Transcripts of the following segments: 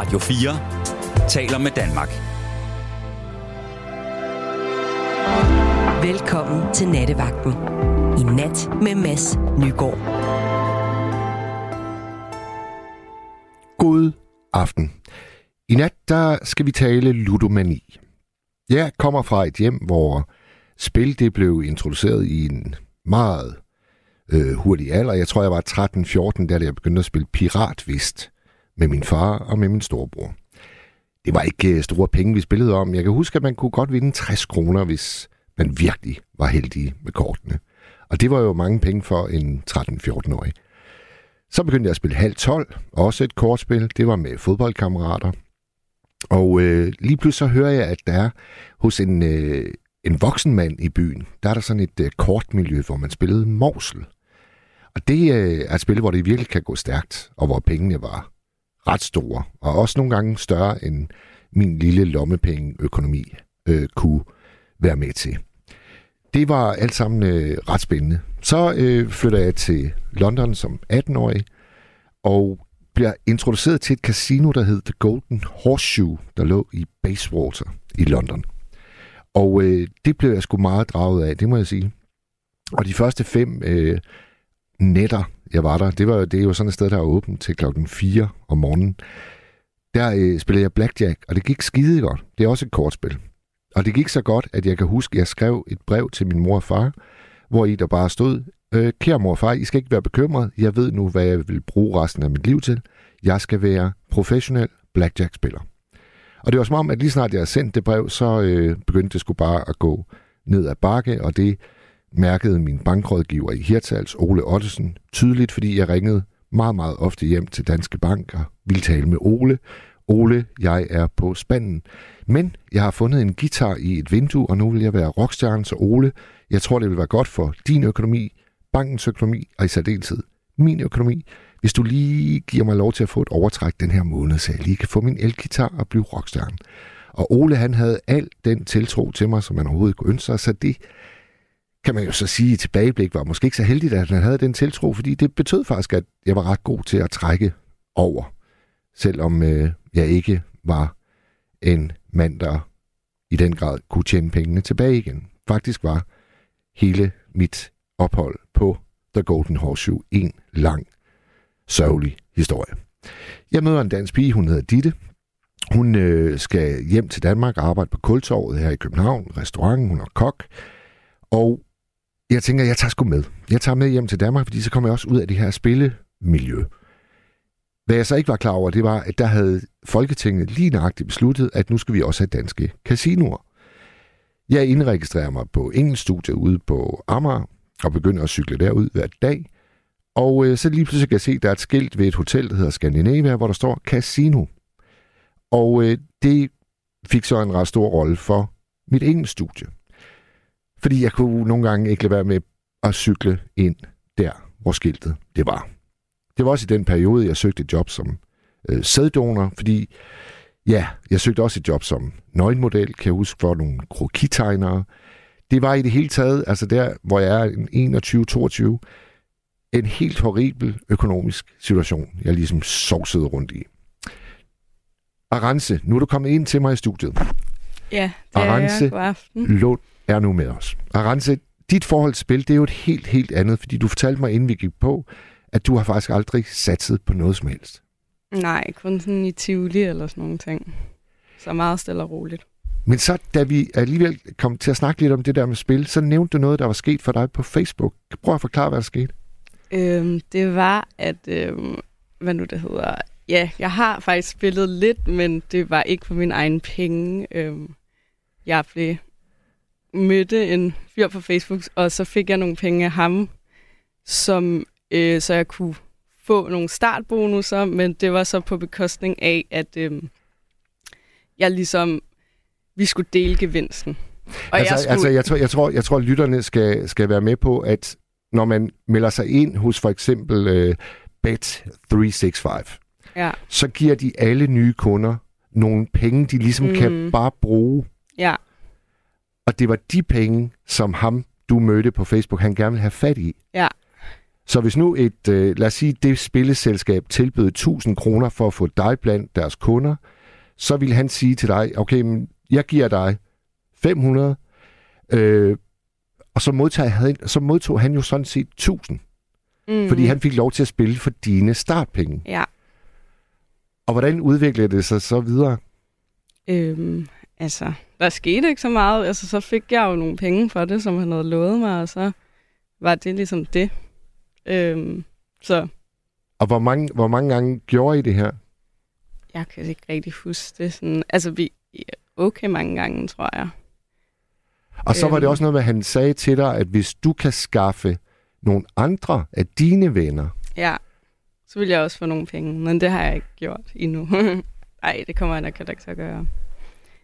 Radio 4 taler med Danmark. Velkommen til Nattevagten. I nat med Mads Nygaard. God aften. I nat der skal vi tale ludomani. Jeg kommer fra et hjem, hvor spil det blev introduceret i en meget øh, hurtig alder. Jeg tror, jeg var 13-14, da jeg begyndte at spille piratvist med min far og med min storebror. Det var ikke øh, store penge, vi spillede om. Jeg kan huske, at man kunne godt vinde 60 kroner, hvis man virkelig var heldig med kortene. Og det var jo mange penge for en 13-14-årig. Så begyndte jeg at spille halv 12, også et kortspil. Det var med fodboldkammerater. Og øh, lige pludselig så hører jeg, at der er hos en, øh, en voksen mand i byen, der er der sådan et øh, kortmiljø, hvor man spillede morsel. Og det øh, er et spil, hvor det virkelig kan gå stærkt, og hvor pengene var ret store, og også nogle gange større end min lille lommepengeøkonomi øh, kunne være med til. Det var alt sammen øh, ret spændende. Så øh, flytter jeg til London som 18-årig, og bliver introduceret til et casino, der hed The Golden Horseshoe, der lå i Bayswater i London. Og øh, det blev jeg sgu meget draget af, det må jeg sige. Og de første fem øh, nætter, jeg var der, det, var, det er jo sådan et sted, der er åbent til klokken 4 om morgenen. Der øh, spillede jeg blackjack, og det gik skide godt. Det er også et kortspil. Og det gik så godt, at jeg kan huske, at jeg skrev et brev til min mor og far, hvor i der bare stod, øh, kære mor og far, I skal ikke være bekymret. Jeg ved nu, hvad jeg vil bruge resten af mit liv til. Jeg skal være professionel blackjack-spiller. Og det var som om, at lige snart jeg havde sendt det brev, så øh, begyndte det sgu bare at gå ned ad bakke, og det mærkede min bankrådgiver i Hirtals, Ole Ottesen, tydeligt, fordi jeg ringede meget, meget ofte hjem til Danske Bank og ville tale med Ole. Ole, jeg er på spanden. Men jeg har fundet en guitar i et vindue, og nu vil jeg være rockstjerne, så Ole, jeg tror, det vil være godt for din økonomi, bankens økonomi og i særdeleshed min økonomi, hvis du lige giver mig lov til at få et overtræk den her måned, så jeg lige kan få min elgitar og blive rockstjerne. Og Ole, han havde al den tiltro til mig, som man overhovedet kunne ønske sig, så det kan man jo så sige i tilbageblik var måske ikke så heldigt, at han havde den tiltro, fordi det betød faktisk, at jeg var ret god til at trække over, selvom øh, jeg ikke var en mand, der i den grad kunne tjene pengene tilbage igen. Faktisk var hele mit ophold på The Golden Horseshoe en lang, sørgelig historie. Jeg møder en dansk pige, hun hedder Ditte. Hun øh, skal hjem til Danmark og arbejde på Kultorvet her i København, restauranten, hun er kok. Og jeg tænker, jeg tager sgu med. Jeg tager med hjem til Danmark, fordi så kommer jeg også ud af det her spillemiljø. Hvad jeg så ikke var klar over, det var, at der havde Folketinget lige nøjagtigt besluttet, at nu skal vi også have danske casinoer. Jeg indregistrerer mig på engelskstudiet ude på Amager, og begynder at cykle derud hver dag. Og øh, så lige pludselig kan jeg se, at der er et skilt ved et hotel, der hedder Scandinavia, hvor der står Casino. Og øh, det fik så en ret stor rolle for mit engelsk studie. Fordi jeg kunne nogle gange ikke lade være med at cykle ind der, hvor skiltet det var. Det var også i den periode, jeg søgte et job som øh, sæddonor, fordi ja, jeg søgte også et job som nøgenmodel, kan jeg huske, for nogle krokitegnere. Det var i det hele taget, altså der, hvor jeg er 21-22, en helt horribel økonomisk situation, jeg ligesom sovsede rundt i. Arance, nu er du kommet ind til mig i studiet. Ja, det Arance er jeg. God aften. Lund er nu med os. Arance, dit forhold til spil, det er jo et helt, helt andet, fordi du fortalte mig, inden vi gik på, at du har faktisk aldrig satset på noget som helst. Nej, kun sådan i Tivoli eller sådan nogle ting. Så meget stille og roligt. Men så, da vi alligevel kom til at snakke lidt om det der med spil, så nævnte du noget, der var sket for dig på Facebook. Prøv at forklare, hvad der skete. Øhm, det var, at, øhm, hvad nu det hedder, ja, jeg har faktisk spillet lidt, men det var ikke for min egen penge. Øhm, jeg blev mødte en fyr på Facebook, og så fik jeg nogle penge af ham, som, øh, så jeg kunne få nogle startbonusser, men det var så på bekostning af, at øh, jeg ligesom, vi skulle dele gevinsten. Og altså, jeg, skulle... altså jeg, tror, jeg, tror, jeg tror, lytterne skal, skal være med på, at når man melder sig ind hos for eksempel øh, Bet365, ja. så giver de alle nye kunder nogle penge, de ligesom mm. kan bare bruge. Ja. Og det var de penge, som ham, du mødte på Facebook, han gerne ville have fat i. Ja. Så hvis nu et, øh, lad os sige, det spilleselskab tilbød 1000 kroner for at få dig blandt deres kunder, så vil han sige til dig, okay, men jeg giver dig 500, øh, og så, modtog han, så modtog han jo sådan set 1000, Mm. fordi han fik lov til at spille for dine startpenge. Ja. Og hvordan udviklede det sig så videre? Øhm, altså, der skete ikke så meget. Altså, så fik jeg jo nogle penge for det, som han havde lovet mig, og så var det ligesom det. Øhm, så Og hvor mange, hvor mange gange gjorde I det her? jeg kan ikke rigtig huske det. Sådan, altså, vi okay mange gange, tror jeg. Og så var det Øhm. også noget med, at han sagde til dig, at hvis du kan skaffe nogle andre af dine venner, Ja, så vil jeg også få nogle penge, men det har jeg ikke gjort endnu. Nej, det kommer jeg nok ikke til at gøre.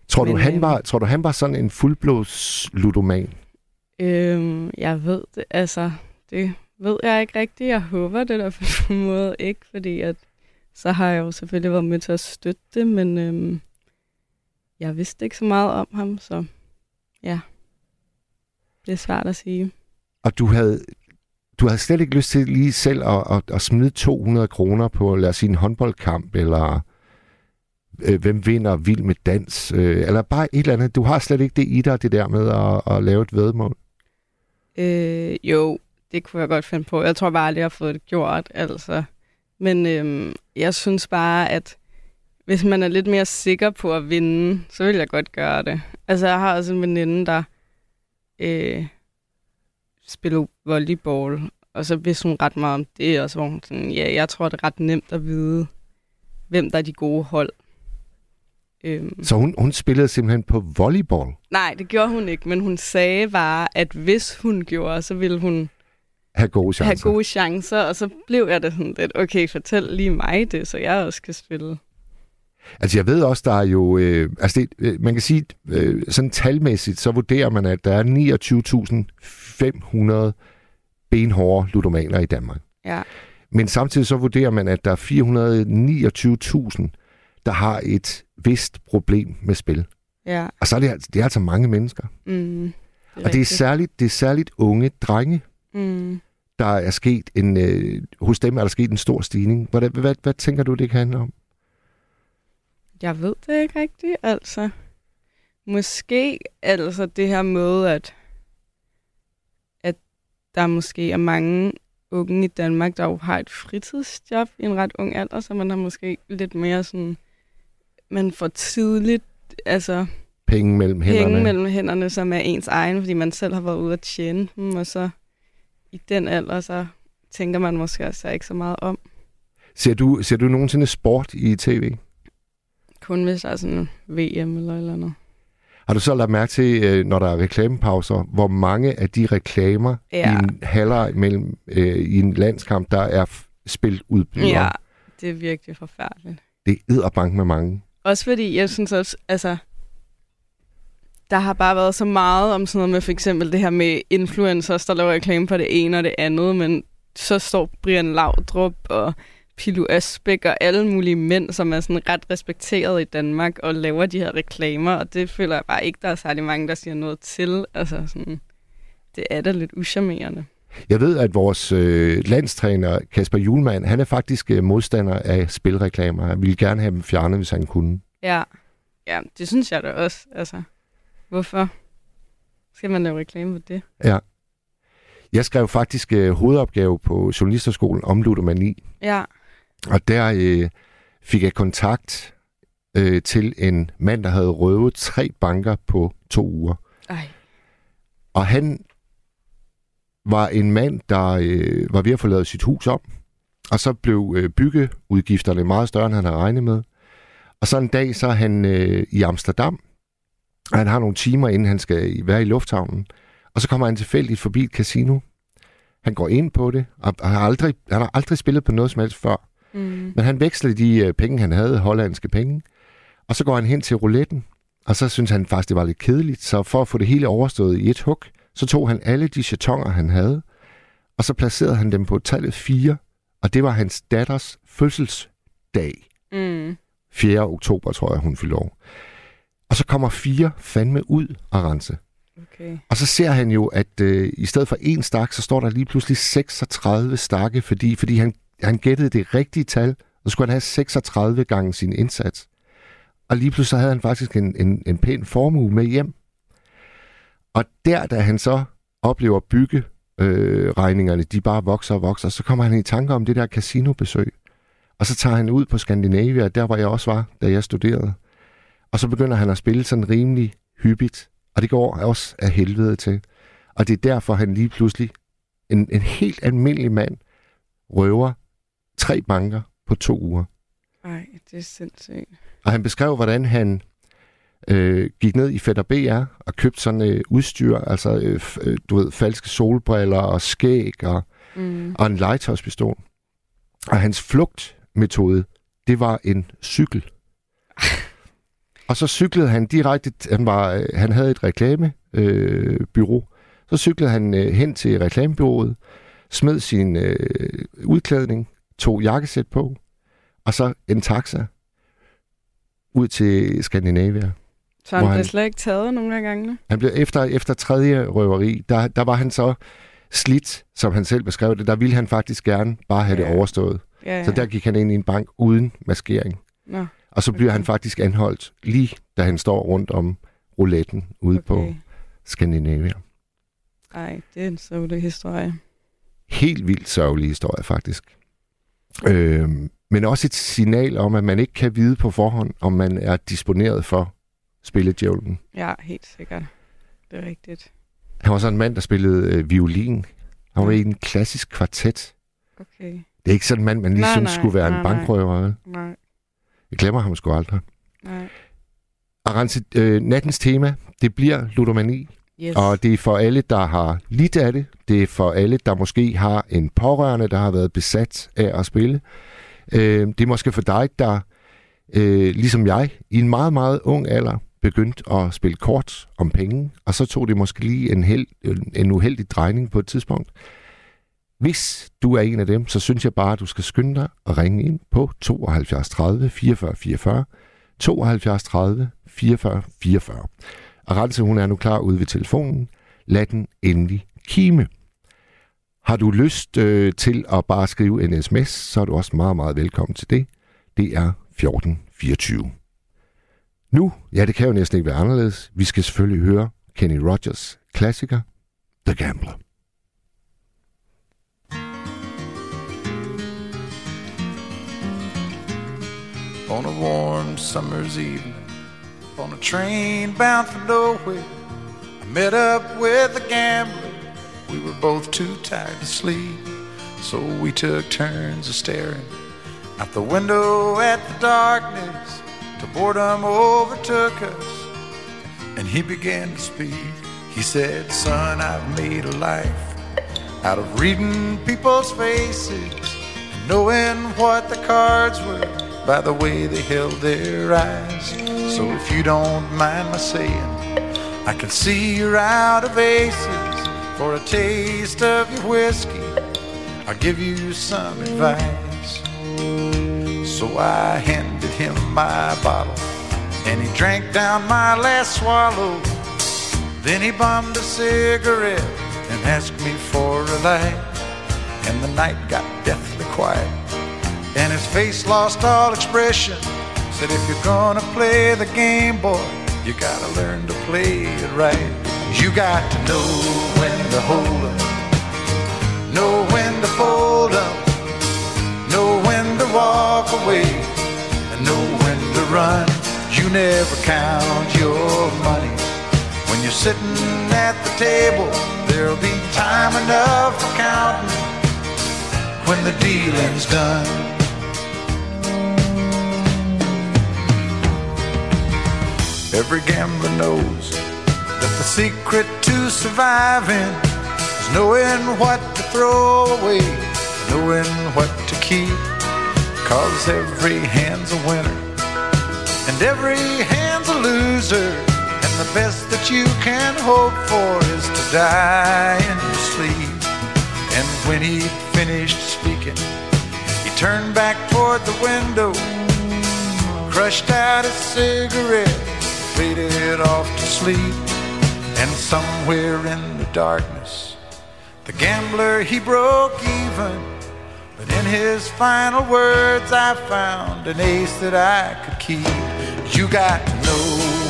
Tror, du, Men, han øhm, var, tror du, han var sådan en fuldblods ludoman? Øhm, jeg ved det, altså, det ved jeg ikke rigtigt. Jeg håber det der på en måde ikke, fordi at, så har jeg jo selvfølgelig været med til at støtte det, men øhm, jeg vidste ikke så meget om ham, så ja, det er svært at sige. Og du havde, du havde slet ikke lyst til lige selv at, at, at smide 200 kroner på, lad os sige, en håndboldkamp, eller øh, hvem vinder vild med dans, øh, eller bare et eller andet. Du har slet ikke det i dig, det der med at, at lave et vedmål. Øh, jo, det kunne jeg godt finde på. Jeg tror bare aldrig, jeg har fået det gjort, altså. Men øh, jeg synes bare, at hvis man er lidt mere sikker på at vinde, så vil jeg godt gøre det. Altså, jeg har også en veninde, der øh, spiller volleyball, og så vidste hun ret meget om det, og så var hun sådan, ja, jeg tror, det er ret nemt at vide, hvem der er de gode hold. Øhm, Så hun, hun spillede simpelthen på volleyball. nej, det gjorde hun ikke, men hun sagde bare, at hvis hun gjorde, så ville hun Have gode chancer. have gode chancer, og så blev jeg det sådan lidt, okay, fortæl lige mig det, så jeg også kan spille. Altså jeg ved også, der er jo, øh, altså det, øh, man kan sige, øh, sådan talmæssigt, så vurderer man, at der er 29.500 benhårde ludomaner i Danmark. Ja, Men samtidig så vurderer man, at der er 429.000, der har et vist problem med spil. ja. Og så er det, det er altså mange mennesker. Mm, Og det er, særligt, det er særligt unge drenge, Mm. der er sket en, øh, hos dem er der sket en stor stigning. Hvad, hvad, hvad tænker du, det kan handle om? Jeg ved det ikke rigtigt, altså. Måske altså det her med, at, at der måske er mange unge i Danmark, der jo har et fritidsjob i en ret ung alder, så man har måske lidt mere sådan, man får tidligt, altså Penge mellem hænderne? penge mellem hænderne, som er ens egen, fordi man selv har været ude at tjene dem, og så i den alder, så tænker man måske også ikke så meget om. Ser du, ser du nogensinde sport i tv? Kun hvis der er sådan VM eller eller andet. Har du så lagt mærke til, øh, når der er reklamepauser, hvor mange af de reklamer Ja. i en halvleg mellem øh, i en landskamp, der er spillet ud? Ja, det er virkelig forfærdeligt. Det er edderbank med mange. Også fordi, jeg synes også, altså, der har bare været så meget om sådan noget med for eksempel det her med influencers, der laver reklame for det ene og det andet, men så står Brian Laudrup og Pilu Asbæk og alle mulige mænd, som er sådan ret respekteret i Danmark og laver de her reklamer, og det føler jeg bare ikke, der er særlig mange, der siger noget til. Altså sådan, det er da lidt uschammerende. Jeg ved, at vores øh, landstræner Kasper Julemand, han er faktisk øh, modstander af spilreklamer. Han ville gerne have dem fjernet, hvis han kunne. Ja, ja det synes jeg da også. Altså, hvorfor skal man lave reklame for det? Ja. Jeg skrev faktisk øh, hovedopgave på Journalisterskolen om ludomani, Ja, og der øh, fik jeg kontakt øh, til en mand, der havde røvet tre banker på to uger. ej. Og han var en mand, der øh, var ved at få lavet sit hus om. Og så blev øh, byggeudgifterne meget større, end han havde regnet med. Og så en dag, så er han øh, i Amsterdam. Og han har nogle timer, inden han skal være i lufthavnen. Og så kommer han tilfældigt forbi et casino. Han går ind på det, og han har aldrig, han har aldrig spillet på noget som helst før. Mm. Men han vekslede de øh, penge, han havde, hollandske penge. Og så går han hen til rouletten, og så synes han faktisk, det var lidt kedeligt. Så for at få det hele overstået i et hug, så tog han alle de chatonger, han havde, og så placerede han dem på tallet 4, og det var hans datters fødselsdag. Mm. 4. oktober, tror jeg, hun fyldte år. Og så kommer fire fandme ud og rense. Okay. Og så ser han jo, at øh, i stedet for en stak, så står der lige pludselig 36 stakke, fordi, fordi han, han gættede det rigtige tal, så skulle han have 36 gange sin indsats. Og lige pludselig så havde han faktisk en, en, en pæn formue med hjem. Og der, da han så oplever bygge øh, regningerne, de bare vokser og vokser, så kommer han i tanke om det der casinobesøg. Og så tager han ud på Skandinavia, der hvor jeg også var, da jeg studerede. Og så begynder han at spille sådan rimelig hyppigt. Og det går også af helvede til. Og det er derfor, han lige pludselig, en, en helt almindelig mand, røver tre banker på to uger. Ej, det er sindssygt. Og han beskrev, hvordan han øh, gik ned i Fætter BR og købte sådan øh, udstyr, altså øh, øh, du ved, falske solbriller og skæg og, Mm. og en legetøjspistol. Og hans flugtmetode, det var en cykel. og så cyklede han direkte, han, var, øh, han havde et reklamebyrå, øh, så cyklede han øh, hen til reklamebyrået, smed sin øh, udklædning, tog jakkesæt på, og så en taxa ud til Skandinavia. Så han Hvor blev han- slet ikke taget nogen af gangene? Han blev efter, efter tredje røveri, der, der var han så slidt, som han selv beskrev det. Der ville han faktisk gerne bare have Ja. det overstået. Ja, ja. Så der gik han ind i en bank uden maskering. Nå, Og så bliver Okay. han faktisk anholdt, lige da han står rundt om rouletten ude okay. på okay. Skandinavia. Ej, det er en sørgelig historie. Helt vildt sørgelig historie, faktisk. Øhm, men også et signal om, at man ikke kan vide på forhånd, om man er disponeret for spilledjævlen. Ja, helt sikkert. Det er rigtigt. Han var sådan en mand, der spillede øh, violin. Han var i en klassisk kvartet. Okay. Det er ikke sådan en mand, man lige Nej, synes nej, skulle være nej, en nej. bankrøver. vel? Nej, Jeg glemmer ham sgu aldrig. nej. Og Rense, øh, nattens tema, det bliver ludomani. Yes. Og det er for alle, der har lidt af det. Det er for alle, der måske har en pårørende, der har været besat af at spille. Øh, det er måske for dig, der, øh, ligesom jeg, i en meget, meget ung alder, begyndte at spille kort om penge, og så tog det måske lige en, held, en uheldig drejning på et tidspunkt. Hvis du er en af dem, så synes jeg bare, at du skal skynde dig og ringe ind på 72 30 44 44, 72 30 44 44. Og Rense, hun er nu klar ude ved telefonen. Lad den endelig kime. Har du lyst øh, til at bare skrive en sms, så er du også meget, meget velkommen til det. Det er 1424. Nu, ja, det kan jo næsten ikke være anderledes. Vi skal selvfølgelig høre Kenny Rogers klassiker, The Gambler. on a warm summer's evening on a train bound for nowhere. I met up with a gambler. We were both too tired to sleep, so we took turns of staring out the window at the darkness. Till boredom overtook us, and he began to speak. He said, "Son, I've made a life out of reading people's faces and knowing what the cards were by the way they held their eyes. So if you don't mind my saying, I can see you're out of aces. For a taste of your whiskey, I'll give you some advice. So I handed him my bottle, and he drank down my last swallow. Then he bummed a cigarette and asked me for a light. And the night got deathly quiet, and his face lost all expression. Said, if you're gonna play the game, boy, you gotta learn to play it right. You got to know when to hold up, know when to fold up, walk away, and know when to run. You never count your money. When you're sitting at the table, there'll be time enough for counting when the dealing's done. Every gambler knows that the secret to surviving is knowing what to throw away, knowing what to keep. Cause every hand's a winner and every hand's a loser. And the best that you can hope for is to die in your sleep. And when he'd finished speaking, he turned back toward the window, crushed out a cigarette, faded off to sleep. And somewhere in the darkness, the gambler he broke even. In his final words, I found an ace that I could keep. You got to know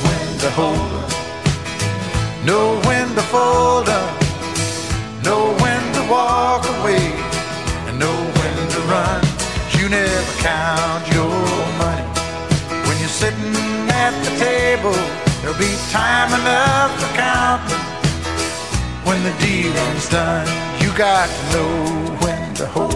when to hold up, know when to fold up, know when to walk away, and know when to run. You never count your money when you're sitting at the table. There'll be time enough for counting when the dealing's done. You got to know when to hold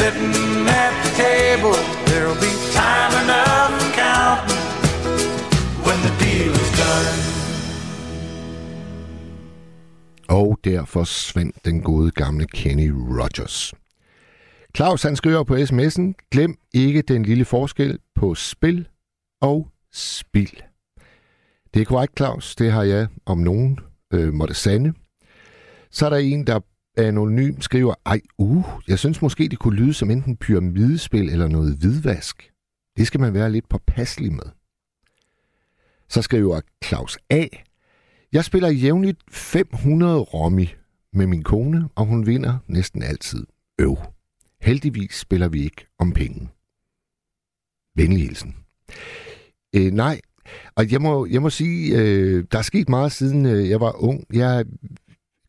Sitting at the table. There'll be time enough for counting when the deal is done. Og der forsvandt den gode gamle Kenny Rogers. Claus han skriver på sms'en, glem ikke den lille forskel på spil og spil. Det er korrekt, Claus. Det har jeg om nogen øh, måtte sande. Så er der en, der anonym skriver, ej, uh, jeg synes måske, det kunne lyde som enten pyramidespil eller noget hvidvask. Det skal man være lidt påpasselig med. Så skriver Claus A. Jeg spiller jævnligt 500 rommi med min kone, og hun vinder næsten altid. Øv. Heldigvis spiller vi ikke om penge. Venlig hilsen. Øh, nej, og jeg må, jeg må sige, øh, der er sket meget siden øh, jeg var ung. Jeg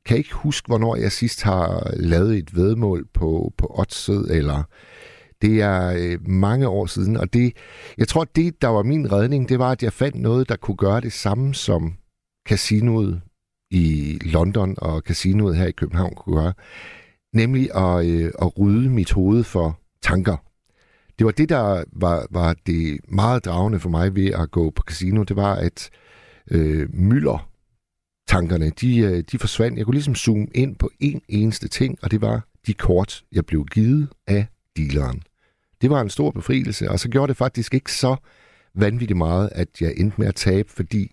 kan ikke huske, hvornår jeg sidst har lavet et vedmål på, på Oddset, eller det er øh, mange år siden. Og det, jeg tror, det, der var min redning, det var, at jeg fandt noget, der kunne gøre det samme som casinoet i London og casinoet her i København kunne gøre. Nemlig at, øh, at rydde mit hoved for tanker. Det var det, der var, var det meget dragende for mig ved at gå på casino. Det var, at øh, mylder tankerne, de, øh, de forsvandt. Jeg kunne ligesom zoome ind på en eneste ting, og det var de kort, jeg blev givet af dealeren. Det var en stor befrielse, og så gjorde det faktisk ikke så vanvittigt meget, at jeg endte med at tabe, fordi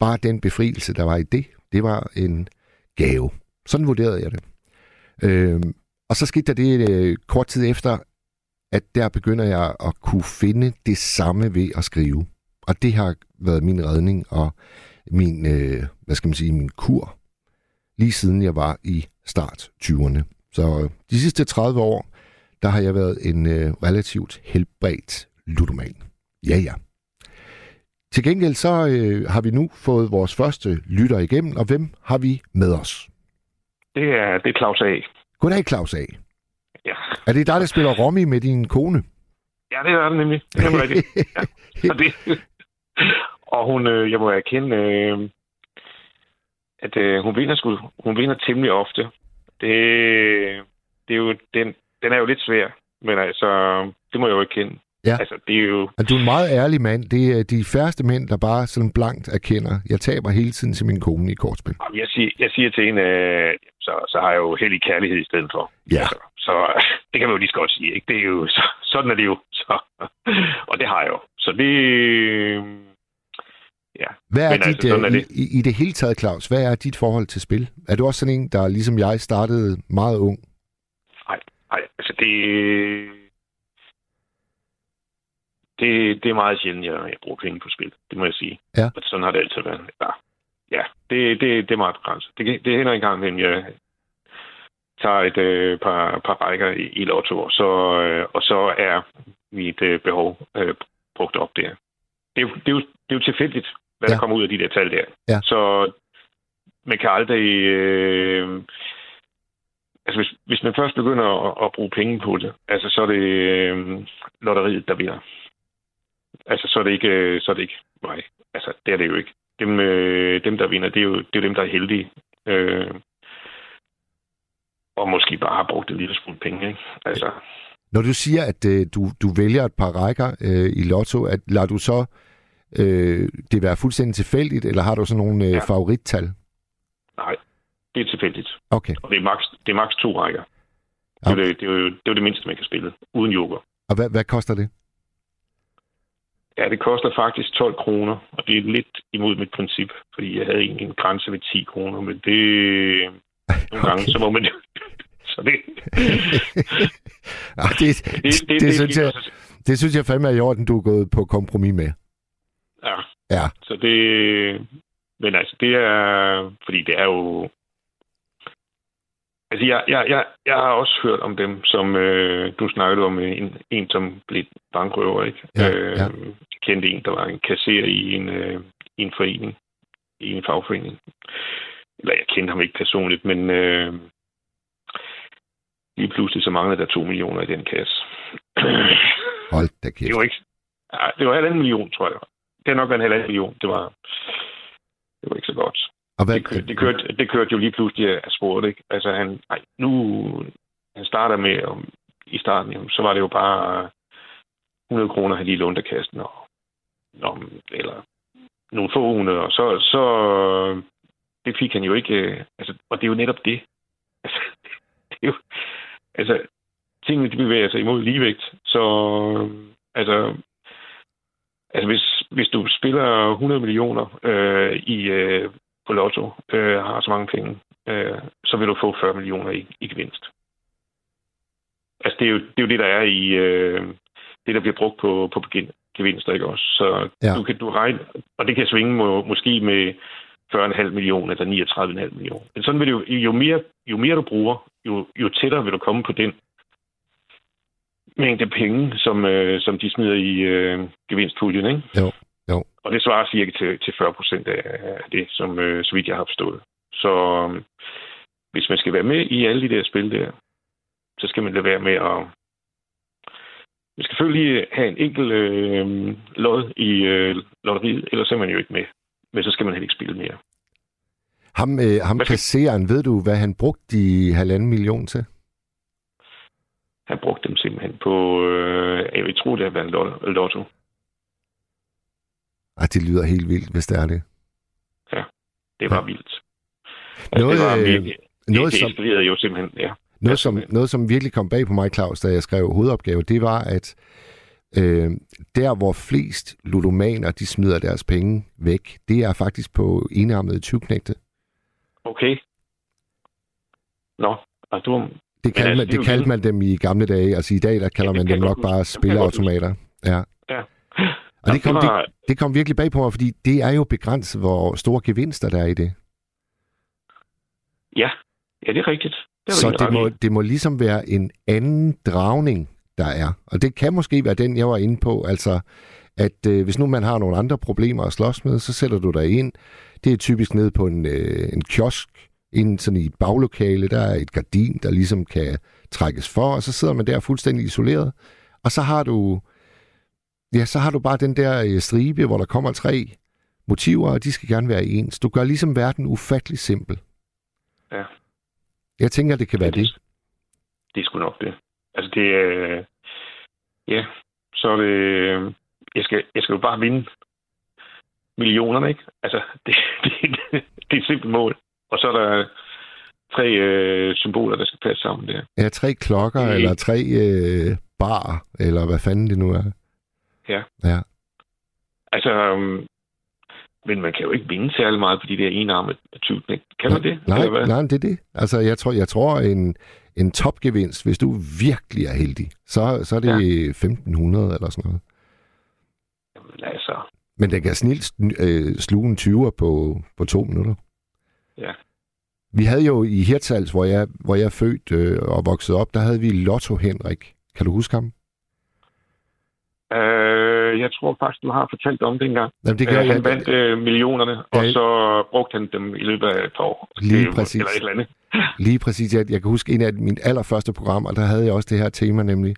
bare den befrielse, der var i det, det var en gave. Sådan vurderede jeg det. Øhm, og så skete der det øh, kort tid efter, at der begynder jeg at kunne finde det samme ved at skrive. Og det har været min redning og min, øh, hvad skal man sige, min kur, lige siden jeg var i start 20'erne. Så de sidste 30 år, der har jeg været en øh, relativt helbredt ludoman. Ja, ja. Til gengæld så øh, har vi nu fået vores første lytter igennem, og hvem har vi med os? Det er, det er Claus A. Goddag, Claus A. Ja. Er det dig, der spiller Romy med din kone? ja, det er det nemlig. Det er nemlig rigtigt. Ja. Og, det, og hun, øh, jeg må erkende, øh, at øh, hun vinder sgu, hun vinder temmelig ofte. Det, det er jo, den, den er jo lidt svær, men altså, det må jeg jo erkende. Ja. Altså, det er jo... Og du er en meget ærlig mand. Det er de færreste mænd, der bare sådan blankt erkender. Jeg taber hele tiden til min kone i kortspil. Jeg siger, jeg siger til hende, øh, så, så har jeg jo hellig kærlighed i stedet for. Ja. Altså, så det kan man jo lige så godt sige. Ikke? Det er jo, så, sådan er det jo. Så, og det har jeg jo. Så det... Ja. Hvad er Men dit, altså, sådan er øh, det. i, i, det hele taget, Claus, hvad er dit forhold til spil? Er du også sådan en, der ligesom jeg startede meget ung? Nej, nej, altså det... Det, det er meget sjældent, jeg, jeg bruger penge på spil. Det må jeg sige. Ja. Og sådan har det altid været. Ja, ja det, det, det er meget begrænset. Det, det hænder en gang, at jeg tager et øh, par, par rækker i, i lotto, og så, øh, og så er mit øh, behov øh, brugt op der. Det er, jo- det, er jo, det er jo tilfældigt, hvad ja. Der kommer ud af de der tal der. Ja. Så man kan aldrig... Øh, altså, hvis, hvis man først begynder at, at bruge penge på det, altså, så er det øh, lotteriet, der vinder. Altså, så er det ikke, øh, så er det ikke mig. Altså, det er det jo ikke. Dem, øh, dem der vinder, det er, jo, det er dem, der er heldige. Øh, og måske bare har brugt en lille smule penge, ikke? Altså, Når du siger, at øh, du, du vælger et par rækker øh, i lotto, at lader du så øh, det være fuldstændig tilfældigt, eller har du sådan nogle øh, Ja. favorittal? Nej, det er tilfældigt. Okay. Og det er maks, det er maks to rækker. Det er, Okay. det, det, er jo, det er jo det mindste, man kan spille, uden yoga. Og hvad, hvad koster det? Ja, det koster faktisk 12 kroner, og det er lidt imod mit princip, fordi jeg havde egentlig en grænse ved 10 kroner, men det... Nogle gange, Okay. så må man... så det, Ah, det, det, det, det, det, synes jeg, det synes jeg fandme er i orden, du er gået på kompromis med. Ja, Ja, så det... Men altså, det er... Fordi det er jo... Altså, jeg, jeg, jeg, jeg har også hørt om dem, som øh, du snakkede om, en, en som blev bankrøver, ikke? Ja, øh, ja. Kendte en, der var en kasserer i en, øh, i en forening, i en fagforening. Eller jeg kendte ham ikke personligt, men øh, lige pludselig så manglede der to millioner i den kasse. hold da Det kæft. var ikke... Ja, det var halvanden million, tror jeg. Det har nok været en halvanden million. Det var, det var ikke så godt. Og hvad, Det kørte, det, kørte, det kørte jo lige pludselig af sporet, ikke? Altså, han, ej, nu... Han starter med, om, i starten, så var det jo bare 100 kroner, han lige lånte af kassen, og, og, eller nogle få hundrede, og så, så det fik han jo ikke, øh, altså, og det er jo netop det. Altså, det er jo, altså, tingene de bevæger sig imod ligevægt, så altså, altså hvis, hvis du spiller 100 millioner øh, i, øh, på lotto, øh, har så mange penge, øh, så vil du få 40 millioner i, i gevinst. Altså, det er, jo, det er jo det, der er i øh, det, der bliver brugt på, på gevinster, ikke også? Så ja. du kan du regne, og det kan svinge må, måske med 40,5 millioner eller 39,5 millioner. Men sådan vil det jo, jo mere, jo mere du bruger, jo, jo tættere vil du komme på den mængde penge, som, øh, som de smider i øh, gevinstpuljen, ikke? Jo, jo. Og det svarer cirka til, til 40 procent af det, som øh, så vidt jeg har forstået. Så øh, hvis man skal være med i alle de der spil der, så skal man lade være med at... Man skal selvfølgelig have en enkelt øh, lod i øh, lotteriet, ellers er man jo ikke med. Men så skal man heller ikke spille mere. ham, øh, ham kassereren, ved du, hvad han brugte de halvanden million til? Han brugte dem simpelthen på... Øh, jeg vil tro, det har været lot- lotto. Ej, det lyder helt vildt, hvis det er det. Det var Ja. vildt. Noget, det var øh, virkelig, Noget, det, som, det eskalerede jo simpelthen, ja. noget, som, noget, som virkelig kom bag på mig, Claus, da jeg skrev hovedopgave, det var, at øh, der, hvor flest ludomaner, de smider deres penge væk, det er faktisk på enarmede 20-knægte. Okay. Nå, og du, Det, kaldte, altså, man, det kaldte man dem i gamle dage. Altså i dag, der kalder Ja, man dem nok godt bare spilleautomater. Ja. Ja. Og det kom, det det, var, det kom virkelig bag på mig, fordi det er jo begrænset, hvor store gevinster der er i det. ja, ja, det er rigtigt. Det Så det må, det må ligesom være en anden dragning, der er. Og det kan måske være den, jeg var inde på. Altså, at øh, hvis nu man har nogle andre problemer at slås med, så sætter du dig ind. Det er typisk ned på en, øh, en kiosk, inden sådan i et baglokale. Der er et gardin, der ligesom kan trækkes for, og så sidder man der fuldstændig isoleret. Og så har du, ja, så har du bare den der øh, stribe, hvor der kommer tre motiver, og de skal gerne være ens. Du gør ligesom verden ufattelig simpel. Ja. Jeg tænker, det kan være det. Det er sgu nok det. Altså, det er... ja, så er det... øh, Jeg skal, jeg skal jo bare vinde millionerne, ikke? Altså, det, det, det, det er et simpelt mål. Og så er der tre øh, symboler, der skal passe sammen der. Ja, tre klokker, Øh. eller tre øh, bar, eller hvad fanden det nu er. Ja. Ja. Altså, øhm, men man kan jo ikke vinde særlig meget på de der enarmede tyvknæk. Kan man det? Nej, Eller hvad? nej, det er det. Altså, jeg tror, jeg tror en, en topgevinst, hvis du virkelig er heldig, så, så er det ja. 1500 eller sådan noget. Jamen, altså, Men den kan snilt øh, sluge en 20'er på, på to minutter. Ja. Vi havde jo i Hirtshals, hvor jeg, hvor jeg er født øh, og vokset op, der havde vi Lotto Henrik. Kan du huske ham? øh, jeg tror faktisk, du har fortalt om det engang. Jamen, det Øh, kan han jeg, vandt øh, millionerne, og Ja. så brugte han dem i løbet af et par år. Lige Det- præcis. Eller et eller andet. Lige præcis. Jeg, jeg kan huske en af mine allerførste programmer, der havde jeg også det her tema nemlig.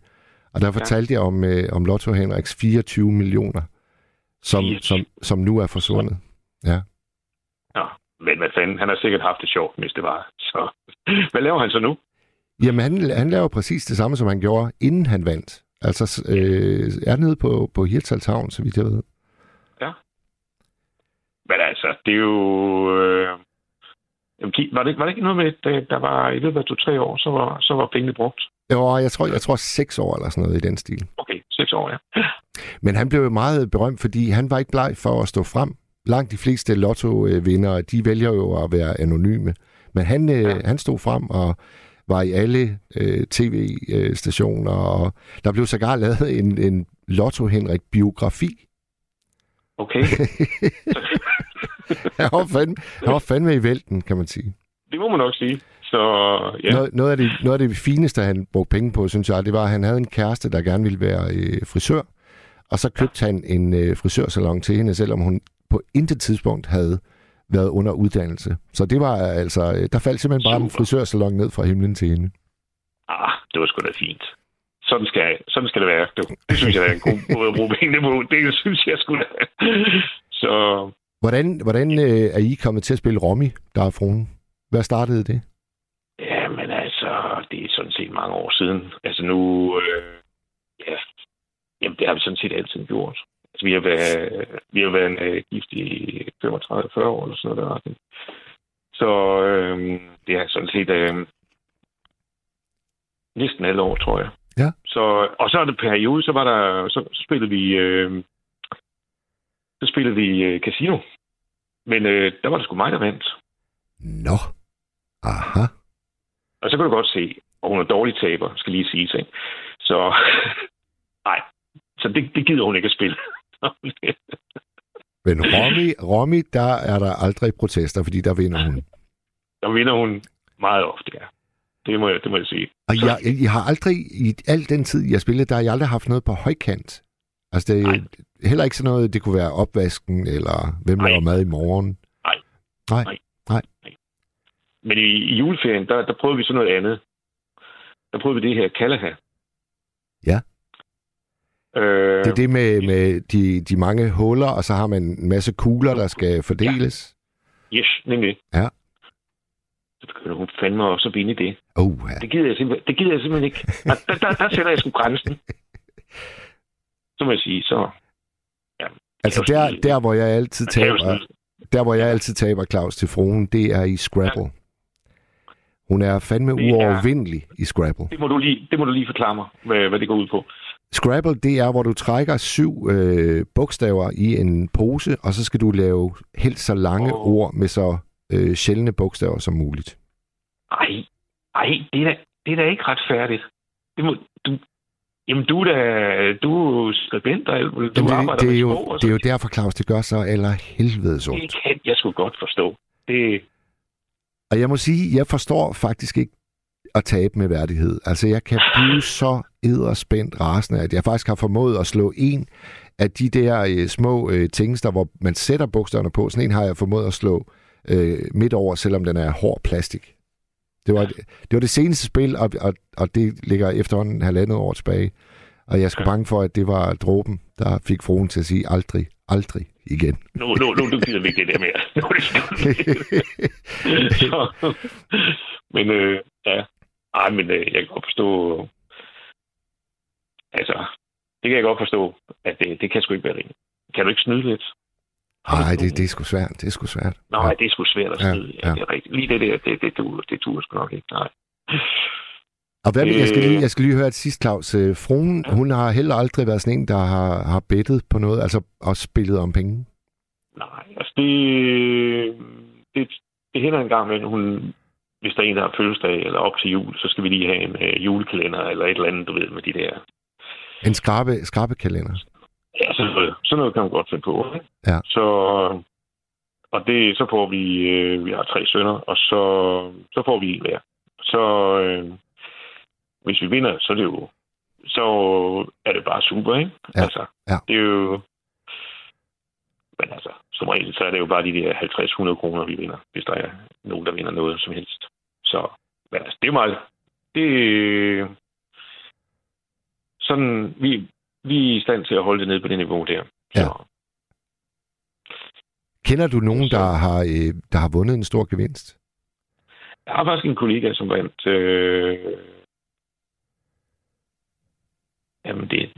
Og der fortalte jeg om, øh, om Lotto Henriks 24 millioner, som, 24. som, som nu er forsvundet. Ja. Nå, men hvad fanden, han har sikkert haft det sjovt, hvis det var. Så hvad laver han så nu? Jamen, han, han laver præcis det samme, som han gjorde, inden han vandt. Altså, øh, er nede på, på Hirtshals Havn, så vidt jeg ved. Ja. altså, det er jo... Øh, var, det, var det ikke noget med, at der var i løbet af to-tre år, så var, så var pengene brugt? Jo, jeg tror, jeg tror seks år eller sådan noget i den stil. Okay, seks år, ja. Men han blev jo meget berømt, fordi han var ikke bleg for at stå frem. Langt de fleste lotto-vindere, de vælger jo at være anonyme. Men han, øh, ja. han stod frem og var i alle øh, tv-stationer, og der blev sågar lavet en, en Lotto Henrik-biografi. Okay. han, var fandme, han var fandme i vælten, kan man sige. Det må man nok sige. Så, ja. noget, noget, af det, noget af det fineste, han brugte penge på, synes jeg, det var, at han havde en kæreste, der gerne ville være øh, frisør. Og så købte ja. han en øh, frisørsalon til hende, selvom hun på intet tidspunkt havde været under uddannelse. Så det var altså, øh, der faldt simpelthen bare Super. en frisørsalon ned fra himlen til hende. Ah, det var sgu da fint. Sådan skal, sådan skal det være. Det, det synes jeg er en god måde at bruge pengene på. Det synes jeg skulle da. Så... Hvordan, hvordan øh, er I kommet til at spille Romy, der er fruen? Hvad startede det? Jamen altså, det er sådan set mange år siden. Altså nu, øh, ja, jamen det har vi sådan set altid gjort. Altså, vi har været, vi har været uh, gift i 35-40 år eller sådan noget der. Så øh, det er sådan set øh, næsten alle år, tror jeg. Ja. Så, og så er det periode, så var der, så, så spillede vi, øh, så spillede vi øh, casino. Men øh, der var det sgu mig, der vandt. Nå. Aha. Og så kan du godt se, at hun er dårlig taber, skal lige sige sig. Så nej, så det, det gider hun ikke at spille. Men Romy, Romy, der er der aldrig protester, fordi der vinder hun. Der vinder hun meget ofte, ja. Det må jeg, det må jeg sige. Og jeg, jeg, har aldrig, i al den tid, jeg spillede, der har jeg aldrig haft noget på højkant. Altså, det er heller ikke sådan noget, det kunne være opvasken, eller hvem laver mad i morgen. Nej. Nej. Nej. Nej. Nej. Men i, i juleferien, der, der prøvede vi sådan noget andet. Der prøvede vi det her Kalaha. Ja. Øh, det er det med, med de, de mange huller, og så har man en masse kugler, der skal fordeles. Ja. Yes, nemlig. Ja. Så begynder hun fandme også at vinde det. Oh, ja. det, gider jeg simpelthen, det gider jeg simpelthen ikke. Der, der, der, der sætter jeg sgu grænsen. Så må jeg sige, så... Ja, altså der, sige, der, hvor jeg altid taber... Der, hvor jeg altid taber Claus til fruen, det er i Scrabble. Ja. Hun er fandme uovervindelig i Scrabble. Det må, du lige, det må du lige forklare mig, hvad, hvad det går ud på. Scrabble, det er, hvor du trækker syv øh, bogstaver i en pose, og så skal du lave helt så lange oh. ord med så øh, sjældne bogstaver som muligt. Ej, ej, det er da, det er da ikke retfærdigt. Det må, du, jamen, du er da, du er skribent, og du jamen, arbejder det, er jo, sprog, Det er jo derfor, Claus, det gør så eller helvedes ondt. Det kan jeg sgu godt forstå. Det... Og jeg må sige, jeg forstår faktisk ikke at tabe med værdighed. Altså, jeg kan blive så edderspændt rasende, at jeg faktisk har formået at slå en af de der øh, små øh, tingster, hvor man sætter bogstaverne på. Sådan en har jeg formået at slå øh, midt over, selvom den er hård plastik. Det var, ja. det var det seneste spil, og, og, og det ligger efterhånden halvandet år tilbage. Og jeg skulle ja. bange for, at det var dråben, der fik fruen til at sige aldrig, aldrig igen. Nu, nu, nu, nu gider vi ikke det der mere. men øh, ja, ej, men øh, jeg kan godt forstå, altså, det kan jeg godt forstå, at det, det kan sgu ikke være rimeligt. Kan du ikke snyde lidt? Nej, det, det er sgu svært. Det er sgu svært. Nej, ja. det er sgu svært at snyde. Ja, ja. Det er rigtigt. Lige det der, det, det, det, det turer sgu nok ikke. Nej. Og hvad, øh, jeg, skal lige, jeg skal lige høre et sidst, Claus. Øh, fruen, ja. hun har heller aldrig været sådan en, der har, har bettet på noget, altså også spillet om penge? Nej, altså det, det, det hænder en gang, men hun, hvis der er en, der har fødselsdag eller op til jul, så skal vi lige have en øh, julekalender eller et eller andet, du ved, med de der... En skrabe, skrabekalender? Ja, sådan noget, sådan noget kan man godt finde på. Ikke? Ja. Så, og det, så får vi, øh, vi har tre sønner, og så, så får vi en hver. Så øh, hvis vi vinder, så er det jo, så er det bare super, ikke? Ja. Altså, ja. det er jo, men altså, som regel, så er det jo bare de der 50-100 kroner, vi vinder, hvis der er nogen, der vinder noget som helst. Så, men altså, det er meget, det, sådan, vi, vi er i stand til at holde det nede på det niveau der. Ja. Så. Kender du nogen, der har, øh, der har vundet en stor gevinst? Jeg har faktisk en kollega, som vandt... Øh, jamen, det er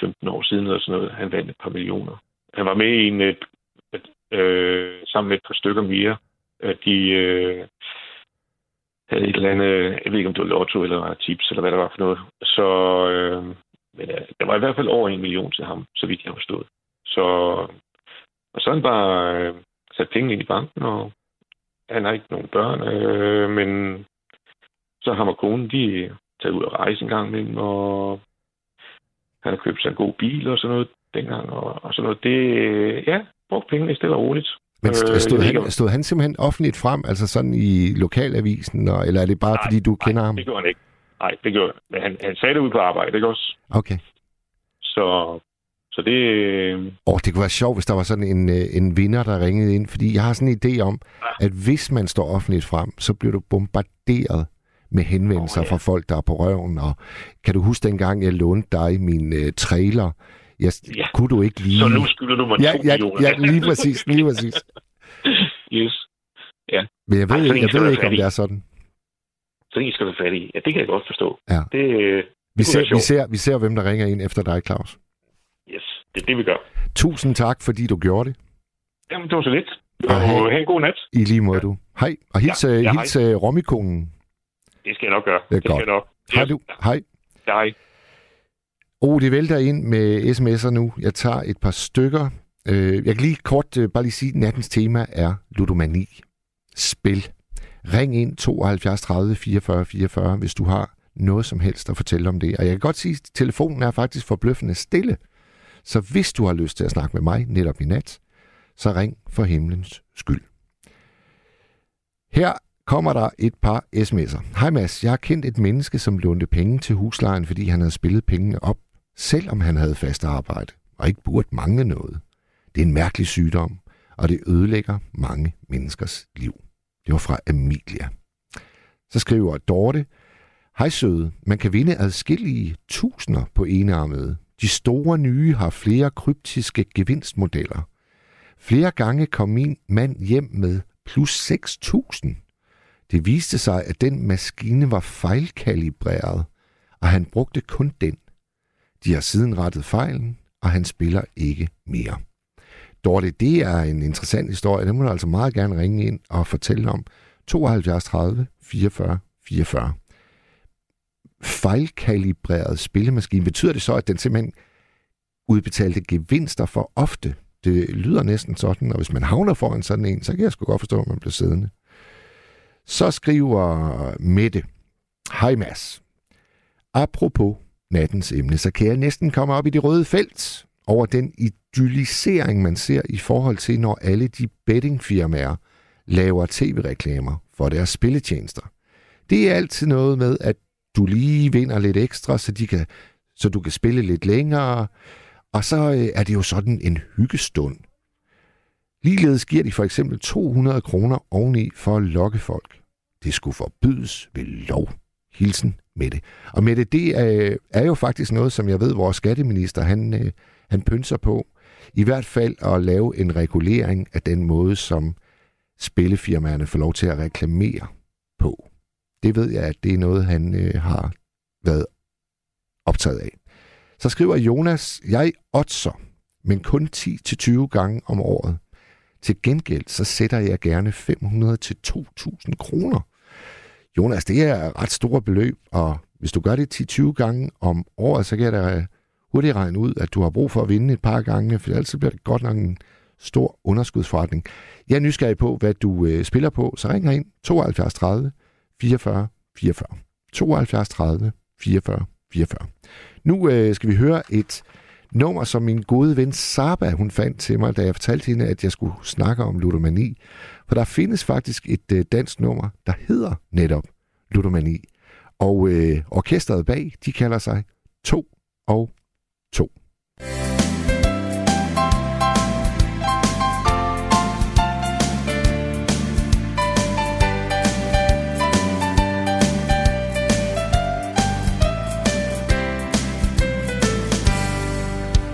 15 år siden eller sådan noget. Han vandt et par millioner. Han var med i en... Et, et, øh, sammen med et par stykker mere. De øh, havde et eller andet, jeg ved ikke om det var lotto eller tips, eller hvad det var for noget. Så øh, men, øh, der var i hvert fald over en million til ham, så vidt jeg forstod. Så, og så han bare øh, sat penge ind i banken, og han har ikke nogen børn, øh, men så ham og konen, de taget ud og rejse en gang imellem, og han har købt sig en god bil og sådan noget dengang, og, og sådan noget. Det, øh, ja, brugt pengene stille og roligt. Men Øh, stod, ved han, stod han simpelthen offentligt frem, altså sådan i lokalavisen, og, eller er det bare Nej, fordi, du kender nej, ham? det gjorde han ikke. Nej, det gjorde han. Men han, han sagde det ud på arbejde, ikke også? Okay. Så, så det... øh, Og det kunne være sjovt, hvis der var sådan en, øh, en vinder, der ringede ind, fordi jeg har sådan en idé om, at hvis man står offentligt frem, så bliver du bombarderet med henvendelser Åh, oh, ja. ja. fra folk, der er på røven. Og kan du huske dengang, jeg lånte dig min øh, trailer? Jeg, Ja. Kunne du ikke lige... Så nu skylder du mig ja, to ja, millioner. ja, lige præcis, lige præcis. yes. Men jeg ved, Ej, sådan jeg ved ikke, om det er sådan. Så en skal du fat i. Ja, det kan jeg godt forstå. Ja. Det, øh, Vi kunne ser, vi, ser, vi ser, hvem der ringer ind efter dig, Claus. yes, det er det, vi gør. Tusind tak, fordi du gjorde det. Jamen, det var så lidt. Og Og have- have en god nat. I lige måde, du. Hej. Og hils, Ja, ja, ja, hils ja, romikonen. Det skal jeg nok gøre. Det er skal jeg nok. Hej du. Hej. Hej. Oh, det vælter ind med sms'er nu. Jeg tager et par stykker. Øh, jeg kan lige kort øh, bare lige sige, at nattens tema er ludomani. Spil. Ring ind 72 30 44 44, hvis du har noget som helst at fortælle om det. Og jeg kan godt sige, at telefonen er faktisk forbløffende stille. Så hvis du har lyst til at snakke med mig netop i nat, så ring for himlens skyld. Her kommer der et par sms'er. Hej Mads, jeg har kendt et menneske, som lånte penge til huslejen, fordi han havde spillet pengene op, selvom han havde fast arbejde, og ikke burde mangle noget. Det er en mærkelig sygdom, og det ødelægger mange menneskers liv. Det var fra Amelia. Så skriver Dorte, Hej søde, man kan vinde adskillige tusinder på enarmede. De store nye har flere kryptiske gevinstmodeller. Flere gange kom min mand hjem med plus 6.000. Det viste sig, at den maskine var fejlkalibreret, og han brugte kun den. De har siden rettet fejlen, og han spiller ikke mere. Dorte, det er en interessant historie. Den må du altså meget gerne ringe ind og fortælle om. 72 30 44 44. Fejlkalibreret spillemaskine. Betyder det så, at den simpelthen udbetalte gevinster for ofte? Det lyder næsten sådan, og hvis man havner foran sådan en, så kan jeg sgu godt forstå, at man bliver siddende. Så skriver Mette, Hej Mads. Apropos nattens emne, så kan jeg næsten komme op i det røde felt over den idyllisering, man ser i forhold til, når alle de bettingfirmaer laver tv-reklamer for deres spilletjenester. Det er altid noget med, at du lige vinder lidt ekstra, så, de kan, så du kan spille lidt længere, og så øh, er det jo sådan en hyggestund. Ligeledes giver de for eksempel 200 kroner oveni for at lokke folk. Det skulle forbydes ved lov. Hilsen Mette. Og med det er, øh, er jo faktisk noget, som jeg ved, vores skatteminister, han, øh, han pynser på. I hvert fald at lave en regulering af den måde, som spillefirmaerne får lov til at reklamere på. Det ved jeg, at det er noget, han øh, har været optaget af. Så skriver Jonas, jeg oddser, men kun 10-20 gange om året. Til gengæld så sætter jeg gerne 500-2.000 kroner. Jonas, det er ret store beløb, og hvis du gør det 10-20 gange om året, så kan jeg da hurtigt regne ud, at du har brug for at vinde et par gange, for ellers bliver det godt nok en stor underskudsforretning. Jeg er nysgerrig på, hvad du øh, spiller på, så ring ind 72 30 44 44. 72 30 44 44. Nu øh, skal vi høre et nummer, som min gode ven Saba, hun fandt til mig, da jeg fortalte hende, at jeg skulle snakke om ludomani. For der findes faktisk et øh, dansk nummer, der hedder netop ludomani. Og øh, orkestret bag, de kalder sig 2 og 2.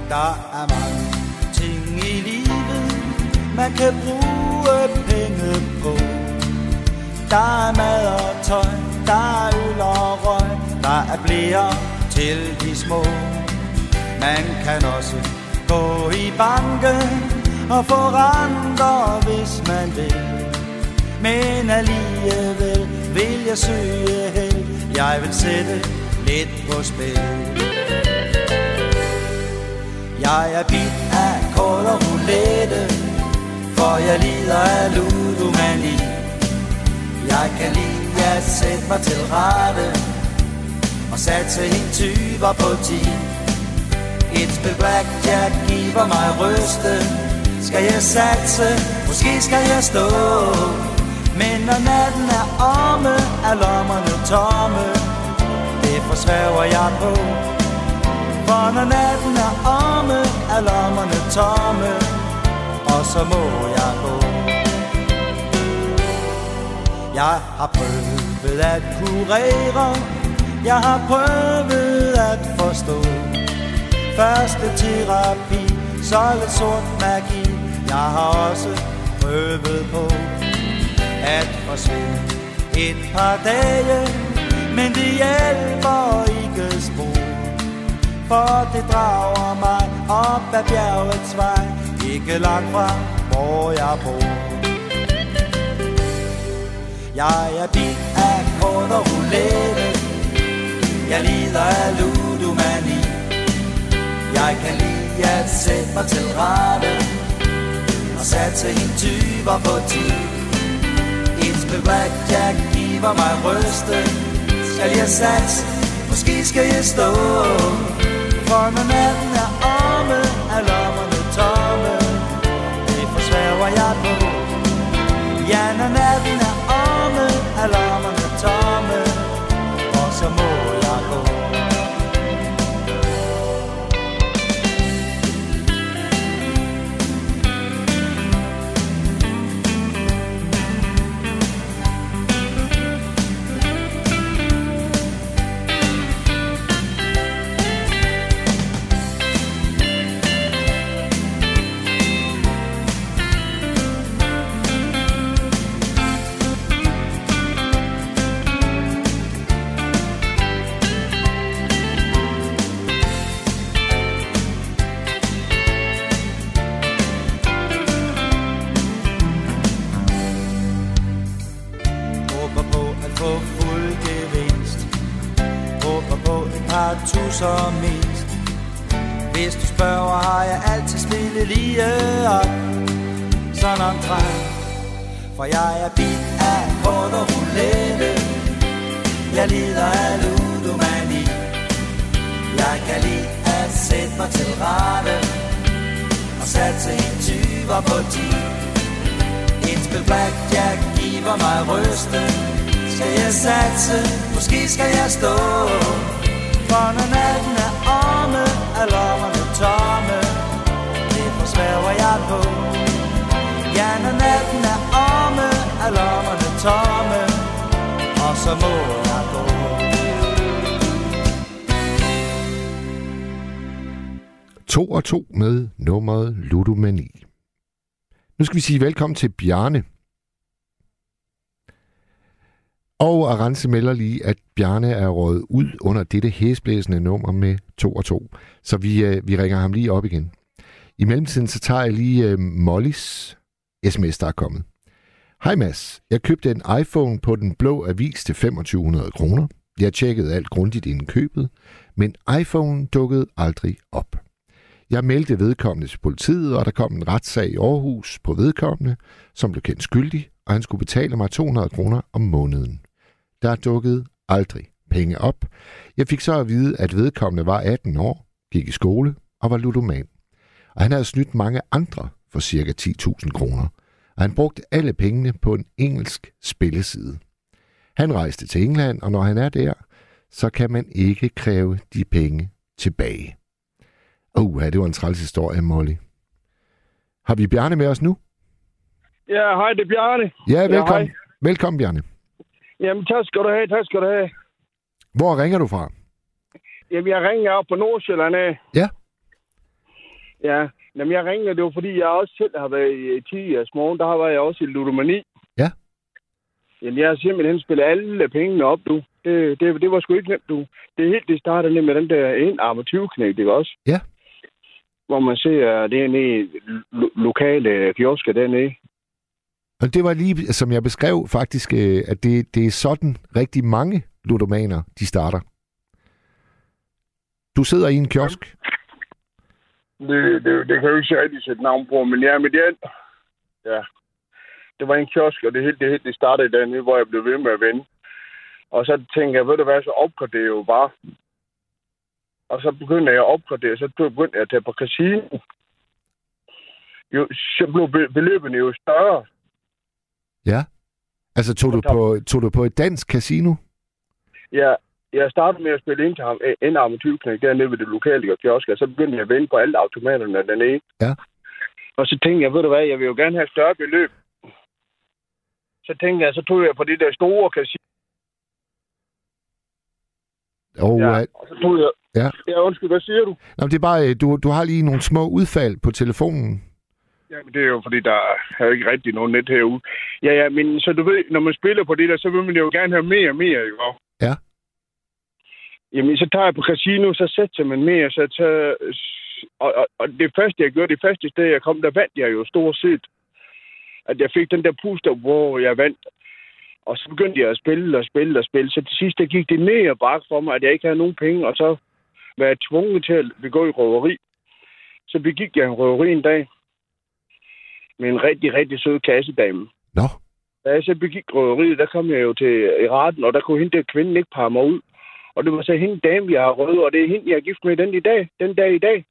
Der er mange ting i livet, man kan bruge Der er mad og tøj, der er øl og røg, der er blære til de små. Man kan også gå i banken og få renter, hvis man vil. Men alligevel vil jeg søge held, jeg vil sætte lidt på spil. Jeg er bit af kort og roulette, for jeg lider af ludomani. Jeg kan lide at sætte mig til rette, og satse en tyver på ti. Et spil blackjack giver mig ryste, skal jeg satse, måske skal jeg stå. Men når natten er omme, er lommerne tomme, det forsværger jeg på. For når natten er omme, er lommerne tomme, og så må jeg Jeg har prøvet at kurere, jeg har prøvet at forstå. Første terapi, så lidt sort magi, jeg har også prøvet på at forsvinde et par dage, men det hjælper ikke spor. For det drager mig op ad bjergets vej, ikke langt fra hvor jeg bor. Jeg er bit af kort og roulette, jeg lider af ludomani. Jeg kan lide at sætte mig til rette, og satse en tyver på tid. Et spil blackjack giver mig ryste, skal jeg sats? måske skal jeg stå. For når natten er omme, er lommerne tomme Det forsværger jeg på Ja, når natten på et tusser mindst Hvis du spørger, har jeg altid spillet lige op. Sådan omtrent For jeg er bit af kort og roulette Jeg lider af ludomani. Jeg kan lide at sætte mig til rette. Og satse en tyver på ti. Et spil blackjack giver mig rysten Skal jeg satse, måske skal jeg stå. For når natten er omme, er lommerne tomme Det forsværger jeg på Ja, når natten er omme, er lommerne tomme Og så må jeg gå To og to med nummeret Ludomani. Nu skal vi sige velkommen til Bjarne. Og Arance melder lige, at Bjarne er rådet ud under dette hæsblæsende nummer med 2 og 2. Så vi, øh, vi ringer ham lige op igen. I mellemtiden så tager jeg lige øh, Mollys sms, der er kommet. Hej Mads, jeg købte en iPhone på den blå avis til 2500 kroner. Jeg tjekkede alt grundigt inden købet, men iPhone dukkede aldrig op. Jeg meldte vedkommende til politiet, og der kom en retssag i Aarhus på vedkommende, som blev kendt skyldig, og han skulle betale mig 200 kroner om måneden. Der dukkede aldrig penge op. Jeg fik så at vide, at vedkommende var 18 år, gik i skole og var ludoman. Og han havde snydt mange andre for ca. 10.000 kroner. Og han brugte alle pengene på en engelsk spilleside. Han rejste til England, og når han er der, så kan man ikke kræve de penge tilbage. Uh, det var en træls historie, Molly. Har vi Bjarne med os nu? Ja, hej, det er Bjarne. Ja, velkommen. hej. Ja, velkommen, Bjarne. Jamen, tak skal du have, tak skal du have. Hvor ringer du fra? Jamen, jeg ringer op på Nordsjælland af. Ja. Ja, Jamen, jeg ringer, det var fordi, jeg også selv har været i 10 års morgen, der har været jeg også i ludomani. Ja. Jamen, jeg har simpelthen spillet alle pengene op, du. Det, det, det var sgu ikke nemt, du. Det er helt, det startede med den der en arme 20 knæk, ikke også? Ja. hvor man ser dernede i lo- lokale kiosker dernede. Og det var lige, som jeg beskrev faktisk, øh, at det, det er sådan rigtig mange ludomaner, de starter. Du sidder i en kiosk. Det, det, det kan jeg jo ikke rigtig sætte navn på, men ja, men det, ja. det var en kiosk, og det hele det, hele, det startede dernede, hvor jeg blev ved med at vende. Og så tænkte jeg, ved du hvad, så opgraderer jeg jo bare. Og så begyndte jeg at opgradere, så begyndte jeg at tage på casino. Jo, så blev beløbene jo større. Ja. Altså tog du, på, tog du på et dansk casino? Jeg, jeg startede med at spille ind til ham, en armatyrknæk dernede ved det lokale kiosk, og så begyndte jeg at vende på alle automaterne dernede. Ja. Og så tænkte jeg, ved du hvad, jeg vil jo gerne have større beløb. Så tænkte jeg, så tog jeg på det der store casino. Ja, ja. og så tog jeg... Ja. Ja, undskyld, hvad siger du? Nå, det er bare, øh, du, du har lige nogle små udfald på telefonen. Jamen, det er jo fordi, der er jo ikke rigtig nogen net herude. Ja, ja, men så du ved, når man spiller på det der, så vil man jo gerne have mere og mere, ikke? Ja. Jamen, så tager jeg på casino, så sætter man mere, så tager... Og, og, og, det første, jeg gjorde, det første sted, jeg kom, der vandt jeg jo stort set. At jeg fik den der puster, hvor jeg vandt. Og så begyndte jeg at spille og spille og spille. Så til sidst, der gik det ned og bak for mig, at jeg ikke havde nogen penge, og så var jeg tvunget til at begå et røveri. Så begik jeg en røveri en dag med en rigtig, rigtig sød kassedame. Nå, Da jeg så begik røveriet, der kom jeg jo til i retten, og der kunne hende der kvinden ikke parre mig ud. Og det var så hende dame, jeg har røvet, og det er hende, jeg er gift med den i dag. Den dag i dag.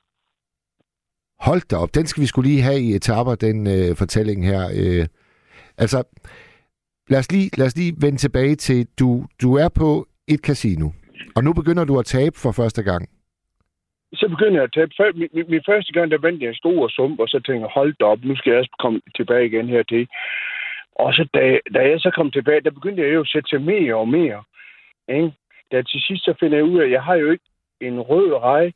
hold da op. Den skal vi skulle lige have i etaper, den øh, fortælling her. Øh, altså, lad os, lige, lad os lige vende tilbage til, du, du er på et casino, og nu begynder du at tabe for første gang. Så begyndte jeg at tabe. Før- Min, min, min første gang, der vandt jeg en stor sum, og så tænkte jeg, hold da op, nu skal jeg også komme tilbage igen hertil. Og så da, da jeg så kom tilbage, der begyndte jeg jo at sætte til mere og mere. Ikke? Da til sidst så finder jeg ud af, at jeg har jo ikke en rød rej,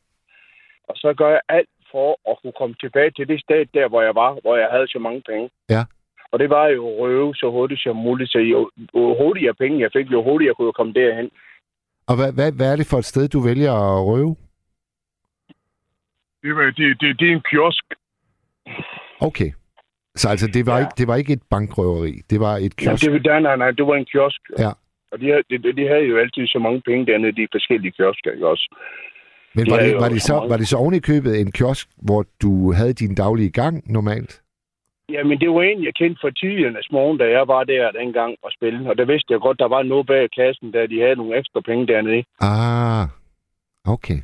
og så gør jeg alt for at kunne komme tilbage til det sted, der hvor jeg var, hvor jeg havde så mange penge. Ja. Og det var jo røve så hurtigt som muligt, så jo, jo hurtigere penge jeg fik, jo hurtigere kunne jeg komme derhen. Og hvad, hvad, hvad er det for et sted, du vælger at røve? Det, var, det, det, det er en kiosk. Okay. Så altså, det var, ja. Ja. ikke, det var ikke et bankrøveri. Det var et Ja, kiosk. det, nej, nej, nej, det var en kiosk. Ja. Og de, de, de havde jo altid så mange penge dernede, de forskellige kiosker, ikke også? Men det var det, var, det så, mange. var det så oven i købet en kiosk, hvor du havde din daglige gang normalt? Jamen, det var en, jeg kendte fra tidernes morgen, da jeg var der dengang og spille. Og der vidste jeg godt, der var noget bag kassen, da de havde nogle ekstra penge dernede. Ah, okay.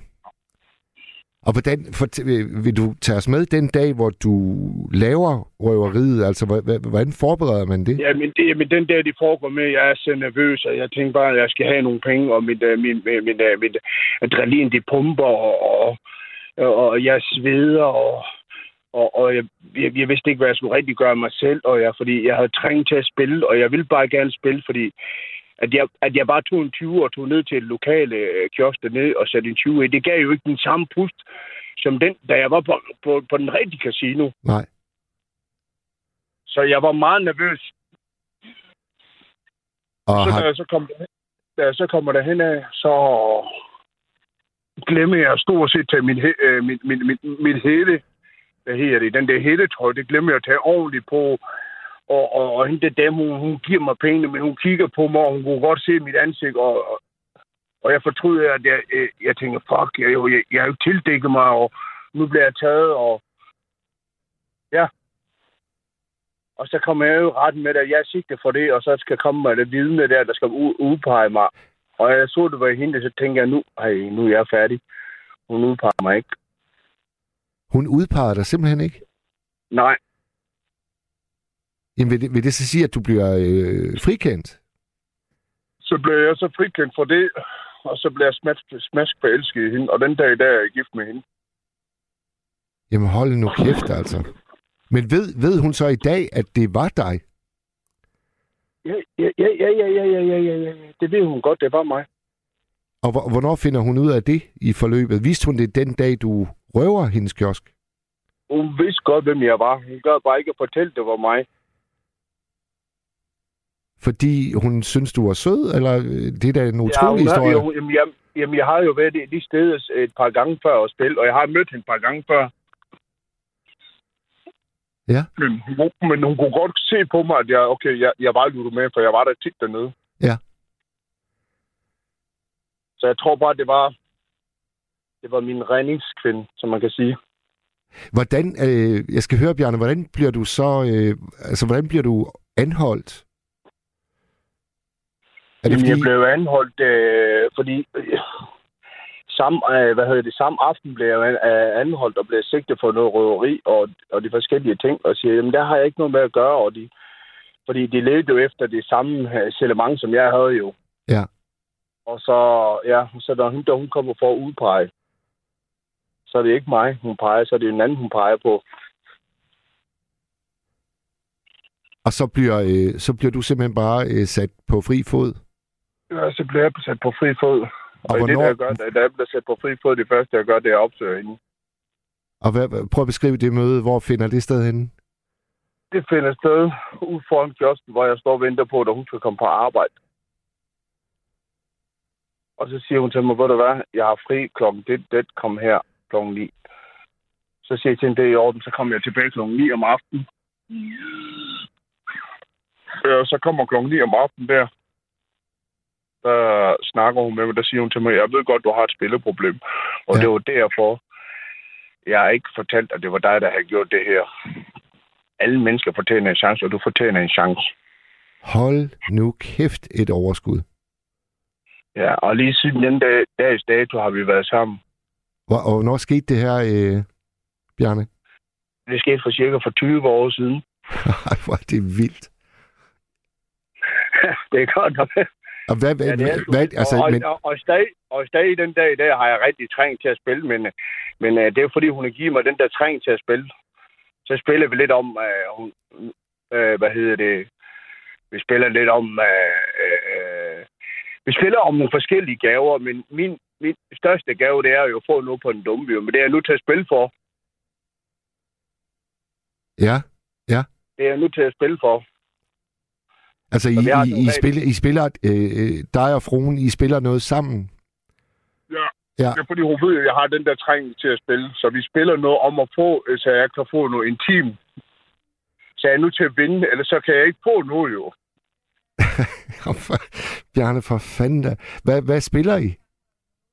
Og hvordan, for, vil du tage os med den dag, hvor du laver røveriet? Altså, hvordan forbereder man det? Ja, men, det, men den dag, de foregår med, jeg er så nervøs, og jeg tænker bare, at jeg skal have nogle penge, og mit, uh, min, min, min, uh, mit adrenalin, det pumper, og, og, og jeg sveder, og, og, og jeg, jeg, jeg vidste ikke, hvad jeg skulle rigtig gøre mig selv, og jeg, fordi jeg havde trængt til at spille, og jeg ville bare gerne spille, fordi at jeg, at jeg bare tog en 20 og tog ned til et lokale øh, kiosk dernede og satte en 20 i, det gav jo ikke den samme pust, som den, da jeg var på, på, på den rigtige casino. Nej. Så jeg var meget nervøs. Og så, har, da jeg så, kom, da jeg så kommer derhen af, så glemmer jeg stort set til min, øh, min, min, min, min hætte, hvad hedder det, den der hættetrøj, det glemmer jeg at tage ordentligt på. Og, og, og hende dame, hun, hun giver mig pengene, men hun kigger på mig, og hun kunne godt se mit ansigt, og, og, og jeg fortryder, at jeg, øh, jeg tænker, fuck, jeg, jeg, jeg har jo tildækket mig, og nu bliver jeg taget, og ja. Og så kommer jeg jo retten med, at jeg er sigtet for det, og så skal komme med det vidne der, der skal udpege mig. Og jeg så, det var hende, så tænker jeg, nu, ej, nu er jeg færdig. Hun udpeger mig ikke. hun udpegede dig simpelthen ikke? Nej, Jamen, vil, det, vil det så sige, at du bliver øh, frikendt? så blev jeg så frikendt for det, og så blev jeg smask, smask forelsket i hende, og den dag i dag er jeg gift med hende. Jamen, hold nu kæft, altså. Men ved, ved hun så i dag, at det var dig? Ja, ja, ja, ja, ja, ja, ja, ja. Det ved hun godt, det var mig. Og hvor- hvornår finder hun ud af det i forløbet? Viste hun det den dag, du røver hendes kiosk? Hun vidste godt, hvem jeg var. Hun gad bare ikke at fortælle, det var mig. Fordi hun synes, du var sød? Eller øh, det er da en utrolig har, historie? jo, jamen, jeg, jamen, jeg har jo været de steder et par gange før og spille, og jeg har mødt hende et par gange før. Ja. Men, hun- men hun kunne godt se på mig, at jeg, okay, jeg, jeg var ludomani, for jeg var der tit dernede. Ja. Så jeg tror bare, det var, det var min redningskvinde, som man kan sige. Hvordan, øh, jeg skal høre, Bjarne, hvordan bliver du så, øh, altså, hvordan bliver du anholdt? Er det Jamen, fordi, jeg blev anholdt, øh, fordi øh, samme, øh, hvad hedder det, samme aften blev jeg øh, anholdt og blev sigtet for noget røveri og, og de forskellige ting, og siger, jamen der har jeg ikke noget med at gøre, og de, fordi de levede jo efter det samme øh, selement, som jeg havde jo. Ja. Og så, ja, så når hun, da hun kommer for at udpege, så er det ikke mig, hun peger, så er det en anden, hun peger på. og så bliver, øh, så bliver du simpelthen bare øh, sat på fri fod? Ja, så bliver jeg sat på fri fod. Og, Og det, der gør, da jeg bliver sat på fri fod, det første, jeg gør, det er at opsøge hende. Og hvad, hvad- prøv at beskrive det møde. Hvor finder det sted henne? Det finder sted ud foran kiosken, hvor jeg står og venter på, at hun skal komme på arbejde. Og så siger hun til mig, ved du hvad, jeg har fri klokken det, det, kom her klokken 9. Så siger jeg til hende, det er i orden, så kommer jeg tilbage klokken 9 om aftenen. Øh, så kommer klokken 9 om aftenen der. Der snakker hun med mig, der siger hun til mig, jeg ved godt, du har et spilleproblem. Og Ja. det var derfor, jeg har ikke fortalt, at det var dig, der havde gjort det her. Alle mennesker fortjener en chance, og du fortjener en chance. Hold nu kæft et overskud. Ja, og lige siden den dag, dags dato har vi været sammen. Hvor, og hvornår skete det her, øh, Bjarne? Det skete for cirka for 20 år siden. Ej, hvor er det vildt. det er godt nok. Og hvad, hvad, Ja, det er hvad, altså, og, men, og, og, stadig, og stadig den dag i dag har jeg rigtig trængt til at spille, men, men uh, det er fordi, hun har givet mig den der træng til at spille. Så spiller vi lidt om, uh, hun, uh, hvad hedder det, vi spiller lidt om, uh, uh, vi spiller om nogle forskellige gaver, men min, min største gave, det er jo at få noget på den dumme bio, men det er jeg nu til at spille for. ja, Det er jeg nu til at spille for. Altså I, I, I, spiller, I spiller, øh, øh, dig og fruen, I spiller noget sammen. Ja. Ja. Det er fordi, hun ved, at jeg har den der træng til at spille. Så vi spiller noget om at få, så jeg kan få noget intim. Så jeg er nu til at vinde, eller så kan jeg ikke få noget jo. Bjarne, for fanden da. Hvad, hvad spiller I?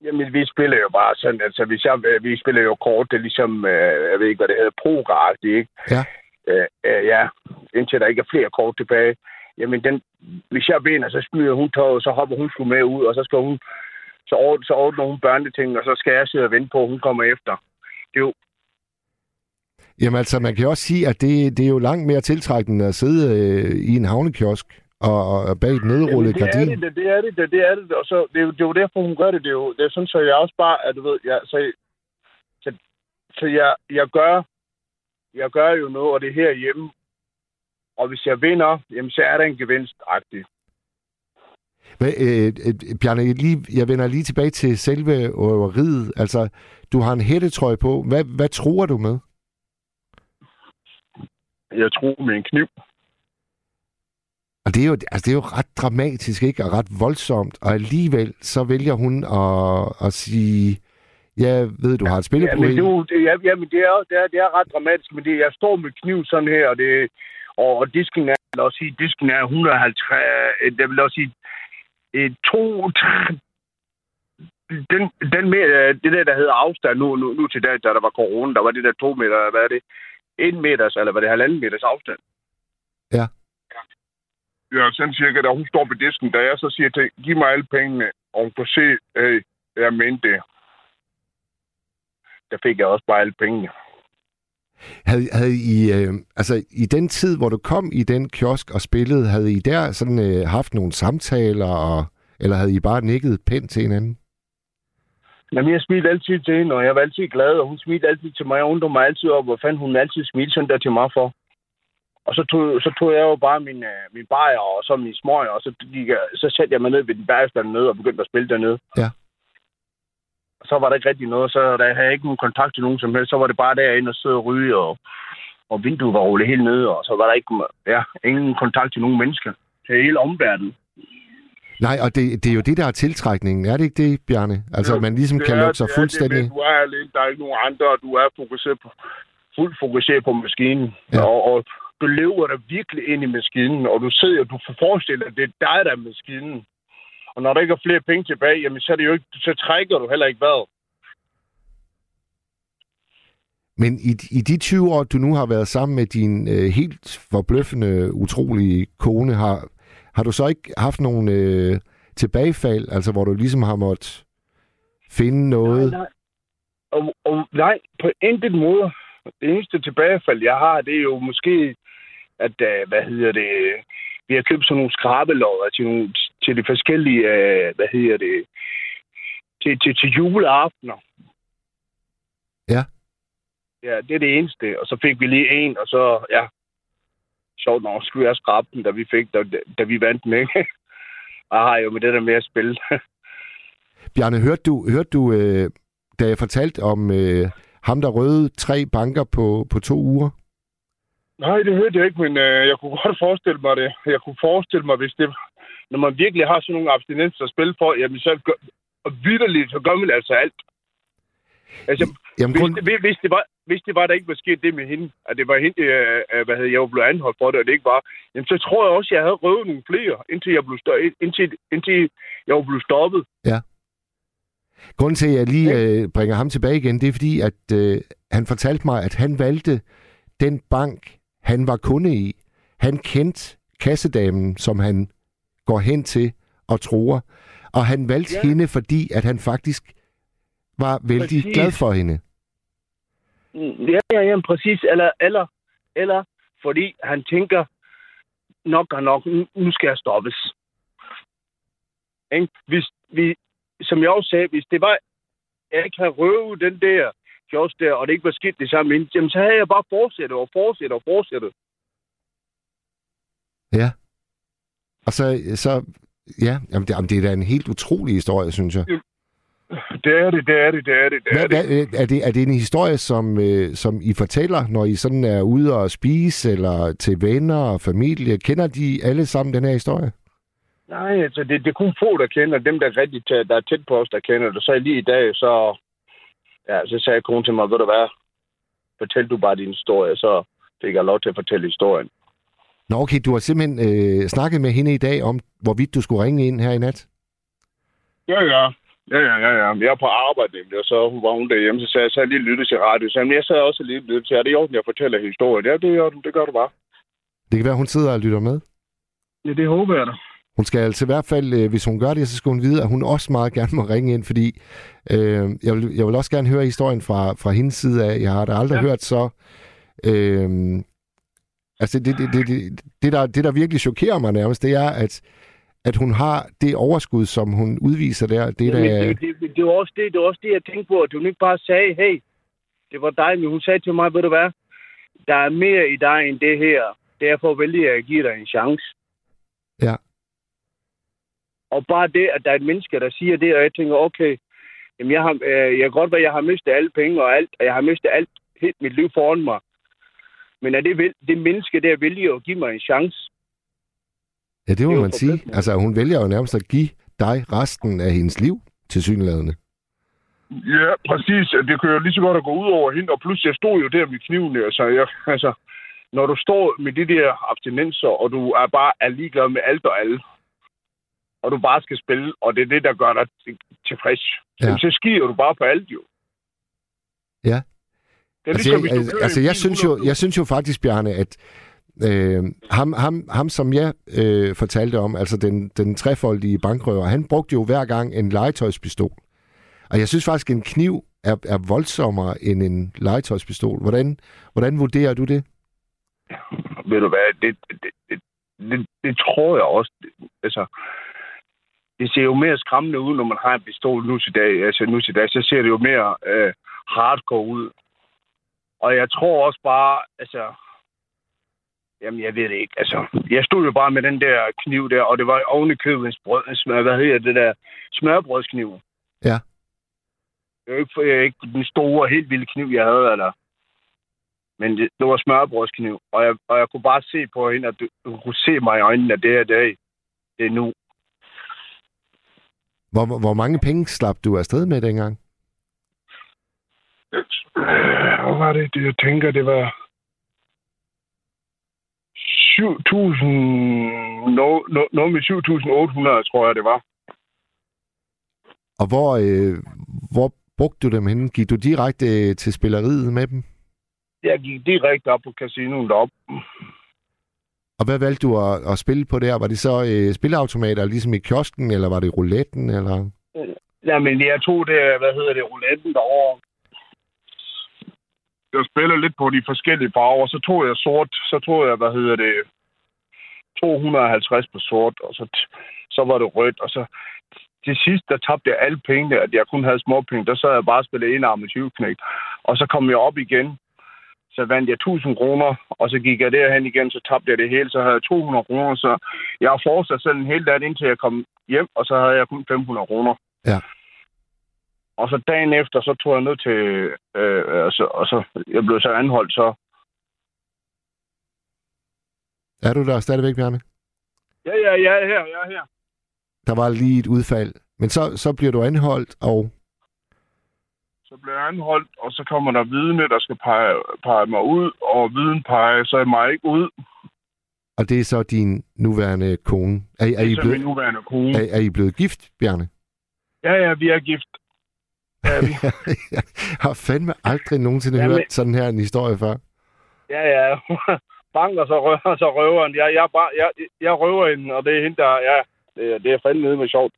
Jamen, vi spiller jo bare sådan, altså hvis jeg, vi spiller jo kort, det er ligesom, øh, jeg ved ikke, hvad det hedder, progar ikke? Ja. Øh, øh, ja, indtil der ikke er flere kort tilbage. Jamen, den, hvis jeg vinder, så smider hun tøjet, så hopper hun sgu med ud, og så skal hun, så, ordner, så ordner hun børneting, og så skal jeg sidde og vente på, at hun kommer efter. Det er jo, Jamen altså, man kan også sige, at det, det er jo langt mere tiltrækkende at sidde øh, i en havnekiosk og, og bag et nedrullet Jamen, det er gardin. det, det er det, det, det er det. Og så, det, er jo, det er jo derfor, hun gør det. Det er jo det er sådan, så jeg også bare, at du ved, jeg, så, så, så jeg, jeg gør, jeg gør jo noget, og det er herhjemme. Og hvis jeg vinder, jamen, så er der en gevinst -agtig. Hvad, øh, øh, Bjarne, lige, jeg vender lige tilbage til selve øveriet. Altså, du har en hættetrøje på. Hvad, hvad tror du med? Jeg tror med en kniv. Og det er, jo, altså, det er jo ret dramatisk, ikke? Og ret voldsomt. Og alligevel, så vælger hun at, at sige, jeg ved, du har et Ja, men spilleproblem. det, ja, ja, men det er, det, er, det er ret dramatisk, men det, jeg står med kniv sådan her, og, det, og, disken er, lad os sige, disken er 150, øh, det vil også sige, øh, to, den, den med, øh, det der, der hedder afstand nu, nu, nu til dag, da der var corona, der var det der to meter, hvad er det? En meters, eller hvad det halvanden meters afstand. Ja. Ja, sådan cirka, da hun står på disken, da jeg så siger til, giv mig alle pengene, og hun kan se, øh, jeg mente det. Der fik jeg også bare alle pengene. Havde, havde I, øh, altså, i den tid, hvor du kom i den kiosk og spillede, havde I der sådan øh, haft nogle samtaler, og, eller havde I bare nikket pænt til hinanden? Jamen, jeg smilte altid til hende, og jeg var altid glad, og hun smilte altid til mig. Jeg undrede mig altid over, hvor fanden hun altid smilte sådan der til mig for. Og så tog, så tog jeg jo bare min, øh, min bajer og så min smøger, og så, gik jeg, så satte jeg mig ned ved den bagerstand nede og begyndte at spille dernede. Ja. Og så var der ikke rigtig noget, så der havde jeg ikke nogen kontakt til nogen som helst. Så var det bare derinde og sidde og ryge, og, og vinduet var rullet helt nede, og så var der ikke ja, ingen kontakt til nogen mennesker. Til hele omverdenen. Nej, og det, det er jo det, der er tiltrækningen. Er det ikke det, Bjarne? Altså, at man ligesom Det kan er- lukke sig det er fuldstændig... Det, du er alene, der er ikke nogen andre, og du er fokuseret på, fuldt fokuseret på maskinen. Ja. Og, og du lever der virkelig ind i maskinen, og du sidder, du får forestillet, at det er dig, der er maskinen. Og når der ikke er flere penge tilbage, jamen, så, er det jo ikke, så trækker du heller ikke vejret. Men i, i de 20 år, du nu har været sammen med din øh, helt forbløffende, utrolige kone, har, har du så ikke haft nogle øh, tilbagefald, altså hvor du ligesom har måttet finde noget? Nej, nej. Og, og nej, på intet måde. Det eneste tilbagefald, jeg har, det er jo måske, at, uh, hvad hedder det, vi har købt sådan nogle skrabelodder til, nogle, til de forskellige, uh, hvad hedder det, til, til, til juleaftener. Ja. Ja, det er det eneste. Og så fik vi lige en, og så, ja, sjovt nok, skulle jeg skrabe den, da vi fik, da, da vi vandt den, ikke? Og jeg har jo med det der med at spille. Bjarne, hørte du, hørte du øh, da jeg fortalte om øh, ham, der røde tre banker på, på to uger? Nej, det hørte jeg ikke, men øh, jeg kunne godt forestille mig det. Jeg kunne forestille mig, hvis det... Når man virkelig har sådan nogle abstinenser at spille for, jamen så gør, og vidderligt, så gør man altså alt. Altså, Jamen, hvis, grund... det, hvis, det var, hvis det var, der ikke var sket det med hende, at det var hende, øh, øh, hvad hedder, jeg var blevet anholdt for det, og det ikke var, jamen så tror jeg også, at jeg havde røvet nogle flere, indtil jeg blev, stå- indtil, indtil jeg var blevet stoppet. Grunden til, at jeg lige øh, bringer ham tilbage igen, det er fordi, at øh, han fortalte mig, at han valgte den bank, han var kunde i. Han kendte kassedamen, som han går hen til og tror. Og han valgte ja. Hende, fordi at han faktisk var vældig Præcis. glad for hende. Ja, ja, ja, præcis. Eller, eller, eller fordi han tænker, nok og nok, nu- skal jeg stoppes. Ikke? Hvis vi, som jeg også sagde, hvis det var, jeg ikke havde røvet den der kiosk der, og det ikke var skidt det samme, jamen så havde jeg bare fortsættet og fortsættet og fortsættet. Ja. Og så, så ja, jamen det, jamen det er da en helt utrolig historie, synes jeg. Det er det, det er det, det er det, det er Hvad, det. hvad, er, det er det en historie, som, øh, som I fortæller, når I sådan er ude og spise, eller til venner og familie? Kender de alle sammen den her historie? Nej, altså det, det er kun få, der kender dem, der er rigtig tæt, der er tæt på os, der kender det. Så lige i dag, så, ja, så sagde konen til mig, ved du hvad, fortæl du bare din historie, så fik jeg lov til at fortælle historien. Nå okay, du har simpelthen øh, snakket med hende i dag om, hvorvidt du skulle ringe ind her i nat? Ja, ja. Ja, ja, ja, ja. Jeg er på arbejde nemlig, og så var hun derhjemme, så sagde jeg, så jeg lige lyttet til radio. Så jeg, sad også lige lyttet til, er det i orden, jeg fortæller historien? Ja, det er orden, det gør du bare. Det kan være, hun sidder og lytter med. Ja, det håber jeg da. Hun skal altså i hvert fald, øh, hvis hun gør det, så skal hun vide, at hun også meget gerne må ringe ind, fordi øh, jeg, vil, jeg vil også gerne høre historien fra, fra hendes side af. Jeg har da aldrig. Ja. hørt så... Øh, altså, det, det, det, det, det, der, det, der virkelig chokerer mig nærmest, det er, at, at hun har det overskud, som hun udviser der. Det er da, det, det, det, det, var også det, det var også det, jeg tænkte på, at hun ikke bare sagde, hey, det var dig, men hun sagde til mig, ved du hvad, der er mere i dig end det her. Derfor vælger jeg at give dig en chance. Ja. Og bare det, at der er et menneske, der siger det, og jeg tænker, okay, jamen jeg, har, øh, jeg kan godt være, at jeg har mistet alle penge og alt, og jeg har mistet alt helt mit liv foran mig. Men er det, vel, det menneske, der vælger at give mig en chance? ja, det må det man sige. Altså, hun vælger jo nærmest at give dig resten af hendes liv til synlædende. Ja, præcis. Det kan jo lige så godt at gå ud over hende, og pludselig jeg stod jo der med kniven. Altså, jeg, altså, når du står med de der abstinenser, og du er bare er ligeglad med alt og alle, og du bare skal spille, og det er det, der gør dig til- tilfreds, Ja. ja. så skiver du bare på alt jo. Ja. Det er Altså, ligesom, jeg, hvis du altså, altså jeg, synes jo, jeg synes jo faktisk, Bjarne, at øh, ham, ham, ham, som jeg øh, fortalte om, altså den, den trefoldige bankrøver, han brugte jo hver gang en legetøjspistol. Og jeg synes faktisk, en kniv er, er voldsommere end en legetøjspistol. Hvordan, hvordan vurderer du det? ved du hvad, det, det, det, det, det tror jeg også. Altså, det ser jo mere skræmmende ud, når man har en pistol nu til dag. Altså nu til dag, så ser det jo mere øh, hardcore ud. Og jeg tror også bare, altså... Jamen, jeg ved det ikke. Altså, jeg stod jo bare med den der kniv der, og det var oven i købet en sprød, en smør, hvad hedder det der, smørbrødskniv. Ja. Det er jo ikke, for, jeg ikke den store, helt vilde kniv, jeg havde, eller... Men det, det var smørbrødskniv, og jeg, og jeg kunne bare se på hende, at du, du kunne se mig i øjnene, at det er dag. Det er nu. Hvor, hvor mange penge slap du afsted med dengang? Øh, Hvad var det, det, jeg tænker, det var 7.000... No, no, noget med 7.800, tror jeg, det var. Og hvor, øh, hvor brugte du dem henne? Gik du direkte øh, til spilleriet med dem? Jeg gik direkte op på casinoen deroppe. Og hvad valgte du at, at spille på der? Var det så øh, spilleautomater, ligesom i kiosken, eller var det rouletten, eller... Jamen, jeg tog det, hvad hedder det, rouletten derovre. Jeg spillede lidt på de forskellige farver, så tog jeg sort, så tog jeg, hvad hedder det, 250 på sort, og så, så var det rødt, og så til sidst, der tabte jeg alle pengene, at jeg kun havde små penge. Der sad jeg bare og spillede en arm med. Og så kom jeg op igen, så vandt jeg 1000 kroner, og så gik jeg derhen igen, så tabte jeg det hele, så havde jeg 200 kroner, så jeg har fortsat selv en hel dag, indtil jeg kom hjem, og så havde jeg kun 500 kroner. Ja. Og så dagen efter, så tog jeg ned til, øh, altså, og så, jeg blev så anholdt, så Er du der stadigvæk, Bjarne? ja, ja, jeg er her, jeg er her. Der var lige et udfald. Men så, så bliver du anholdt, og Så blev jeg anholdt, og så kommer der vidne, der skal pege, pege mig ud, og viden peger så mig ikke ud. Og det er så din nuværende kone. Er, er, Det I, er så min blevet, nuværende kone. er, er I blevet gift, Bjarne? Ja, ja, vi er gift. Ja, vi, jeg har fandme aldrig nogensinde Jamen- hørt sådan her en historie før. ja, ja. Banker så røver, så røver han. Jeg, jeg, bare, jeg, jeg røver hende, og det er hende, der... Ja, det, er- det er fandme nede med sjovt.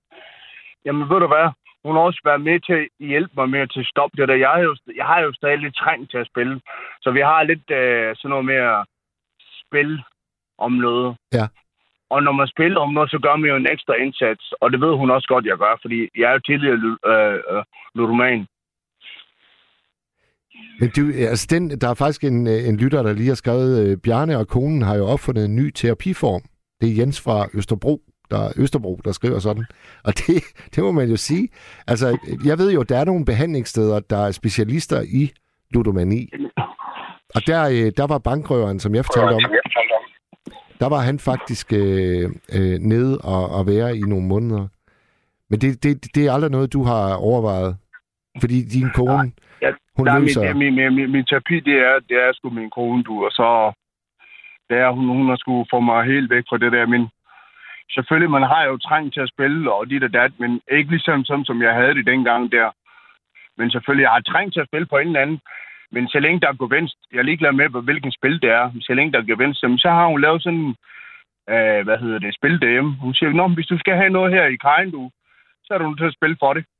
Jamen, ved du hvad? Hun har også været med til at hjælpe mig med at til stoppe det der. Jeg har jo, jeg har jo stadig lidt trængt til at spille. Så vi har lidt øh, sådan noget med at spille om noget. Ja. Og når man spiller om noget, så gør man jo en ekstra indsats. Og det ved hun også godt, jeg gør, fordi jeg er jo tidligere øh, øh, ludoman. Men du, altså den, der er faktisk en, øh, en lytter, der lige har skrevet, øh, Bjarne og konen har jo opfundet en ny terapiform. Det er Jens fra Østerbro, der er Østerbro, der skriver sådan. Og det, det må man jo sige. Altså, jeg ved jo, der er nogle behandlingssteder, der er specialister i ludomani. Og der, øh, der var bankrøveren, som jeg fortalte om, der var han faktisk øh, øh, nede og, og være i nogle måneder. Men det, det, det er aldrig noget, du har overvejet. Fordi din kone, Ja, hun er løser... min, min, min, min terapi, det er, det er sgu min kone, du. Og så det er, hun, hun har sgu få mig helt væk fra det der. Men selvfølgelig, man har jo trængt til at spille, og dit og dat, men ikke ligesom sådan, som jeg havde det dengang der. Men selvfølgelig, jeg har trængt til at spille på en eller anden. Men så længe der er gevinst, jeg er ligeglad med, hvilken spil det er. Så længe der er gevinst, så har hun lavet sådan, øh, hvad hedder det, spil derhjemme. Hun siger, Nå, hvis du skal have noget her i kajen, du, så er du nødt til at spille for det.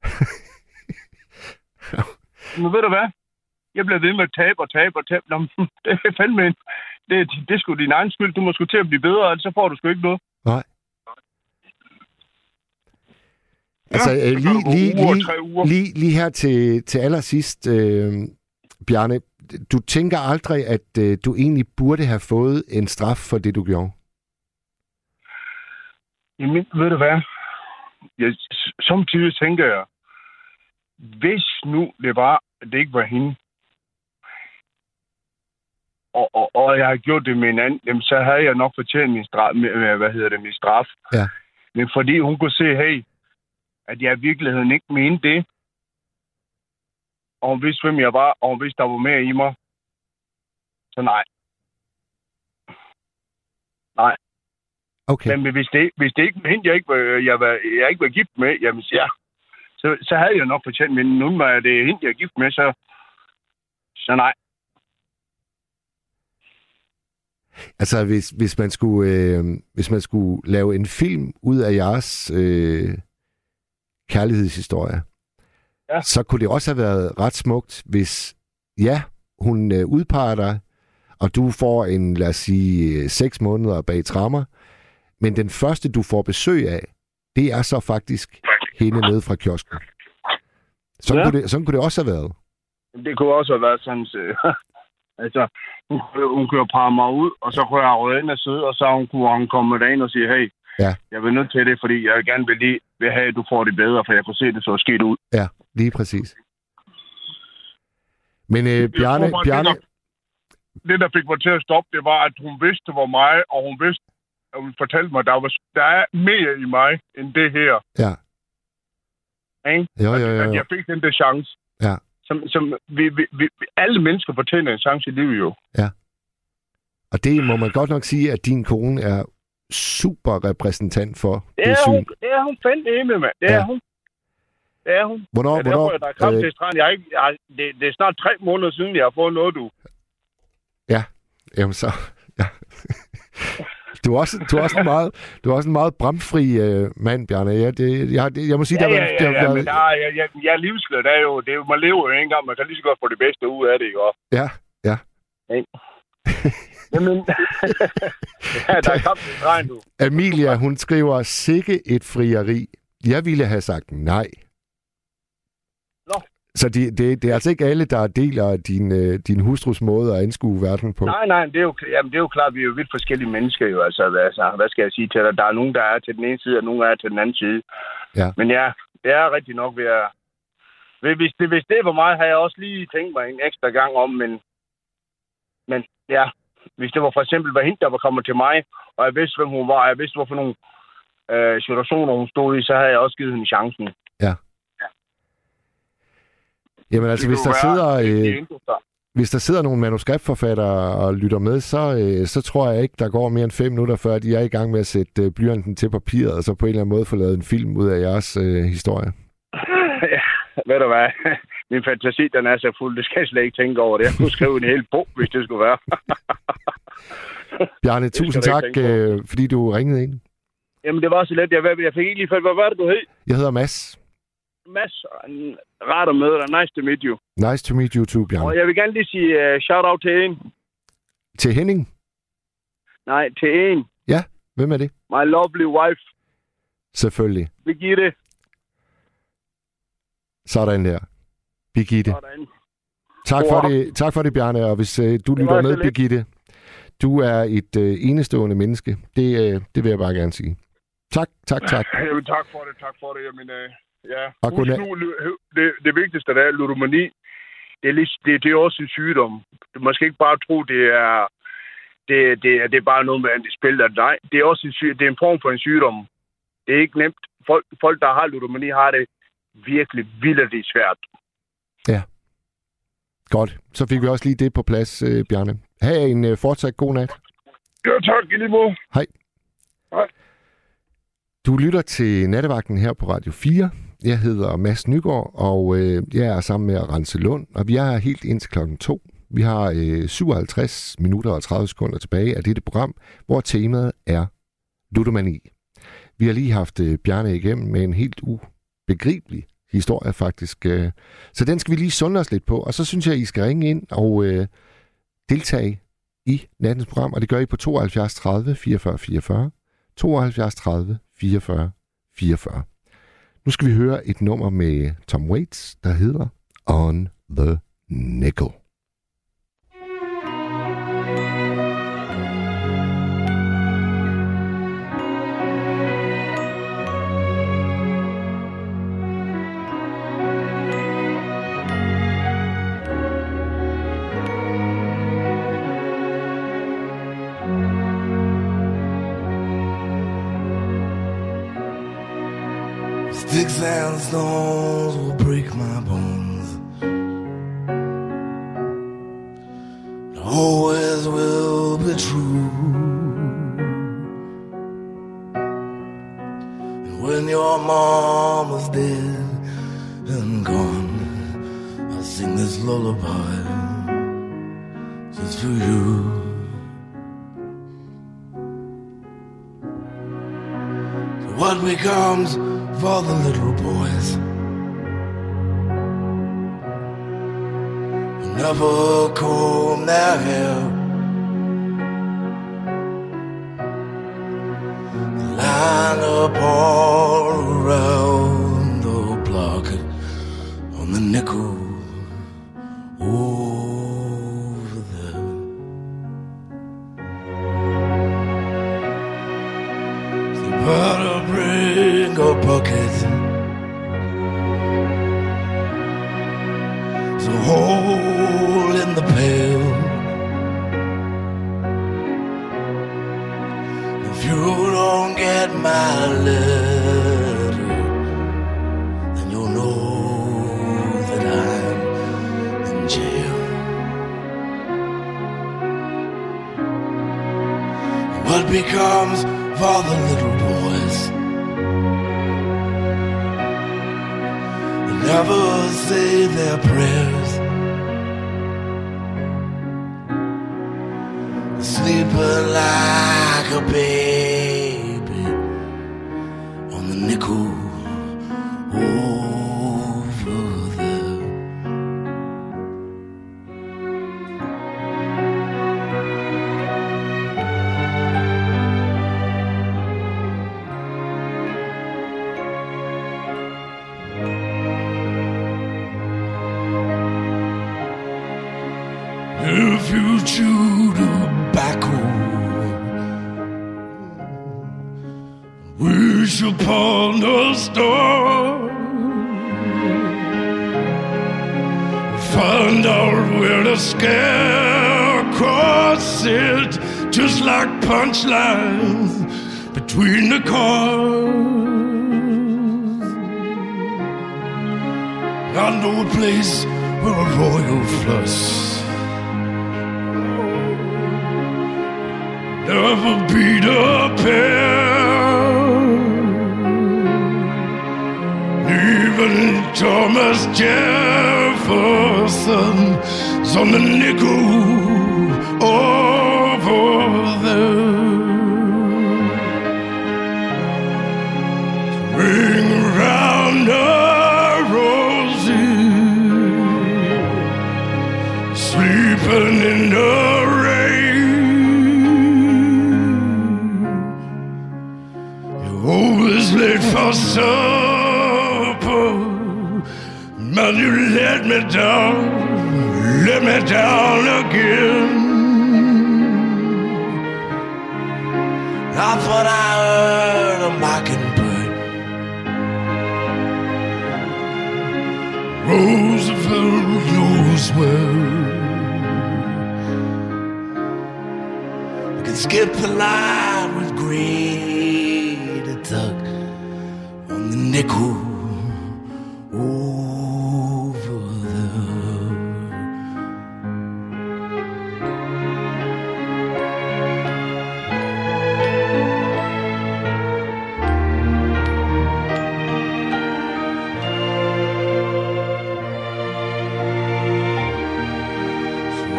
Men ved du hvad? Jeg bliver ved med at tabe og tabe og tabe. Nå, det er fandme en. Det, det er sgu din egen skyld. Du må sgu til at blive bedre, ellers så får du sgu ikke noget. Nej. Altså, Ja, øh, lige, lige, lige, lige, lige her til, til allersidst, øh, Bjarne, du tænker aldrig, at øh, du egentlig burde have fået en straf for det, du gjorde? Jamen, ved du hvad? Jeg, samtidig tænker jeg, hvis nu det var, at det ikke var hende, og, og, og jeg har gjort det med en anden, jamen, så havde jeg nok fortjent min straf, hvad hedder det, min straf. Ja. Men fordi hun kunne se, hey, at jeg i virkeligheden ikke mente det, og hun vidste, hvem jeg var, og hun vidste, der var mere i mig, så nej. Okay. Men hvis det, hvis det ikke var hende, jeg ikke var, jeg var, jeg ikke var gift med, jamen ja, så, så havde jeg nok fortjent, men nu er det hende, jeg er gift med, så, så nej. Altså, hvis, hvis, man skulle, øh, hvis man skulle lave en film ud af jeres øh, kærlighedshistorie, Ja. så kunne det også have været ret smukt, hvis, ja, hun øh, udpeger dig, og du får en, lad os sige, øh, seks måneder bag trammer, men den første, du får besøg af, det er så faktisk hende nede fra kiosken. Sådan, Ja. kunne, det, sådan kunne det også have været. Det kunne også have været sådan, så, altså, hun, kunne- hun kunne jo mig ud, og så kunne jeg røde ind og sidde, og så hun kunne hun komme derind og sige, hey, Ja. jeg vil nødt til det, fordi jeg gerne vil lige vil have, at du får det bedre, for jeg kunne se, det så skidt ud. Ja, lige præcis. Men øh, Bjarne, tror Bjarne, Det der, det, der fik mig til at stoppe, det var, at hun vidste, var mig, og hun vidste, og hun fortalte mig, at der, var, der er mere i mig, end det her. ja. Ikke? Jo, jo, jo, At jo. jeg fik den der chance. Ja. som, som vi, vi, vi, alle mennesker fortjener en chance i livet jo. Og det må man godt nok sige, at din kone er super repræsentant for Det det, er hun, det er hun fandme, mand. Det Ja. er hun. Det er hun. Hvornår, Ja, hvornår, derfor, der er kraft øh, til. Jeg, har ikke, jeg, det, det er snart tre måneder siden, jeg har fået noget, du. Jamen så, ja. Du er også, du er også en meget, du er også en meget bramfri øh, mand, Bjarne. Ja, det, jeg, det, jeg må sige, Ja, der, ja, ja, ja, der, men der er, jeg, jeg, jeg er livsglad. Det er jo, det er jo, man lever jo ikke engang. Man kan lige så godt få det bedste ud af det, ikke? Ja, ja. Jamen, ja, der er til stregen, du. Amelia, hun skriver, sikke et frieri. Jeg ville have sagt nej. Nå. Så det, det, det er altså ikke alle, der deler din, øh, din hustrus måde at anskue verden på. Nej, nej, det er, jo, jamen, det er jo klart, vi er jo vidt forskellige mennesker jo. Altså, hvad- altså, hvad skal jeg sige til dig? Der er nogen, der er til den ene side, og nogen der er til den anden side. Ja. Men ja, det er rigtig nok ved at... Hvis- Hvis det, hvis det var mig, har jeg også lige tænkt mig en ekstra gang om, men... Men ja, hvis det var for eksempel var hende, der var kommet til mig, og jeg vidste, hvem hun var, og jeg vidste, hvorfor nogle øh, situationer hun stod i, så havde jeg også givet hende chancen. Jamen altså, hvis der, sidder, øh, hvis der sidder nogle manuskriptforfattere og lytter med, så, øh, så tror jeg ikke, der går mere end fem minutter, før de er i gang med at sætte øh, blyanten til papiret, og så på en eller anden måde få lavet en film ud af jeres øh, historie. ja, ved du hvad? Min fantasi, den er så fuld. Det skal jeg slet ikke tænke over det. Jeg kunne skrive en hel bog, hvis det skulle være. Bjarne, tusind tak, øh, fordi du ringede ind. Jamen, det var så let. Jeg, jeg fik ikke lige fat. Hvad var det, du hed? Jeg hedder Mads. Mads, rart at møde dig. Nice to meet you. Nice to meet you too, Og Bjarne. jeg vil gerne lige sige uh, shout-out til en. Til Henning. Nej, til en. Hvem er det? My lovely wife, Selvfølgelig. Birgitte. Sådan der. Birgitte. Sådan. Tak for det, tak for det Bjarne. Og hvis øh, du var lytter med, lidt. Birgitte, du er et øh, enestående menneske. Det, øh, det vil jeg bare gerne sige. Tak, tak, tak. Jamen, tak for det, tak for det. Jamen, uh, ja. Og Husk nu, det, det vigtigste, der er ludomani. Det er, lige, det, det er også en sygdom. Man skal ikke bare tro, det er, det, det, er- det er bare noget med, spiller. Nej, det er også en, syg, det er en form for en sygdom. Det er ikke nemt. Folk, folk der har ludomani, har det virkelig vildt svært. Godt. Så fik vi også lige det på plads, øh, Bjarne. Ha' en øh, fortsat god nat. Ja, tak i lige måde. Du lytter til Nattevagten her på Radio 4. Jeg hedder Mads Nygaard, og øh, jeg er sammen med Rense Lund, og vi er her helt indtil klokken 2. Vi har øh, 57 minutter og 30 sekunder tilbage af dette program, hvor temaet er ludomani. Vi har lige haft øh, Bjarne igennem med en helt begribelig historie faktisk. Øh, så den skal vi lige sunde os lidt på, og så synes jeg, I skal ringe ind og øh, deltage i nattens program, og det gør I på 72 30 44 44. 72 30 44 44. Nu skal vi høre et nummer med Tom Waits, der hedder On the Nickel. Sticks and stones will break my bones. Always will be true. And when your mom was dead and gone, I'll sing this lullaby just for you. What becomes for the little boys who never comb their hair. Line upon around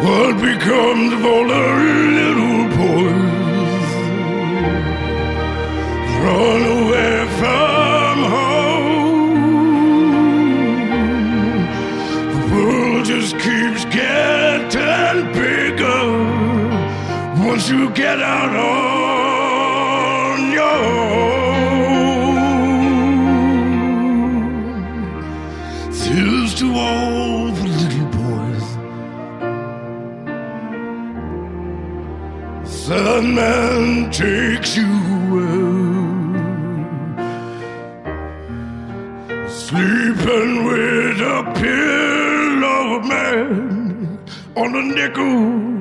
What becomes of all the little boys run away from home? The world just keeps getting bigger once you get out on Sandman takes you away. Sleeping with a pillow man on a nickel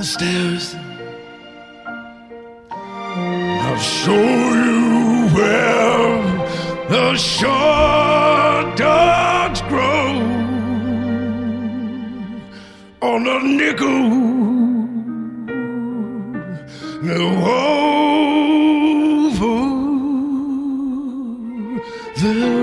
the stairs. I'll show you where the short dogs grow on a nickel. No over.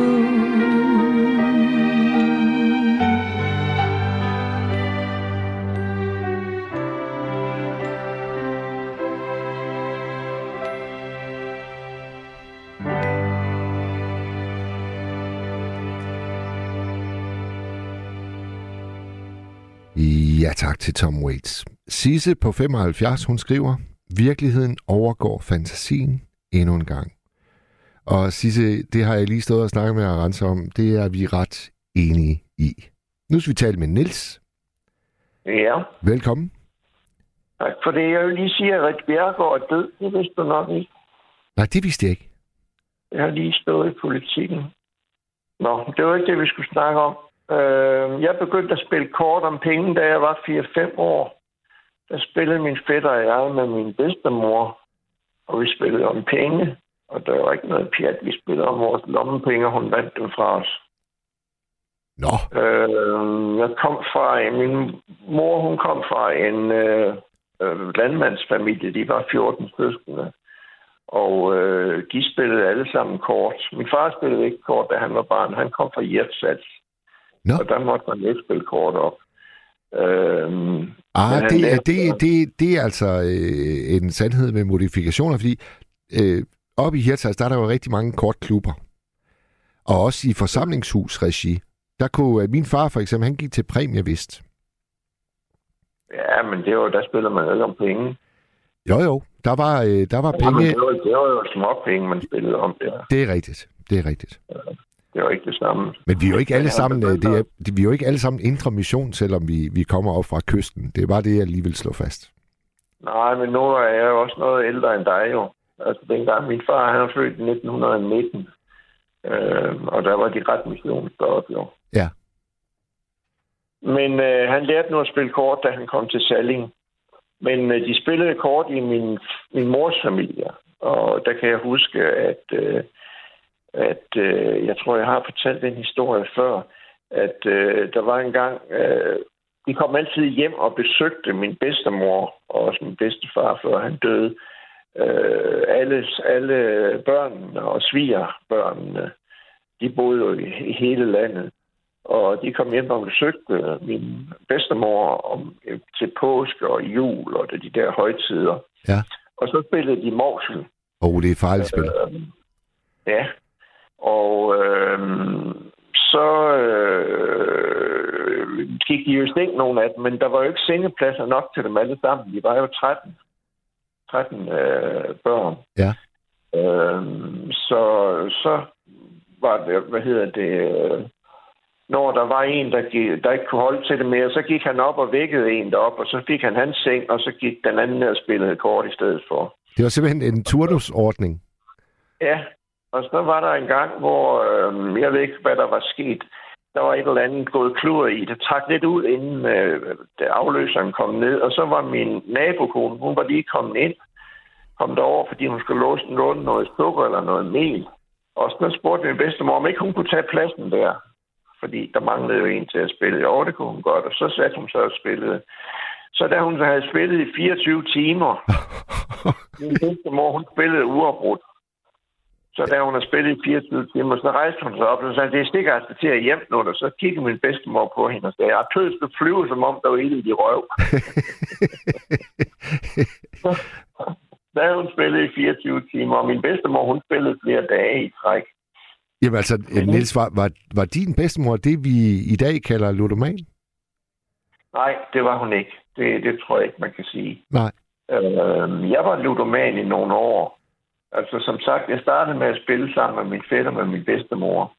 Tak til Tom Waits. Sisse på 75, hun skriver, virkeligheden overgår fantasien endnu en gang. Og Sisse, det har jeg lige stået og snakket med Arance om, det er vi ret enige i. Nu skal vi tale med Nils. Ja, Velkommen. tak for det. Jeg vil lige sige, at Rik Bjergård er død. Det vidste du nok ikke. Nej, det vidste jeg ikke. Jeg har lige stået i politikken. Nå, det var ikke det, vi skulle snakke om. Øh, jeg begyndte at spille kort om penge, da jeg var 4-5 år. der spillede min fætter og jeg med min bedstemor, og vi spillede om penge. Og der var ikke noget pjat. Vi spillede om vores lommepenge, og hun vandt dem fra os. Nå, Øh, jeg kom fra, min mor hun kom fra en øh, øh, landmandsfamilie. De var 14 søskende. Og øh, de spillede alle sammen kort. Min far spillede ikke kort, da han var barn. Han kom fra Hjertsats. Nå. Og der måtte man ikke spille kort op. Øh, ah, det, er, lærte- det, det, det er altså øh, en sandhed med modifikationer, fordi øh, oppe i Hirtshals, der er der jo rigtig mange kortklubber. Og også i forsamlingshusregi. Der kunne øh, min far for eksempel, han gik til præmievist. ja, men det var, der spiller man jo ikke om penge. Jo jo, der var, øh, der var Jamen, penge. det, var, det var jo små penge, man spillede om der. Det er rigtigt, det er rigtigt. Det var ikke det samme. Men vi er jo ikke alle sammen, det er, vi er jo ikke alle sammen indre mission, selvom vi, vi kommer op fra kysten. Det er bare det, jeg lige vil slå fast. Nej, men nu er jeg jo også noget ældre end dig jo. Altså dengang min far, han er født i 1919. Øh, og der var de ret missionsderoppe jo. Ja. Men øh, han lærte nu at spille kort, da han kom til Salling. Men øh, de spillede kort i min, min mors familie. Og der kan jeg huske, at, øh, at øh, jeg tror, jeg har fortalt den historie før, at øh, der var en gang, øh, de kom altid hjem og besøgte min bedstemor og også min bedstefar, før han døde. Øh, alle, alle børnene og svigerbørnene, de boede jo i, hele landet. Og de kom hjem og besøgte min bedstemor om, øh, til påske og jul og de der højtider. Ja. Og så spillede de Morsel. Åh, oh, det er farligt spil. Øh, ja. Og øh, så øh, gik de jo i seng, nogle af dem, men der var jo ikke sengepladser nok til dem alle sammen. De var jo 13, 13 øh, børn. Ja. Øh, så, så var det, hvad hedder det, øh, når der var en, der, gik, der ikke kunne holde til det mere, så gik han op og vækkede en derop, og så fik han hans seng, og så gik den anden ned og spillede kort i stedet for. Det var simpelthen en turnusordning. Ja, og så var der en gang, hvor øh, jeg ved ikke, hvad der var sket. Der var et eller andet gået klur i. Det trak lidt ud, inden øh, afløseren kom ned. Og så var min nabokone, hun var lige kommet ind, kom derover, fordi hun skulle låse, låne noget sukker eller noget mel. Og så spurgte min bedstemor, om ikke hun kunne tage pladsen der. Fordi der manglede jo en til at spille. Jo, det kunne hun godt. Og så satte hun så og spillede. Så da hun havde spillet i 24 timer, min bedstemor, hun spillede uafbrudt. Så da hun har spillet i 24 timer, så rejste hun sig op og sagde, det er til at hjem nu. Og så kiggede min bedstemor på hende og sagde, jeg tøs du flyve, som om der var ild i røv. da havde hun spillet i 24 timer, og min bedstemor, hun spillede flere dage i træk. Jamen altså, Niels, var, var, var din bedstemor det, vi i dag kalder ludoman? Nej, det var hun ikke. Det, det tror jeg ikke, man kan sige. Nej. Øh, jeg var ludoman i nogle år. Altså som sagt, jeg startede med at spille sammen med min fætter med min bedstemor.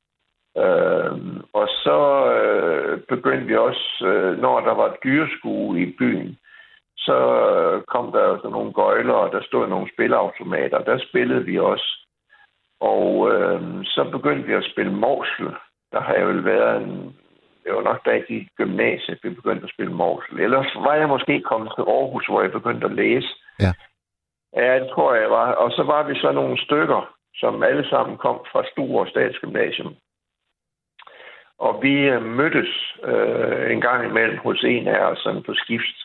Øh, og så øh, begyndte vi også, øh, når der var et dyreskue i byen, så øh, kom der sådan nogle gøjler, og der stod nogle spilleautomater. Der spillede vi også. Og øh, så begyndte vi at spille morsel. Der har jeg vel været en... Det var nok da jeg gik i gymnasiet, vi begyndte at spille morsel. Ellers var jeg måske kommet til Aarhus, hvor jeg begyndte at læse. Ja. Ja, det tror jeg, jeg var. Og så var vi så nogle stykker, som alle sammen kom fra Struer Statsgymnasium. Og vi øh, mødtes øh, en gang imellem hos en af os sådan på skift.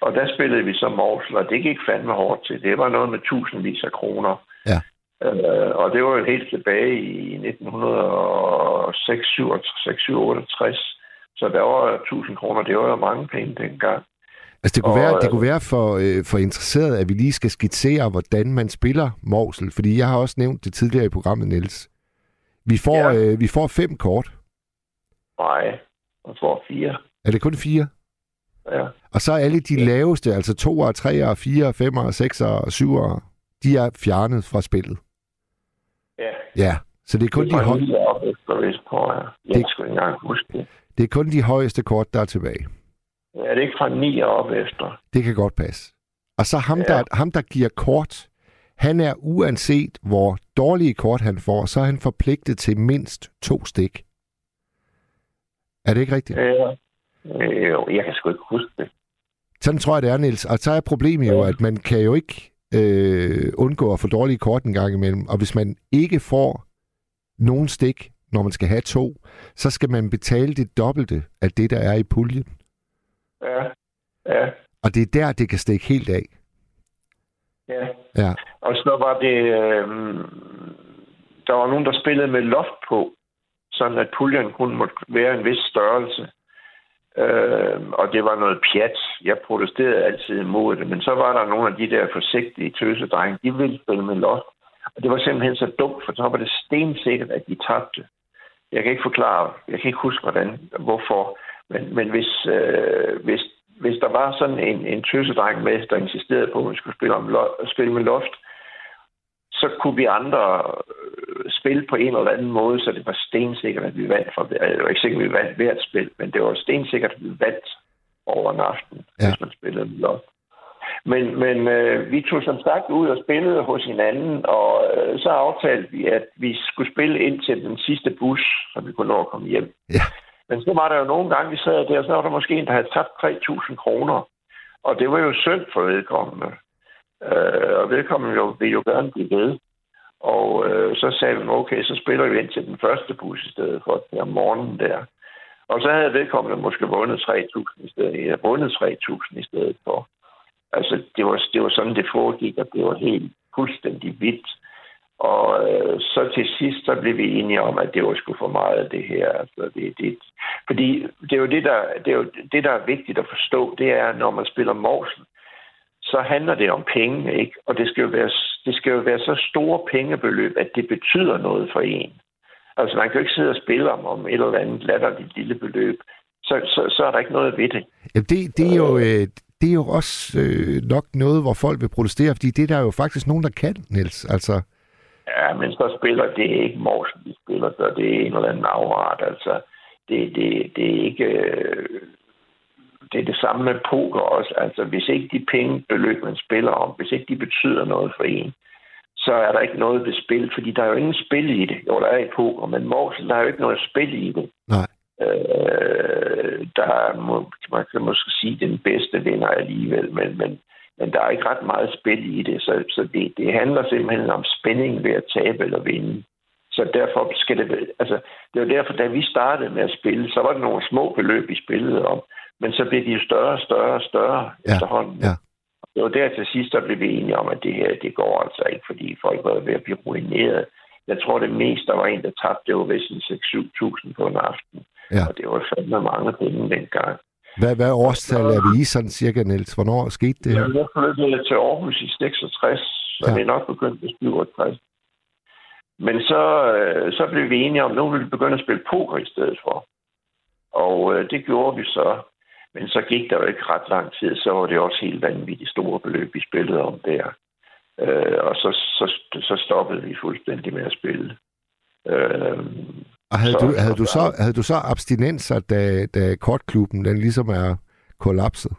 Og der spillede vi så morsel, og det gik fandme hårdt til. Det var noget med tusindvis af kroner. Ja. Øh, og det var jo helt tilbage i 1968. Så der var 1000 kroner, det var jo mange penge dengang. Altså, det kunne, Og, være, det øh, kunne være for, øh, for interesseret, at vi lige skal skitsere, hvordan man spiller morsel. Fordi jeg har også nævnt det tidligere i programmet, Niels. Vi får, Ja. ja. øh, vi får fem kort. Nej, jeg får fire. Er det kun fire? Ja. Og så er alle de laveste, altså 2, 3, 4, 5, 6 og 7, de er fjernet fra spillet. Ja. Ja, så det er kun, det de, var høj, lige op efter vist, tror jeg. Jeg Det- skulle ikke engang huske det. det er kun de højeste kort, der er tilbage. Er det ikke fra 9 og op efter? Det kan godt passe. Og så ham, Ja. der, ham der giver kort, han er uanset hvor dårlige kort han får, så er han forpligtet til mindst to stik. Er det ikke rigtigt? Ja. Øh, jo, jeg kan sgu ikke huske det. Sådan tror jeg, det er, Niels. Og så er problemet jo, at man kan jo ikke øh, undgå at få dårlige kort en gang imellem. Og hvis man ikke får nogen stik, når man skal have to, så skal man betale det dobbelte af det, der er i puljen. Ja, ja, Og det er der, det kan stikke helt af. ja. Ja, Og så var det... Øh, der var nogen, der spillede med loft på, sådan at puljen kun måtte være en vis størrelse. Øh, og det var noget pjat. Jeg protesterede altid imod det, men så var der nogle af de der forsigtige tøsedrenge, de ville spille med loft. Og det var simpelthen så dumt, for så var det stensikkert, at de tabte. Jeg kan ikke forklare, jeg kan ikke huske, hvordan, hvorfor. Men, men hvis, øh, hvis, hvis der var sådan en, en tøsedreng med, der insisterede på, at vi skulle spille, om lo- spille med loft, så kunne vi andre øh, spille på en eller anden måde, så det var stensikkert, at vi vandt. For, det var ikke sikkert, at vi vandt hvert spil, men det var stensikkert, at vi vandt over en aften, Ja. hvis man spillede med loft. Men, men øh, vi tog som sagt ud og spillede hos hinanden, og øh, så aftalte vi, at vi skulle spille ind til den sidste bus, så vi kunne nå at komme hjem. Ja. Men så var der jo nogle gange, vi sad der, så var der måske en, der havde tabt 3.000 kroner. Og det var jo synd for vedkommende. Øh, og vedkommende jo, ville jo gerne blive ved. Og øh, så sagde vi, okay, så spiller vi ind til den første bus i stedet for den om morgenen der. Og så havde vedkommende måske vundet 3.000 i stedet, eller vundet 3.000 i stedet for. Altså, det var, det var sådan, det foregik, og det var helt fuldstændig vildt. Og øh, så til sidst, så blev vi enige om, at det var sgu for meget af det her. Altså, det, det, fordi det er, jo det, der, det er jo det, der er vigtigt at forstå, det er, når man spiller Morsen, så handler det om penge, ikke? Og det skal, jo være, det skal jo være så store pengebeløb, at det betyder noget for en. Altså, man kan jo ikke sidde og spille om, om et eller andet latterligt lille beløb. Så, så, så er der ikke noget ved det. Jamen, det, det, er jo, øh, det er jo også øh, nok noget, hvor folk vil protestere, fordi det er der jo faktisk nogen, der kan, Niels. Altså, Ja, men så spiller det ikke Morsen, de spiller, så det er en eller anden afret. Altså, det, det, det er ikke... øh, Det er det samme med poker også. Altså, hvis ikke de pengebeløb, man spiller om, hvis ikke de betyder noget for en, så er der ikke noget ved spil, fordi der er jo ingen spil i det. Jo, der er i poker, men Morsen, der er jo ikke noget spil i det. nej. Øh, der må, man kan måske sige, den bedste vinder alligevel, men, men, men der er ikke ret meget spil i det, så, så det, det handler simpelthen om spænding ved at tabe eller vinde. Så derfor skal det altså, det var derfor, da vi startede med at spille, så var det nogle små beløb, vi spillede om, men så blev de jo større og større og større Ja, efterhånden. ja. Det var der til sidst, der blev vi enige om, at det her, det går altså ikke, fordi folk var ved at blive ruineret. Jeg tror, det mest, der var en, der tabte, det var vist en 6-7.000 på en aften. Ja. Og det var fandme mange penge dengang. Hvad, hvad årstal er vi i sådan cirka, Niels? Hvornår skete det her? Jeg flyttede til Aarhus i 66, så Ja. vi nok begyndt i 67. Men så, øh, så blev vi enige om, at nu ville vi begynde at spille poker i stedet for. Og øh, det gjorde vi så. Men så gik der jo ikke ret lang tid, så var det også helt vanvittigt store beløb, vi spillede om der. Øh, og så, så, så stoppede vi fuldstændig med at spille. Øh, Og havde, Så- du, havde, du så, havde du så abstinenser, da, da kortklubben den ligesom er kollapset?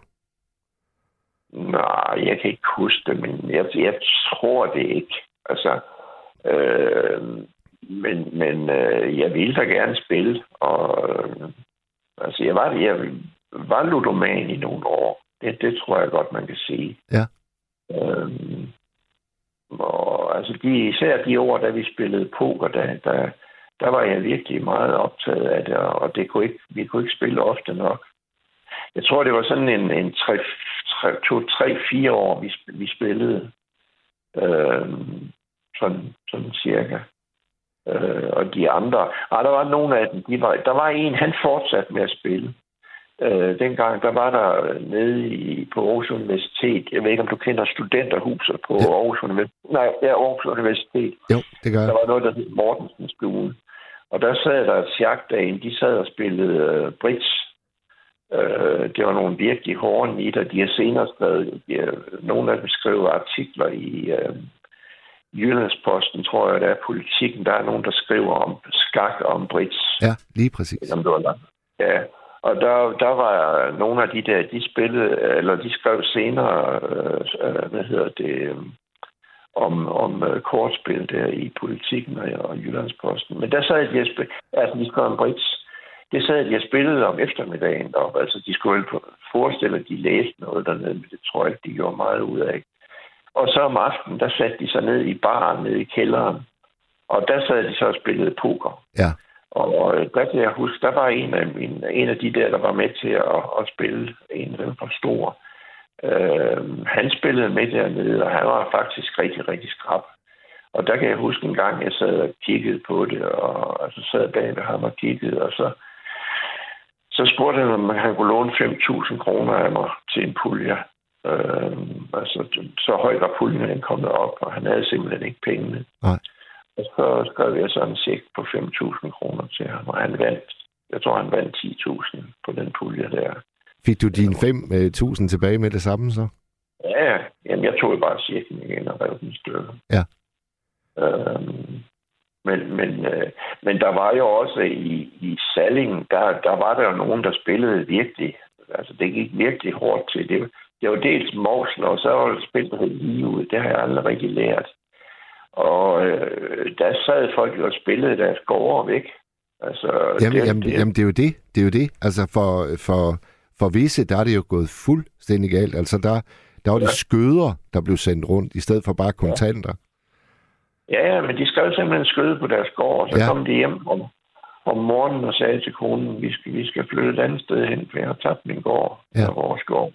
Nej, jeg kan ikke huske det, men jeg, jeg tror det ikke. Altså, øh, men men øh, jeg ville da gerne spille, og øh, altså, jeg var, jeg var ludoman i nogle år. Det, det tror jeg godt, man kan sige. Ja. Øh, og altså, de, især de år, da vi spillede poker, der, der, der var jeg virkelig meget optaget af det, og det kunne ikke, vi kunne ikke spille ofte nok. Jeg tror, det var sådan en, en 3, 3, 2, 3, 4 år, vi, vi spillede. Øh, sådan, sådan cirka. Øh, og de andre, ah, der var nogle af dem, de var, der var en, han fortsatte med at spille. Øh, dengang, der var der nede i, på Aarhus Universitet, jeg ved ikke, om du kender studenterhuset på Ja. Aarhus Universitet. Nej, ja, Aarhus Universitet. Jo, det gør Der jeg. var noget, der hed Mortensens Stue. Og der sad der et sjagtdagen, de sad og spillede øh, bridge. Øh, det var nogle virkelig hårde nitter. De har senere skrevet, de, har- nogle af dem skrev artikler i øh, Jyllandsposten, tror jeg, der er politikken. Der er nogen, der skriver om skak og om bridge. Ja, lige præcis. Om det var langt. Ja, og der, der var nogle af de der, de spillede, eller de skrev senere, øh, øh, hvad hedder det, øh, om, om øh, kortspil der i politikken og, og Jyllandsposten. Men der sad og spil, altså om bridge. Det sad de og spillede om eftermiddagen deroppe. Altså, de skulle forestille, at de læste noget dernede, men det tror jeg ikke, de gjorde meget ud af. Og så om aftenen, der satte de sig ned i baren nede i kælderen. Og der sad de så og spillede poker. Ja. Og øh, der kan jeg huske, der var en af, mine, en af de der, der var med til at, at spille. En af dem var stor. Øh, han spillede med dernede, og han var faktisk rigtig, rigtig skrab. Og der kan jeg huske en gang, jeg sad og kiggede på det, og altså sad bag ved ham og kiggede, og så, så spurgte han, om han kunne låne 5.000 kroner af mig til en pulje. Øh, altså, så højt var puljen den kommet op, og han havde simpelthen ikke pengene. Nej. Og så skrev jeg så en check på 5.000 kroner til ham, og han vandt, jeg tror, han vandt 10.000 på den pulje der. Fik du dine 5.000 tilbage med det samme så? Ja, jamen jeg tog jo bare checken igen og rev den stykker. Ja. Øhm, men, men, øh, men der var jo også i, i Salling, der, der var der jo nogen, der spillede virkelig, altså det gik virkelig hårdt til. Det, det var dels Morsen, og så var det spillet lige ud. Det har jeg aldrig rigtig lært. Og øh, der sad folk jo og spillede deres gårde væk. Altså, Jamen, det, jamen, det, jamen, det er jo det. Det er jo det. Altså, for, for, for visse, der er det jo gået fuldstændig galt. Altså, der, der var det skøder, der blev sendt rundt, i stedet for bare kontanter. Ja, ja, men de skrev simpelthen skøde på deres gård, og så Ja. ja. kom de hjem om, om morgenen og sagde til konen, vi skal, vi skal flytte et andet sted hen, for jeg har tabt min gård, Ja. ja. vores gård.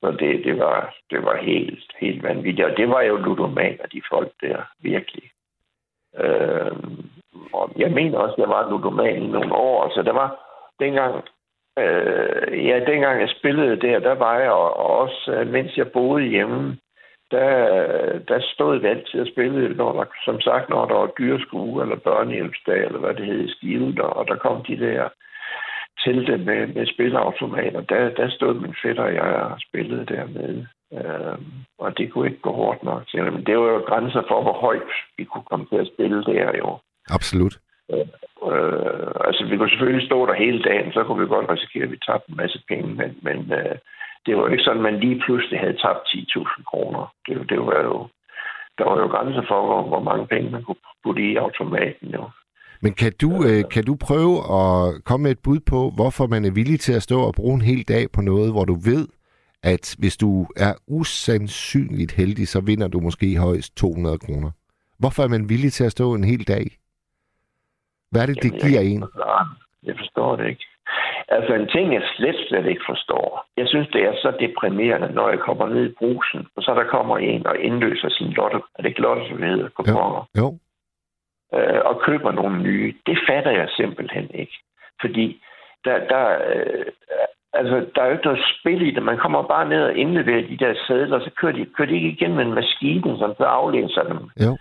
Så det, det, var, det var helt, helt vanvittigt. Og det var jo ludomaner, de folk der, virkelig. Øh, og jeg mener også, at jeg var ludoman i nogle år. Så der var dengang, øh, ja, dengang jeg spillede der, der var jeg, og også øh, mens jeg boede hjemme, der, der stod vi altid og spillede, når der, som sagt, når der var dyreskue eller børnehjælpsdag, eller hvad det hed i Skive, der, og der kom de der telte med, med spilleautomater. Der, der stod min fætter og jeg og spillede dernede. Øhm, og det kunne ikke gå hårdt nok til. Men det var jo grænser for, hvor højt vi kunne komme til at spille der jo. Absolut. Øh, altså, vi kunne selvfølgelig stå der hele dagen, så kunne vi godt risikere, at vi tabte en masse penge, men, men øh, det var jo ikke sådan, at man lige pludselig havde tabt 10.000 kroner. Det, det var jo, der var jo grænser for, hvor, hvor mange penge man kunne putte i automaten. Jo. Men kan du, øh, kan du prøve at komme med et bud på, hvorfor man er villig til at stå og bruge en hel dag på noget, hvor du ved, at hvis du er usandsynligt heldig, så vinder du måske højst 200 kroner. Hvorfor er man villig til at stå en hel dag? Hvad er det, det Jamen, giver jeg, en? Jeg forstår det ikke. Altså en ting, jeg slet, slet ikke forstår. Jeg synes, det er så deprimerende, når jeg kommer ned i brusen, og så der kommer en og indløser sin lotto. Er det ikke lotto, som det hedder? Kuponer. Jo. øh, og køber nogle nye. Det fatter jeg simpelthen ikke. Fordi der, der, øh, altså, der er jo ikke noget spil i det. Man kommer bare ned og indleverer de der sædler, og så kører de, kører de ikke igen med en maskine, som så aflæser dem. Jo.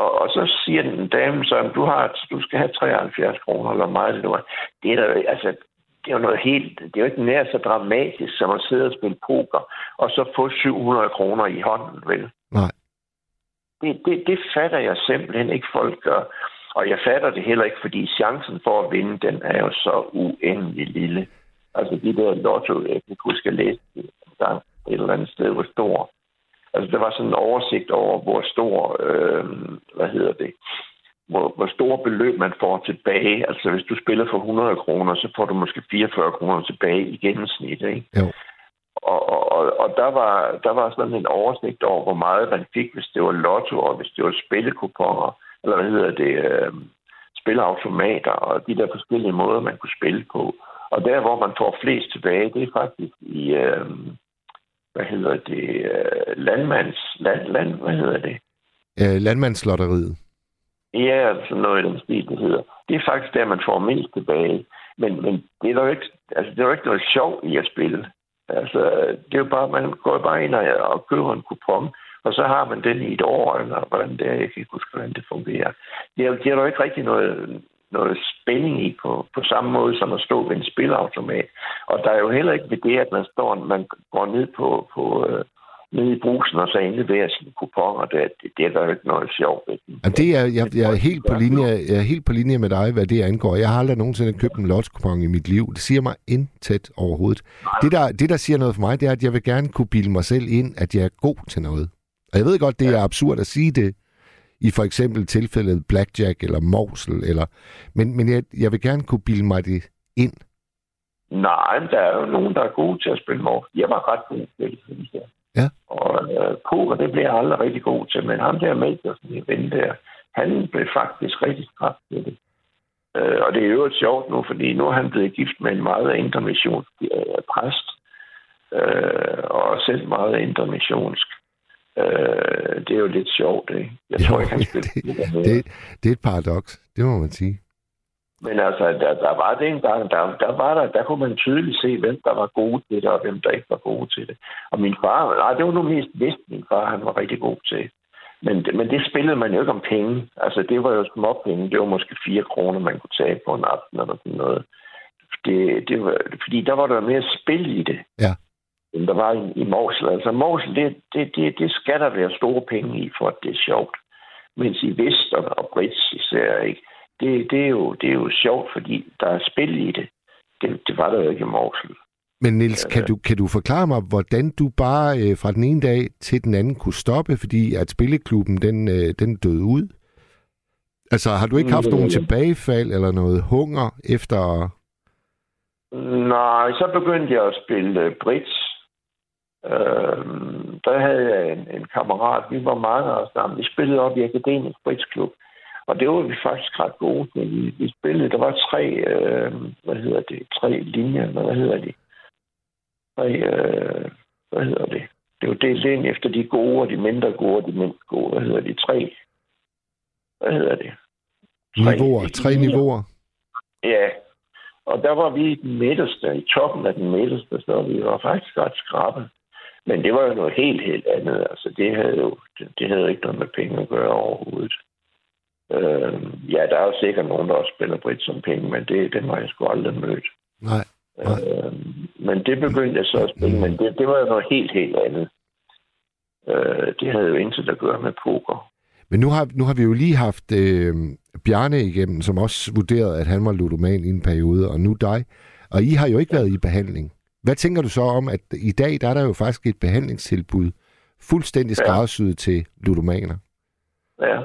Og, og så siger den dame så, at du, har, du skal have 73 kroner, eller meget det nu er. Det er, der, altså, det er jo noget helt, det er jo ikke nær så dramatisk, som at sidde og spille poker, og så få 700 kroner i hånden, vel? Nej. Det, det, det fatter jeg simpelthen ikke, folk gør. Og jeg fatter det heller ikke, fordi chancen for at vinde, den er jo så uendelig lille. Altså de der lotto, jeg kan huske, jeg læste et eller andet sted, hvor stor. Altså der var sådan en oversigt over, hvor stor, øh, hvad hedder det, hvor, hvor store beløb man får tilbage. Altså hvis du spiller for 100 kroner, så får du måske 44 kroner tilbage i gennemsnit, ikke? Jo. Og, og, og- der, var, der var sådan en oversigt over, hvor meget man fik, hvis det var lotto, og hvis det var spillekuponer, eller hvad hedder det, øh, spilleautomater, og de der forskellige måder, man kunne spille på. Og der, hvor man får flest tilbage, det er faktisk i, øh, hvad hedder det, øh, landmands, land, land, hvad hedder det? Øh, landmandslotteriet. Ja, sådan noget i den stil, det hedder. Det er faktisk der, man får mest tilbage. Men, men det er jo ikke, altså, det er jo ikke noget sjov i at spille. Altså, det er jo bare, man går bare ind og, og køber en kupon, og så har man den i et år, eller hvordan det er, jeg kan ikke huske, hvordan det fungerer. Det er, det er jo ikke rigtig noget, noget spænding i på, på samme måde, som at stå ved en spilautomat. Og der er jo heller ikke ved det, at man står, man går ned på, på øh, ned i brusen og så indleverer sine kuponer. Det, det, det er der jo ikke noget sjovt ved. Jamen, det er, jeg, jeg, er helt på linje, jeg er helt på linje med dig, hvad det angår. Jeg har aldrig nogensinde købt en lotskupon i mit liv. Det siger mig intet overhovedet. Det der, det, der siger noget for mig, det er, at jeg vil gerne kunne bilde mig selv ind, at jeg er god til noget. Og jeg ved godt, det er absurd at sige det i for eksempel tilfældet Blackjack eller Morsel, eller, men, men jeg, jeg vil gerne kunne bilde mig det ind. Nej, men der er jo nogen, der er gode til at spille Morsel. Jeg var ret god til det, synes jeg. Ja. Og øh, poker, det blev jeg aldrig rigtig god til, men ham der med, der en ven der, han blev faktisk rigtig skrab til det. Øh, og det er jo sjovt nu, fordi nu er han blevet gift med en meget intermissionsk øh, præst, øh, og selv meget intermissionsk. Øh, det er jo lidt sjovt, ikke? Jeg Jo, tror ikke, han det, spiller det, det er et paradoks, det må man sige. Men altså, der, der var det engang, der, der var der, der kunne man tydeligt se, hvem der var gode til det, og hvem der ikke var gode til det. Og min far, nej, det var nu mest vist, min far, han var rigtig god til. Men, men det spillede man jo ikke om penge. Altså, det var jo småpenge. Det var måske 4 kroner, man kunne tage på en aften eller sådan noget. Det, det var, fordi der var der mere spil i det. Ja. End der var i, i Morsel. Altså, Morsel, det, det, det, det skal der være store penge i, for at det er sjovt. Mens i Vest og, og Brits især, ikke? Det, det, er jo, det er jo sjovt, fordi der er spil i det. Det, det var der jo ikke i Morsel. Men Nils, kan du, kan du forklare mig, hvordan du bare øh, fra den ene dag til den anden kunne stoppe, fordi at spilleklubben, den, øh, den døde ud? Altså, har du ikke haft nogen tilbagefald eller noget hunger efter... Nej, så begyndte jeg at spille øh, Brits. Øh, der havde jeg en, en kammerat. Vi var mange af os sammen. Vi spillede op i Akademisk Britsklub. Og det var vi faktisk ret gode til. Vi, vi spillede, der var tre, øh, hvad hedder det, tre linjer, hvad hedder de? Tre, øh, hvad hedder det? Det var delt ind efter de gode og de mindre gode og de mindre gode. Hvad hedder de? Tre. Hvad hedder det? Niveauer, tre niveauer. Ja, og der var vi i den midterste, i toppen af den midterste, så vi var faktisk ret skrappe. Men det var jo noget helt, helt andet. Altså, det havde jo det, det havde jo ikke noget med penge at gøre overhovedet. Øh, ja, der er jo sikkert nogen, der også spiller brit som penge, men det, den var jeg sgu aldrig mødt. Nej. nej. Øh, men det begyndte jeg så at spille, men det, det var jo noget helt, helt andet. Øh, det havde jo intet at gøre med poker. Men nu har, nu har vi jo lige haft øh, Bjarne igennem, som også vurderede, at han var ludoman i en periode, og nu dig. Og I har jo ikke været i behandling. Hvad tænker du så om, at i dag der er der jo faktisk et behandlingstilbud, fuldstændig Ja. skræddersyet til ludomaner? Ja.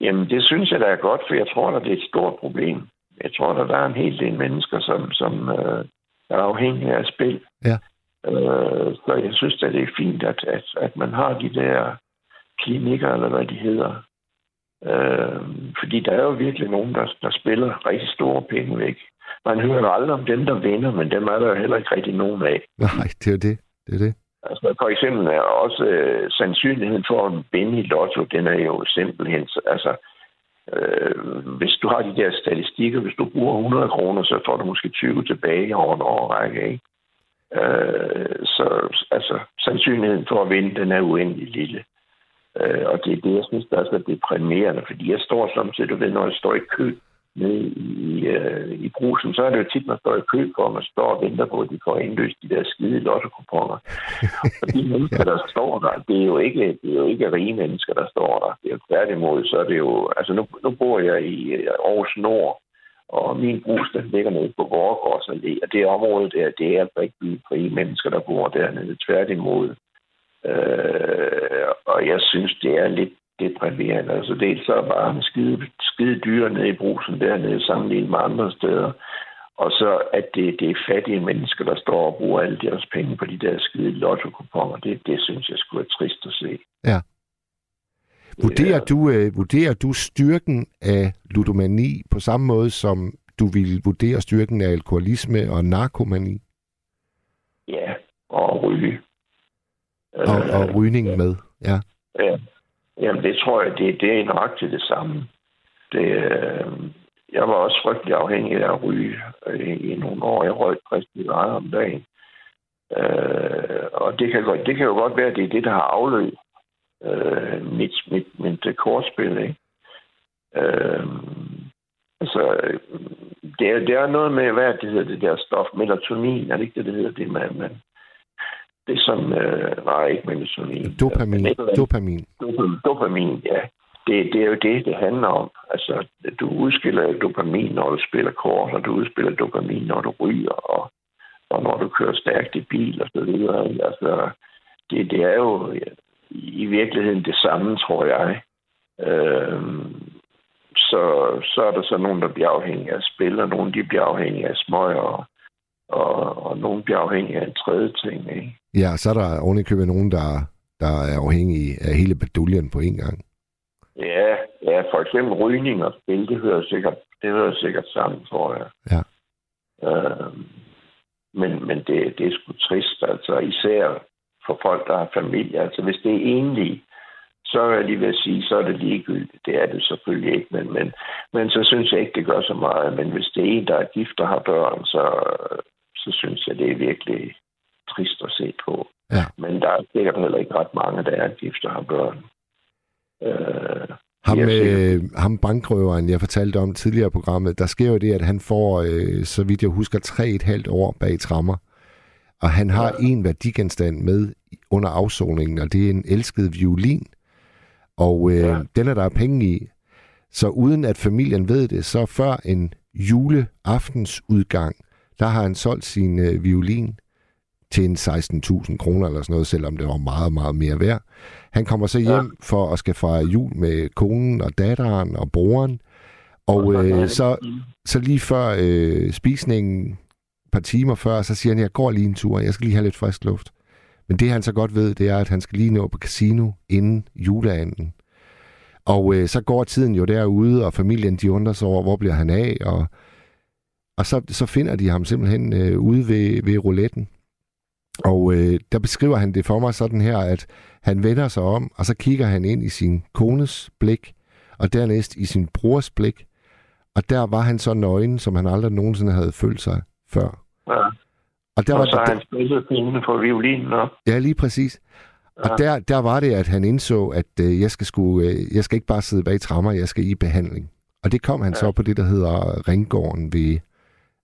Jamen, det synes jeg da er godt, for jeg tror, at det er et stort problem. Jeg tror, at der er en hel del mennesker, som, som øh, er afhængige af spil. Ja. Øh, så jeg synes, at det er fint, at, at, at man har de der klinikker, eller hvad de hedder. Øh, fordi der er jo virkelig nogen, der, der spiller rigtig store penge væk. Man hører jo aldrig om dem, der vinder, men dem er der jo heller ikke rigtig nogen af. Nej, det er det. Det er det. Altså, for eksempel er også øh, sandsynligheden for at vinde i lotto, den er jo simpelthen, altså, øh, hvis du har de der statistikker, hvis du bruger 100 kroner, så får du måske 20 tilbage over en årrække, ikke? Øh, så altså, sandsynligheden for at vinde, den er uendelig lille. Øh, og det er det, jeg synes, der er så deprimerende, fordi jeg står samtidig, du ved, når jeg står i kø nede i, øh, i brusen, så er det jo tit, man står i kø for, og man står og venter på, at de får indløst de der skide lottokuponer. og de mennesker, der står der, det er, jo ikke, det er jo ikke rige mennesker, der står der. Det er jo tværtimod, så er det jo... Altså, nu, nu bor jeg i øh, Aarhus Nord, og min brus, den ligger nede på Vorgårds Allé, og det område der, det er altså ikke de frie mennesker, der bor dernede. Tværtimod. Øh, og jeg synes, det er lidt deprimerende. Altså dels så er bare skide, skide dyre nede i brusen dernede sammenlignet med andre steder. Og så at det, det er fattige mennesker, der står og bruger alle deres penge på de der skide lotto det, det synes jeg skulle være trist at se. Ja. Vurderer du, øh, vurderer du styrken af ludomani på samme måde, som du vil vurdere styrken af alkoholisme og narkomani Ja, og ryge. og, og rygning med? Ja. Ja. Jamen, det tror jeg, det, det er nøjagtigt det samme. Det, øh, jeg var også frygtelig afhængig af at ryge øh, i nogle år. Jeg røg rigtig meget om dagen. Øh, og det kan, godt, det kan jo godt være, at det er det, der har afløb øh, mit, mit, mit øh, kortspil. Ikke? Øh, altså, det er, det er noget med, hvad det hedder, det der stof, melatonin, er det ikke det, det hedder, det man, man det som, øh, nej, ikke melatonin. Dopamin. Eller Dopamin. Dopamin, dopamin ja. Det, det er jo det, det handler om. Altså, du udskiller dopamin, når du spiller kort, og du udspiller dopamin, når du ryger, og, og når du kører stærkt i bil, og så videre. Altså, det, det er jo i virkeligheden det samme, tror jeg. Øh, så, så er der så nogen, der bliver afhængige af spil, og nogen de bliver afhængige af smøg, og, og, og nogen bliver afhængige af en tredje ting. Ikke? Ja, så er der ovenikøbet nogen, der, der er afhængige af hele baduljen på en gang. Ja, ja, for eksempel rygning og spil, det hører sikkert, det hører sikkert sammen, tror jeg. Ja. Øh, men men det, det er sgu trist, altså især for folk, der har familie. Altså hvis det er enlige, så er lige ved at sige, så er det ligegyldigt. Det er det selvfølgelig ikke, men, men, men så synes jeg ikke, det gør så meget. Men hvis det er en, der er gift og har børn, så, så synes jeg, det er virkelig trist at se på. Ja. Men der er sikkert heller ikke ret mange, der er gift og har børn. Øh, Ham, øh, ham bankrøveren, jeg fortalte om tidligere i programmet, der sker jo det, at han får, øh, så vidt jeg husker, tre et halvt år bag trammer. Og han har en værdigenstand med under afsoningen, og det er en elsket violin. Og øh, ja. den er der penge i. Så uden at familien ved det, så før en juleaftensudgang, der har han solgt sin øh, violin til en 16.000 kroner eller sådan noget, selvom det var meget, meget mere værd. Han kommer så hjem ja. for at skal fejre jul med konen og datteren og broren. Og øh, så, så lige før øh, spisningen, et par timer før, så siger han, jeg går lige en tur, jeg skal lige have lidt frisk luft. Men det han så godt ved, det er, at han skal lige nå på casino inden juleanden. Og øh, så går tiden jo derude, og familien de undrer sig over, hvor bliver han af, og, og så, så finder de ham simpelthen øh, ude ved, ved rouletten. Og øh, der beskriver han det for mig sådan her, at han vender sig om, og så kigger han ind i sin kones blik, og dernæst i sin brors blik. Og der var han så nøgen, som han aldrig nogensinde havde følt sig før. Ja. Og der og var så har han spillet pengene på violinen op. Ja, lige præcis. Og Ja. der, der var det, at han indså, at øh, jeg, skal sgu, øh, jeg skal ikke bare sidde bag trammer, jeg skal i behandling. Og det kom han ja. så på det, der hedder Ringgården ved,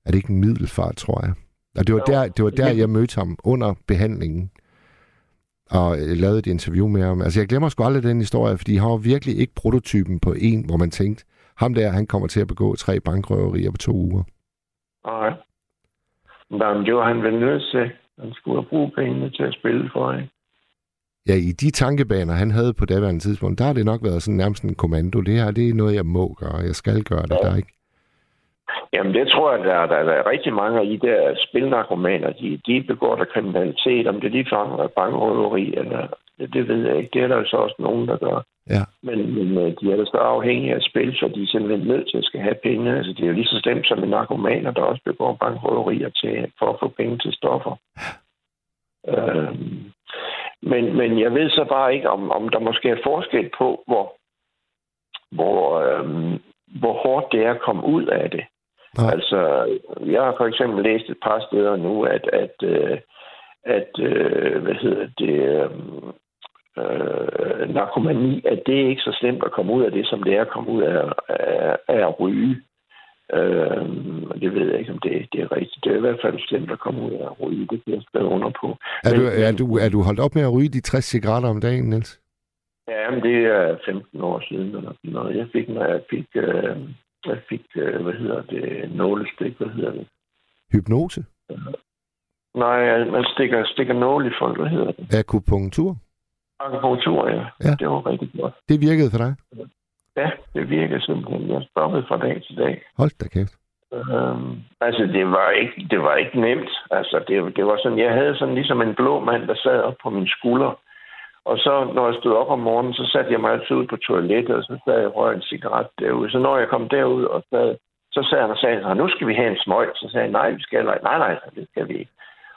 er det ikke en middelfart, tror jeg. Og det var, der, det var der, jeg mødte ham under behandlingen. Og øh, lavede et interview med ham. Altså, jeg glemmer sgu aldrig den historie, fordi han var virkelig ikke prototypen på en, hvor man tænkte, ham der, han kommer til at begå tre bankrøverier på to uger. Nej. Men det var han vel nødt til. Han skulle have brugt pengene til at spille for, ikke? Ja, i de tankebaner, han havde på daværende tidspunkt, der har det nok været sådan nærmest en kommando. Det her, det er noget, jeg må gøre. Jeg skal gøre det. Der er ikke... Jamen, det tror jeg, der, er- der, der er rigtig mange af de der spilnarkomaner, de, de begår der kriminalitet, om det ligefrem er bankrøveri, eller det, det ved jeg ikke. Det er der jo så også nogen, der gør. Ja. Men, men øh, de er da så afhængige af spil, så de er simpelthen nødt til at skal have penge. Altså, det er jo lige så slemt som en narkomaner, der også begår bankrøverier til, for at få penge til stoffer. Øhm, men, men jeg ved så bare ikke, om, om der måske er forskel på, hvor, hvor, øhm, hvor hårdt det er at komme ud af det. Nej. Altså, jeg har for eksempel læst et par steder nu, at, at, øh, at øh, hvad hedder det, øhm, øh, narkomani, at det er ikke så slemt at komme ud af det, som det er at komme ud af, af, af at ryge. Øh, det ved jeg ikke, om det, det er rigtigt. Det er i hvert fald slemt at komme ud af at ryge. Det jeg skrive under på. Er, du, er, du, er du holdt op med at ryge de 60 cigaretter om dagen, Niels? Ja, men det er 15 år siden eller noget. Jeg fik, når jeg fik, øh, jeg fik øh, hvad hedder det, nålestik, hvad hedder det? Hypnose? Nej, man stikker, stikker nål i folk, hvad hedder det? Akupunktur? Akupunktur, ja. Ja. Det var rigtig godt. Det virkede for dig? Ja, det virker simpelthen. Jeg stoppede fra dag til dag. Hold da kæft. Øhm, altså, det var ikke, det var ikke nemt. Altså, det, det var sådan, jeg havde sådan ligesom en blå mand, der sad op på min skulder. Og så, når jeg stod op om morgenen, så satte jeg mig altid ud på toilettet, og så sad jeg og en cigaret derude. Så når jeg kom derud og sad, så sagde han og sagde, nu skal vi have en smøg. Så sagde jeg, nej, vi skal ikke. Nej, nej, det skal vi ikke.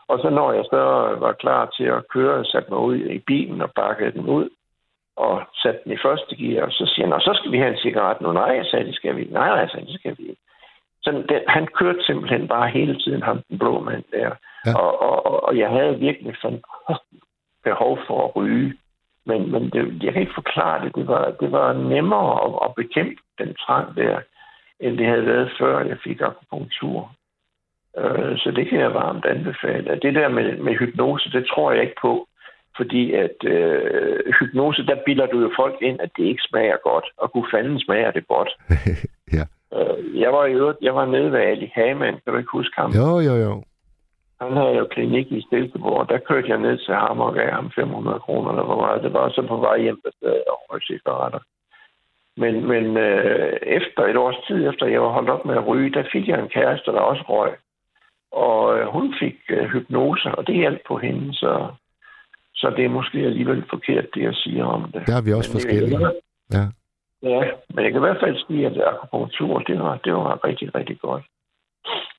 Og så når jeg så var klar til at køre, satte mig ud i bilen og bakkede den ud, og satte den i første gear, og så siger han, så skal vi have en cigaret nu. Nej, jeg sagde, det skal vi ikke. Nej, nej, jeg sagde, det skal vi ikke. Så den, han kørte simpelthen bare hele tiden, ham den blå mand der. Ja. Og, og, og, og jeg havde virkelig sådan behov for at ryge. Men, men det, jeg kan ikke forklare det. Det var, det var nemmere at, at bekæmpe den trang der, end det havde været før jeg fik akupunktur. Øh, så det kan jeg varmt anbefale. Det der med, med hypnose, det tror jeg ikke på. Fordi at øh, hypnose, der bilder du jo folk ind, at det ikke smager godt. Og kunne fanden smager det godt. ja. Øh, jeg var i øvrigt, jeg var nede ved Ali Hamann, kan du ikke huske ham? Jo, jo, jo. Han havde jo klinik i Stilkeborg, der kørte jeg ned til ham og gav ham 500 kroner, eller hvor meget det var. Så på vej hjem, der sad og røg cigaretter. Men, men øh, efter et års tid, efter jeg var holdt op med at ryge, der fik jeg en kæreste, der også røg. Og øh, hun fik øh, hypnose, og det hjalp på hende, så, så det er måske alligevel forkert, det jeg siger om det. Der er vi også Men, forskellige. Ja. Ja, men jeg kan i hvert fald sige, at akupunktur, det var, det var rigtig, rigtig godt.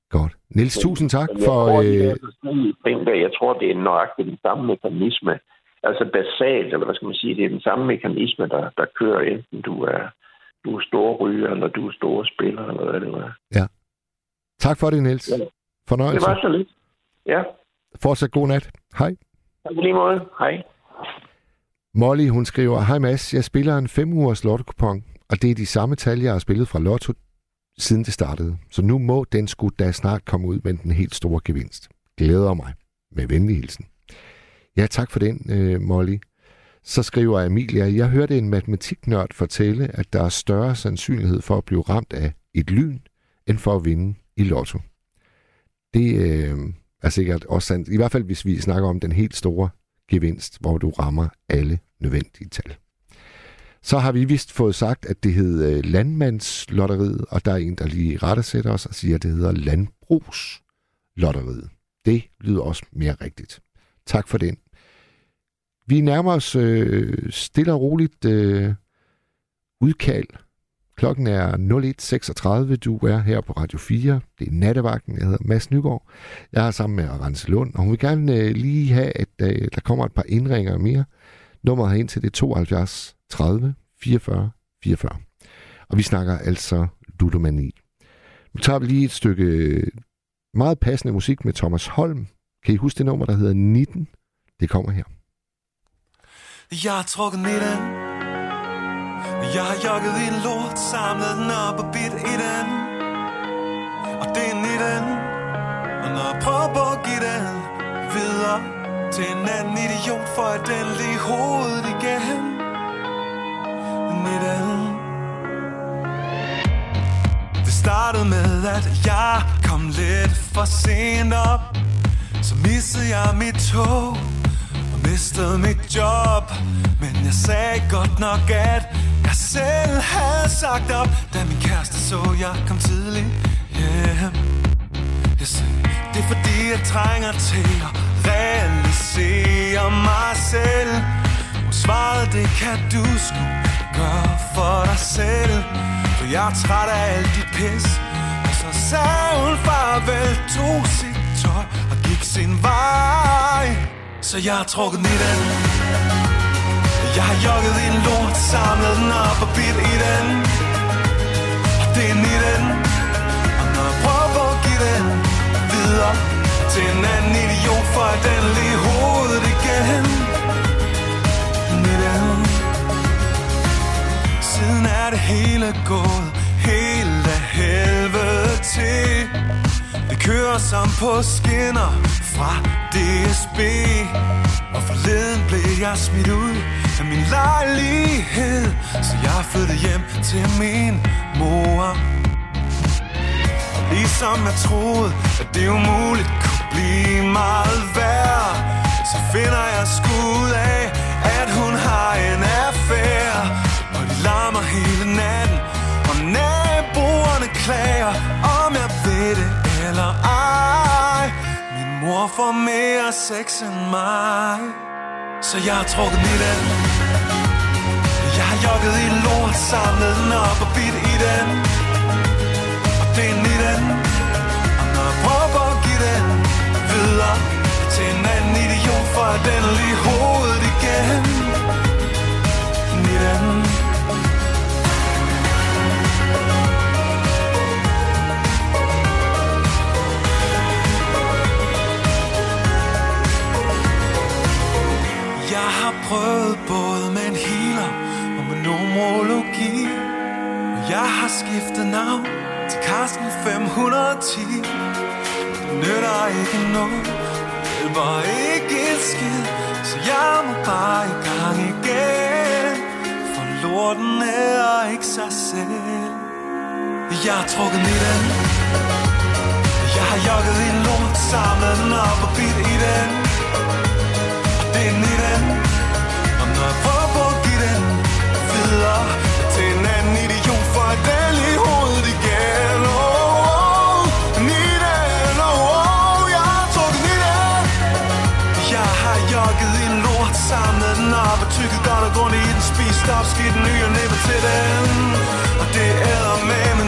Godt. Niels, tusind tak Men jeg for... tror, Øh, jeg tror, det er nøjagtigt den samme mekanisme. Altså basalt, eller hvad skal man sige, det er den samme mekanisme, der, der kører, enten du er, du er store ryger, eller du er store spiller, eller hvad det var. tak for det, Niels. Ja. Det Fornøjelse. var så lidt. Ja, Fortsat god nat. Hej. tak lige måde. Hej. Molly, hun skriver, Hej Mads, jeg spiller en 5 ugers lotto og det er de samme tal, jeg har spillet fra lotto, siden det startede. Så nu må den skulle da snart komme ud med den helt store gevinst. Glæder mig. Med venlig hilsen. Ja, tak for den, øh, Molly. Så skriver Emilia, jeg hørte en matematiknørd fortælle, at der er større sandsynlighed for at blive ramt af et lyn, end for at vinde i lotto. Det øh, er sikkert også sandt. I hvert fald, hvis vi snakker om den helt store gevinst, hvor du rammer alle nødvendige tal. Så har vi vist fået sagt, at det hed øh, Landmandslotteriet, og der er en, der lige rettesætter os og siger, at det hedder Landbrugslotteriet. Det lyder også mere rigtigt. Tak for den. Vi nærmer os øh, stille og roligt øh, udkald. Klokken er 01.36. Du er her på Radio 4. Det er nattevagten. Jeg hedder Mads Nygaard. Jeg er sammen med Rense Lund, og hun vil gerne øh, lige have, at øh, der kommer et par indringer mere. Nummeret herind til det 72 30 44 44. Og vi snakker altså ludomani. Nu tager vi lige et stykke øh, meget passende musik med Thomas Holm. Kan I huske det nummer, der hedder 19? Det kommer her. Jeg har trukket midten Jeg har jogget i en lort Samlet den op og bidt i den Og det er nitten Og når jeg prøver på at give den Videre til en anden idiot For at den lige hovedet igen Nitten Det startede med at jeg kom lidt for sent op. Så missede jeg mit tog og mistede mit job. Men jeg sagde godt nok, at jeg selv havde sagt op Da min kæreste så, jeg kom tidligt hjem. Jeg sagde, det er fordi jeg trænger til at realisere mig selv. Hun svarede, det kan du sgu gøre for dig selv. For jeg er træt af alt dit pis. Og så sagde hun farvel, tog sit tøj og gik sin vej. Så jeg har trukket i den Jeg har jogget i en lort Samlet den op og bidt i den. Og det er i den Og når jeg prøver at give den Videre til en anden idiot For at den lige hovedet igen. Er det hele gået Helt af helvede til. Det kører som på skinner fra DSB Og forleden blev jeg smidt ud af min lejlighed Så jeg flyttede hjem til min mor. Og ligesom jeg troede, at det umuligt kunne blive meget værre, Så finder jeg skud af, at hun har en affære mig hele natten Og naboerne klager, om jeg ved det eller ej. Min Mor får mere sex end mig Så jeg har trukket i den Jeg har jogget i lort Samlet den op og bidt i den Og det er i den Og når jeg prøver at give den Videre til en anden idiot For at den lige hovedet igen. I den har prøvet både med en healer og med numerologi Og jeg har skiftet navn til Carsten 510 Det nytter ikke noget, det hjælper ikke et skid. Så jeg må bare i gang igen For lorten er ikke sig selv. Jeg har trukket mit den Jeg har jogget i lort, samlet den op og bidt i den. Og det er den op godt og grundigt i den Spis stop, skidt ny og næppe til den. Og det er med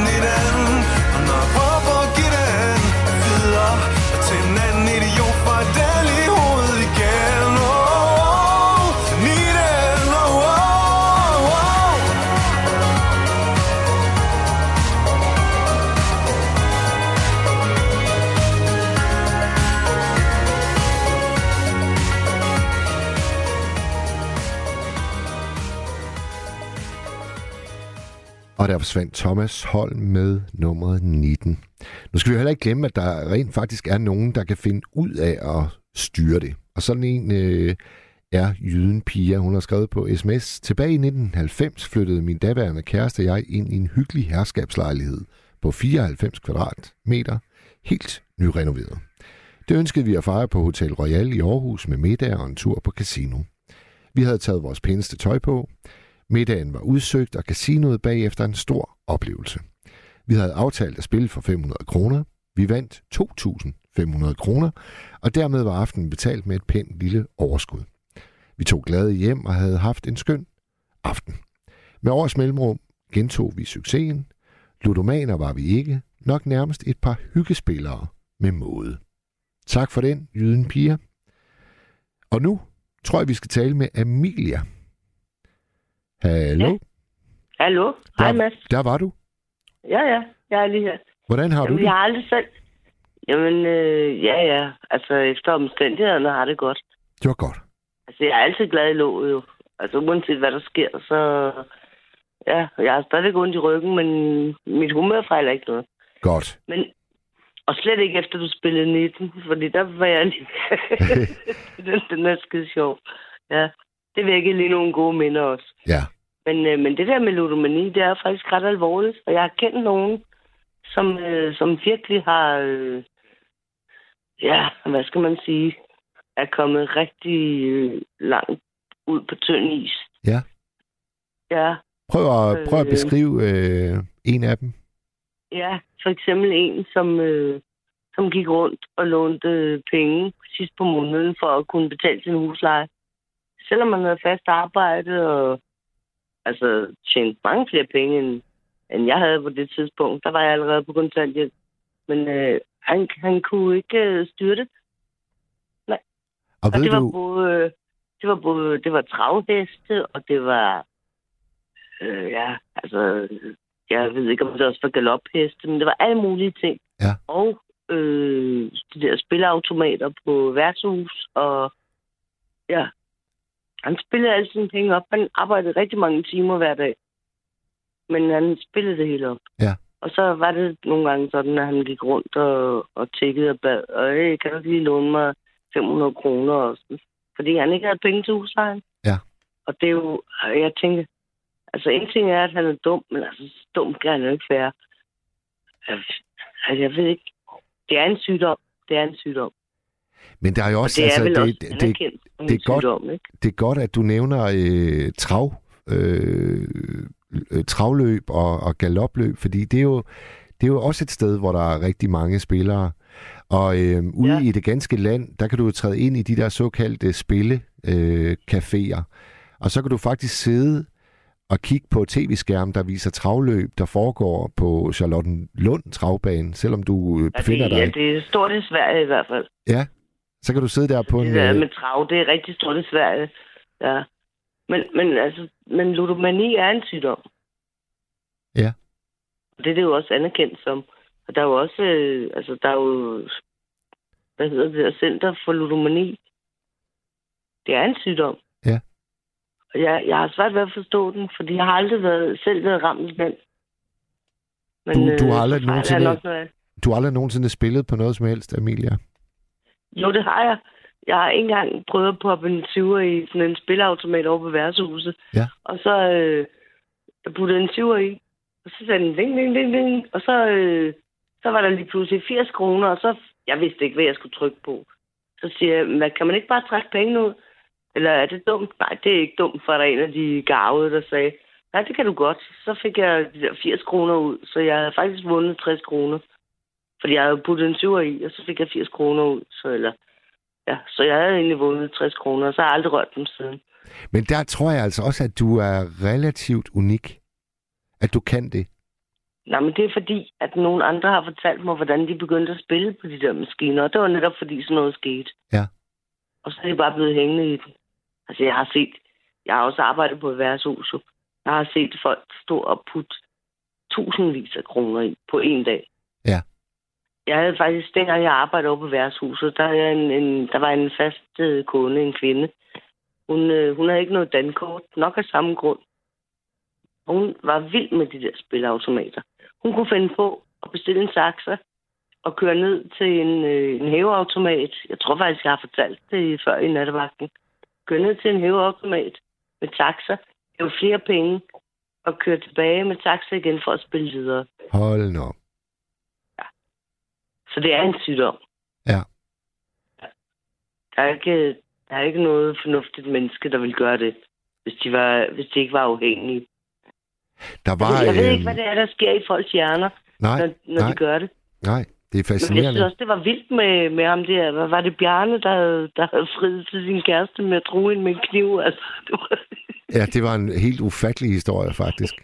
Og der forsvandt Thomas Holm med nummeret 19. Nu skal vi heller ikke glemme, at der rent faktisk er nogen, der kan finde ud af at styre det. Og sådan en øh, er Jyden Pia. Hun har skrevet på sms. Tilbage i 1990 flyttede min daværende kæreste og jeg ind i en hyggelig herskabslejlighed på 94 kvadratmeter, helt nyrenoveret. Det ønskede vi at fejre på Hotel Royal i Aarhus med middag og en tur på casino. Vi havde taget vores pæneste tøj på. Middagen var udsøgt, og casinoet bagefter en stor oplevelse. Vi havde aftalt at spille for 500 kroner. Vi vandt 2.500 kroner, og dermed var aftenen betalt med et pænt lille overskud. Vi tog glade hjem og havde haft en skøn aften. Med års mellemrum gentog vi succesen. Ludomaner var vi ikke, nok nærmest et par hyggespillere med måde. Tak for den, Jyden Piger. Og nu tror jeg, vi skal tale med Amelia. Hallo? Ja. Hallo? Hej, Mads. Der var du. Ja, ja. Jeg er lige her. Hvordan har Jamen, du det? jeg har aldrig selv... Jamen, øh, ja, ja. Altså, efter omstændighederne har det godt. Det var godt. Altså, jeg er altid glad i låget, jo. Altså, uanset hvad der sker, så... Ja, jeg har stadigvæk ondt i ryggen, men mit humør fejler ikke noget. Godt. Men... Og slet ikke efter du spillede 19, fordi der var jeg lige... den, den er skide sjov. Ja, det vækker lige nogle gode minder også. Ja. Men, øh, men det der med ludomani, det er faktisk ret alvorligt. Og jeg har kendt nogen, som, øh, som virkelig har... Øh, ja, hvad skal man sige? Er kommet rigtig øh, langt ud på tynd is. Ja. Ja, Prøv at, prøv at Øh. beskrive øh, en af dem. ja. For eksempel en, som, øh, som gik rundt og lånte øh, penge sidst på måneden for at kunne betale sin husleje. Selvom man havde fast arbejde og altså tjent mange flere penge, end, end jeg havde på det tidspunkt. Der var jeg allerede på kontanthjælp. Men øh, han, han kunne ikke øh, styre det. Og Og ved det var du, både, det var både, det var travheste, og det var, øh, ja, altså, jeg ved ikke, om det også var galopheste, men det var alle mulige ting. Ja. Og øh, de der spilleautomater på værtshus, og ja, han spillede alle sine penge op. Han arbejdede rigtig mange timer hver dag. Men han spillede det hele op. Ja. Og så var det nogle gange sådan, at han gik rundt og, og tækkede og bad, og hey, kan du ikke lige låne mig 500 kroner? Og sådan, fordi han ikke havde penge til huslejen. Ja. Og det er jo, jeg tænker, altså en ting er, at han er dum, men altså så dum kan han jo ikke være. Altså, jeg ved ikke. Det er en sygdom. Det er en sygdom. Men der er jo Og også... det er altså, vel det, også det, det, det er godt. sygdom, ikke? det er godt, at du nævner øh, trav, øh, øh, travløb og, og galopløb, fordi det er, jo, det er jo også et sted, hvor der er rigtig mange spillere. Og øh, ude Ja. i det ganske land, der kan du jo træde ind i de der såkaldte spille øh. Og så kan du faktisk sidde og kigge på tv-skærm, der viser travløb, der foregår på Charlottenlund travbane, selvom du øh, Ja, befinder det, ja, dig... det er stort i Sverige i hvert fald. Ja, så kan du sidde der på en... Der øh, med trav, det er rigtig stort i Sverige. Ja. Men, men, altså, men ludomani er en sygdom. Ja. Og det er det jo også anerkendt som. Og der er jo også, øh, altså der er jo, hvad hedder det der, Center for Ludomani. Det er en sygdom. Ja. Og jeg, jeg har svært ved at forstå den, fordi jeg har aldrig været, selv været ramt af den. Men, Du- du har øh, aldrig jeg nogensinde-. Du har aldrig nogensinde spillet på noget som helst, Amelia? Jo, det har jeg. Jeg har ikke engang prøvet at poppe en 20'er i sådan en spilleautomat over på værtshuset. Ja. Og så øh, jeg puttede en 20'er i, og så sagde den ding, ding, ding, ding. Og så, øh, så var der lige pludselig 80 kroner, og så, jeg vidste ikke, hvad jeg skulle trykke på. Så siger jeg, "Men kan man ikke bare trække penge ud? Eller er det dumt? Nej, det er ikke dumt, for der er en af de gavede, der sagde, nej, det kan du godt. Så fik jeg de der 80 kroner ud, så jeg havde faktisk vundet 60 kroner. Fordi jeg havde puttet en 20'er i, og så fik jeg 80 kroner ud. Så, eller, Ja, så jeg havde egentlig vundet 60 kroner, og så har jeg aldrig rørt dem siden. Men der tror jeg altså også, at du er relativt unik. At du kan det. Nej, men det er fordi, at nogle andre har fortalt mig, hvordan de begyndte at spille på de der maskiner, og det var netop fordi sådan noget skete. Ja. Og så er de bare blevet hængende i den. Altså, jeg har set, jeg har også arbejdet på et værtshus. Jeg har set folk stå og putte tusindvis af kroner i på en dag. Ja. Jeg havde faktisk, dengang jeg arbejdede oppe på værtshuset, der, havde en, en, der var en fast øh, kunde, en kvinde. Hun, øh, hun havde ikke noget dankort, nok af samme grund. Hun var vild med de der spilleautomater. Hun kunne finde på at bestille en saxer og køre ned til en, øh, en hæveautomat. Jeg tror faktisk, jeg har fortalt det før i nattevagten. Køre ned til en hæveautomat med taxa, hæve flere penge og køre tilbage med taxa igen for at spille videre. Hold nu. Så det er en sygdom. Ja. Der er ikke, der er ikke noget fornuftigt menneske, der vil gøre det, hvis de, var, hvis de ikke var afhængige. Der var... Altså, jeg ved øhm, ikke, hvad det er, der sker i folks hjerner, Nej, når, når nej. de gør det. Nej, det er Men jeg fascinerende. synes også, det var vildt med, med ham der. Hvad var det Bjarne, der, der havde friet til sin kæreste med at true hende med en kniv? Altså, det var, Ja, det var en helt ufattelig historie, faktisk.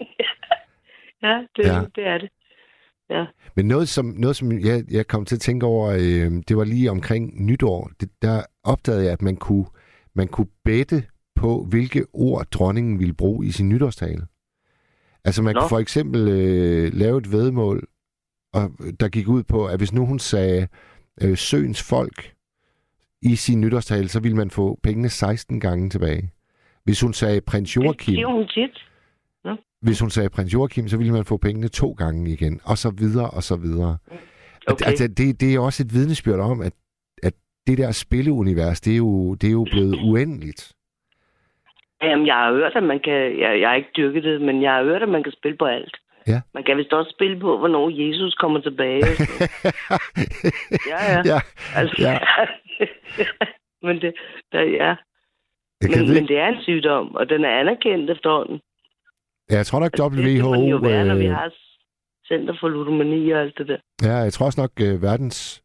ja, det, ja, det er det. Ja. Men noget, som, noget, som jeg, jeg kom til at tænke over, øh, det var lige omkring nytår. Det, der opdagede jeg, at man kunne, man kunne bette på, hvilke ord dronningen ville bruge i sin nytårstale. Altså man Nå. kunne for eksempel øh, lave et vedmål, og der gik ud på, at hvis nu hun sagde øh, søens folk i sin nytårstale, så ville man få pengene 16 gange tilbage. Hvis hun sagde prins Det Joachim, siger hun tit. Hvis hun sagde prins Joachim, så ville man få pengene to gange igen, og så videre, og så videre. Okay. Altså, det, det er også et vidnesbyrd om, at, at det der spilleunivers, det er jo, det er jo blevet uendeligt. Jamen, jeg har hørt, at man kan... Jeg, jeg har ikke dyrket det, men jeg har hørt, at man kan spille på alt. Ja. Man kan vist også spille på, hvornår Jesus kommer tilbage. ja, ja. ja, Altså, ja. men det, der, ja. Men, men det er en sygdom, og den er anerkendt efterhånden. Ja, jeg tror nok Det skal man jo WHO... være, når vi Øh, har Center for ludomani og alt det der. ja, jeg tror også nok øh, verdens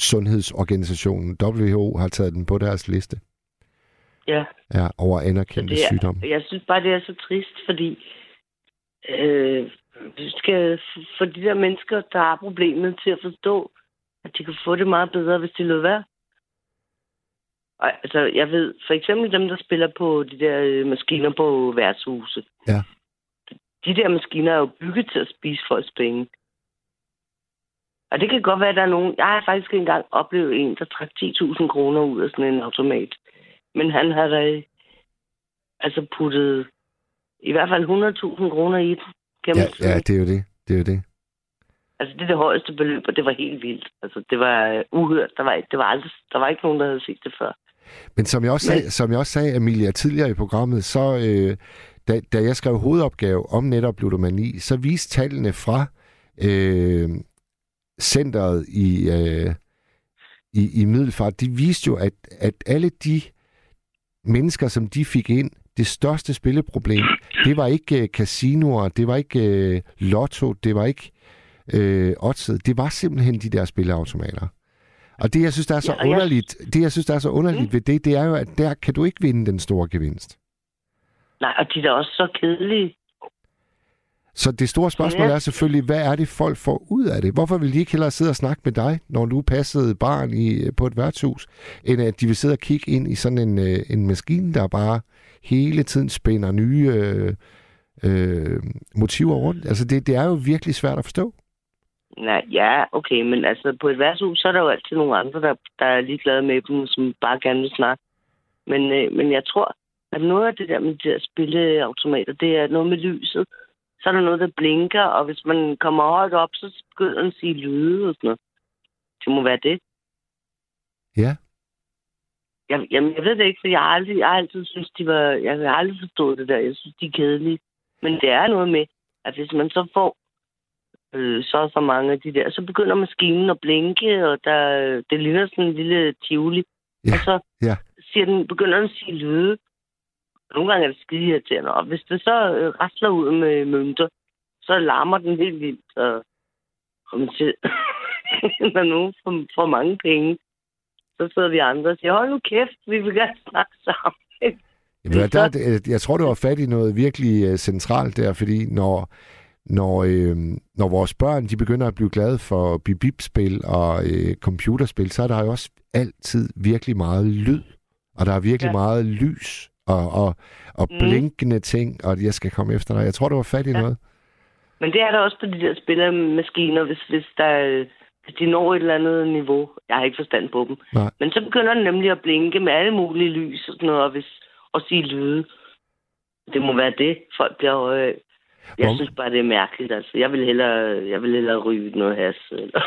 sundhedsorganisationen WHO har taget den på deres liste Ja. ja, over anerkendte det er, sygdomme. jeg synes bare, det er så trist, fordi øh, vi skal få de der mennesker, der har problemet, til at forstå, at de kan få det meget bedre, hvis de lod være. Og, altså, jeg ved for eksempel dem, der spiller på de der øh, maskiner på værtshuse. Ja. De der maskiner er jo bygget til at spise folks penge. Og det kan godt være, at der er nogen... Jeg har faktisk engang oplevet en, der trak 10.000 kroner ud af sådan en automat. Men han har da altså puttet i hvert fald 100.000 kroner i den. Kan Ja, ja, det er jo det. Det er jo det. Altså, det er det højeste beløb, og det var helt vildt. Altså, det var øh, uhørt. Der var, det var, aldrig, der var ikke nogen, der havde set det før. Men som jeg også sagde, som jeg også sagde Amelia, tidligere i programmet, så øh, da, da jeg skrev hovedopgave om netop ludomani, så viste tallene fra øh, centret i, øh, i, i Middelfart, de viste jo, at, at alle de mennesker, som de fik ind, det største spilleproblem, det var ikke øh, casinoer, det var ikke øh, lotto, det var ikke øh, oddset, det var simpelthen de der spilleautomater. Og det, jeg synes, der er så Ja, underligt, det, jeg synes, der er så underligt Mm. ved det, det er jo, at der kan du ikke vinde den store gevinst. Nej, og de er da også så kedelige. Så det store spørgsmål Ja. er selvfølgelig, hvad er det, folk får ud af det? Hvorfor vil de ikke hellere sidde og snakke med dig, når du passede barn i, på et værtshus, end at de vil sidde og kigge ind i sådan en, øh, en maskine, der bare hele tiden spænder nye øh, øh, motiver rundt? Altså, det, det er jo virkelig svært at forstå. Nej, ja, okay, men altså på et værtshus, så er der jo altid nogle andre, der, der er ligeglade med dem, som bare gerne vil snakke. Men, øh, men jeg tror, at noget af det der med de der spilleautomater, det er noget med lyset. Så er der noget, der blinker, og hvis man kommer højt op, så begynder den at sige lyde og sådan noget. Det må være det. Ja. Jeg, jamen, jeg ved det ikke, for jeg har aldrig, jeg har altid synes, de var... Jeg har aldrig forstået det der. Jeg synes, de er kedelige. Men det er noget med, at hvis man så får øh, så så mange af de der, så begynder maskinen at blinke, og der, det ligner sådan en lille tivoli. Ja, Og så ja. siger den, begynder den at sige lyde. Nogle gange er det skide irriterende. Og hvis det så øh, rasler ud med mønter, så larmer den helt vildt. Og, man siger, når nogen får, får mange penge, Så sidder vi andre og siger, hold nu kæft, vi vil gerne snakke sammen. Jamen, der, der, jeg tror, du har fat i noget virkelig uh, centralt der, fordi når, når, øh, når vores børn de begynder at blive glade for bip-bip-spil og øh, computerspil, så er der jo også altid virkelig meget lyd, og der er virkelig ja. meget lys og, og, og Mm. blinkende ting, og jeg skal komme efter dig. Jeg tror, du var fat i ja. noget. Men det er der også på de der spillermaskiner, hvis, hvis, der, hvis de når et eller andet niveau. Jeg har ikke forstand på dem. Nej. Men så begynder den nemlig at blinke med alle mulige lys og sådan noget, og, hvis, og sige lyde. Det må være det, folk bliver høje af. Jeg Hvor- synes bare, det er mærkeligt. Altså. Jeg vil hellere, jeg vil hellere ryge noget has. Eller...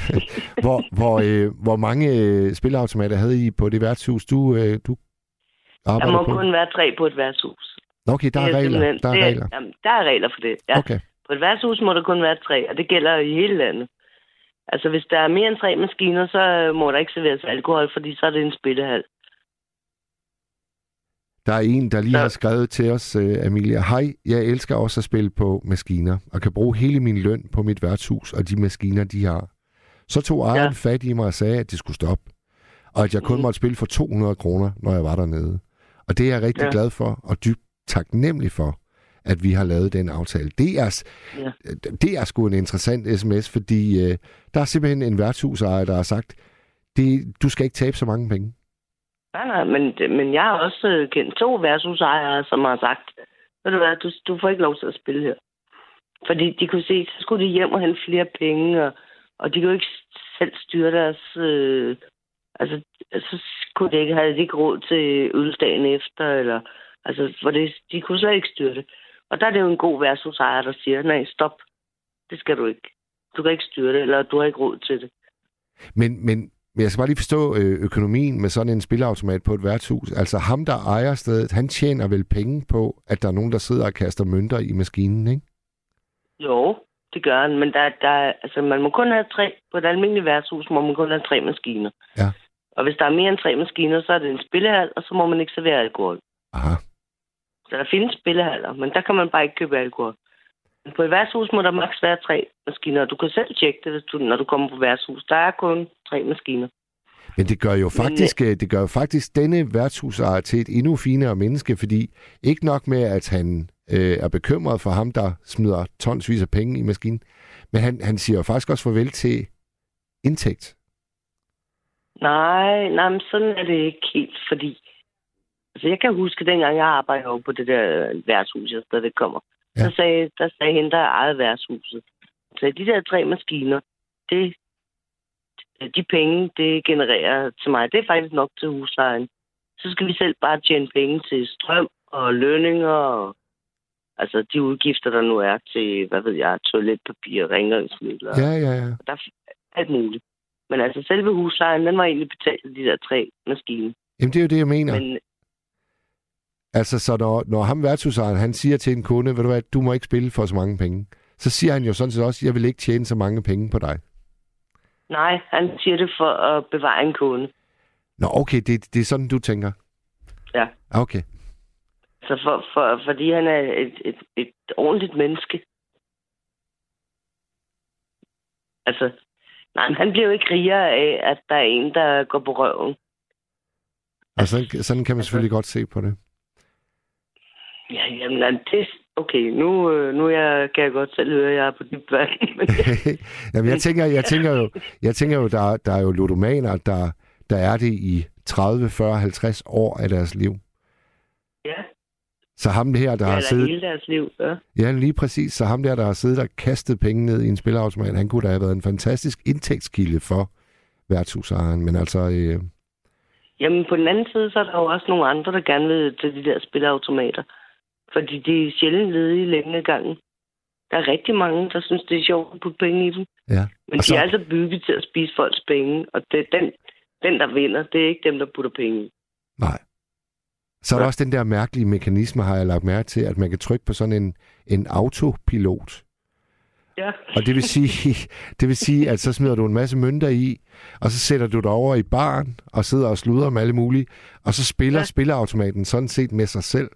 hvor, hvor, øh, hvor mange øh, spilautomater havde I på det værtshus, du, øh, du Der arbejder må på? kun være tre på et værtshus. Okay, der Det er regler. Der er det regler. Jamen, der er regler for det, ja. Okay. På et værtshus må der kun være tre, og det gælder i hele landet. Altså, hvis der er mere end tre maskiner, så øh, må der ikke serveres alkohol, fordi så er det en spillehal. Der er en, der lige har skrevet til os, øh, Amelia. Hej, jeg elsker også at spille på maskiner, og kan bruge hele min løn på mit værtshus og de maskiner, de har. Så tog ejeren ja. fat i mig og sagde, at det skulle stoppe. Og at jeg kun Mhm. måtte spille for 200 kroner, når jeg var dernede. Og det er jeg rigtig Ja. glad for, og dybt taknemmelig for, at vi har lavet den aftale. Det er, Ja. det er sgu en interessant sms, fordi øh, der er simpelthen en værtshusejer, der har sagt, det, du skal ikke tabe så mange penge. Nej, nej, men, men jeg har også øh, kendt to værtshusejere, som har sagt, ved du hvad, du, du får ikke lov til at spille her. Fordi de kunne se, så skulle de hjem og hente flere penge, og, og de kunne ikke selv styre deres... Øh, altså, så kunne de ikke, havde de ikke råd til uddagen efter, eller... Altså, for det, de kunne slet ikke styre det. Og der er det jo en god værtshusejer, der siger, nej, stop, det skal du ikke. Du kan ikke styre det, eller du har ikke råd til det. Men, men, men jeg skal bare lige forstå øh, økonomien med sådan en spilautomat på et værtshus. Altså ham, der ejer stedet, han tjener vel penge på, at der er nogen, der sidder og kaster mønter i maskinen, ikke? Jo, det gør han, men der, der, altså, man må kun have tre. På et almindeligt værtshus må man kun have tre maskiner. Ja. Og hvis der er mere end tre maskiner, så er det en spillehal, og så må man ikke servere alkohol. Aha. Så der findes spillehaller, men der kan man bare ikke købe alkohol. Men på et værtshus må der maks være tre maskiner, og du kan selv tjekke det, hvis du, når du kommer på værtshus. Der er kun tre maskiner. Men det gør jo faktisk, øh, det gør jo faktisk denne værtshusejer til et endnu finere menneske, fordi ikke nok med, at han øh, er bekymret for ham, der smider tonsvis af penge i maskinen, men han, han siger jo faktisk også farvel til indtægt. Nej, nej, men sådan er det ikke helt, fordi... Altså, jeg kan huske, dengang jeg arbejdede over på det der værtshus, jeg stadig kommer. Ja. Så sagde, der sagde hende, der ejede værtshuset. Så de der tre maskiner, det, de penge, det genererer til mig, det er faktisk nok til huslejen. Så skal vi selv bare tjene penge til strøm og lønninger og altså de udgifter, der nu er til, hvad ved jeg, toiletpapir, rengøringsmidler. Ja, ja, ja. Der er alt muligt. Men altså selve huslejen, den var egentlig betalt de der tre maskiner. Jamen det er jo det, jeg mener. Men Altså, så når, når ham værtshusejeren, han siger til en kunde, ved du hvad, du må ikke spille for så mange penge, så siger han jo sådan set også, jeg vil ikke tjene så mange penge på dig. Nej, han siger det for at bevare en kunde. Nå, okay, det, det er sådan, du tænker. Ja. Okay. Så for, for, fordi han er et, et, et ordentligt menneske. Altså, nej, men han bliver jo ikke rigere af, at der er en, der går på røven. Og sådan, sådan kan man selvfølgelig godt se på det. Ja, jamen, altså, det, okay, nu, øh, nu jeg, kan jeg godt selv høre, at jeg er på dybt vand. Men, Jamen, jeg tænker, jeg tænker jo, jeg tænker jo der, der er jo ludomaner, der, der er det i 30, 40, 50 år af deres liv. ja, Så ham her, der ja har siddet... hele deres liv. Ja. Ja, lige præcis. Så ham der, der har siddet og kastet penge ned i en spilautomat, han kunne da have været en fantastisk indtægtskilde for værtshusejeren. Men altså, øh, Jamen, på den anden side, så er der jo også nogle andre, der gerne vil til de der spilleautomater. Fordi de er sjældent ledige længe ad gangen. Der er rigtig mange, der synes, det er sjovt at putte penge i dem. ja. Men Og de er altså bygget til at spise folks penge, og det, den, den, der vinder, det er ikke dem, der putter penge i. Nej. Så er der også den der mærkelige mekanisme, har jeg lagt mærke til, at man kan trykke på sådan en, en autopilot. Ja. Og det vil sige, det vil sige, at så smider du en masse mønter i, og så sætter du dig over i baren og sidder og sluder med alle mulige, og så spiller ja. Ja. spilleautomaten sådan set med sig selv.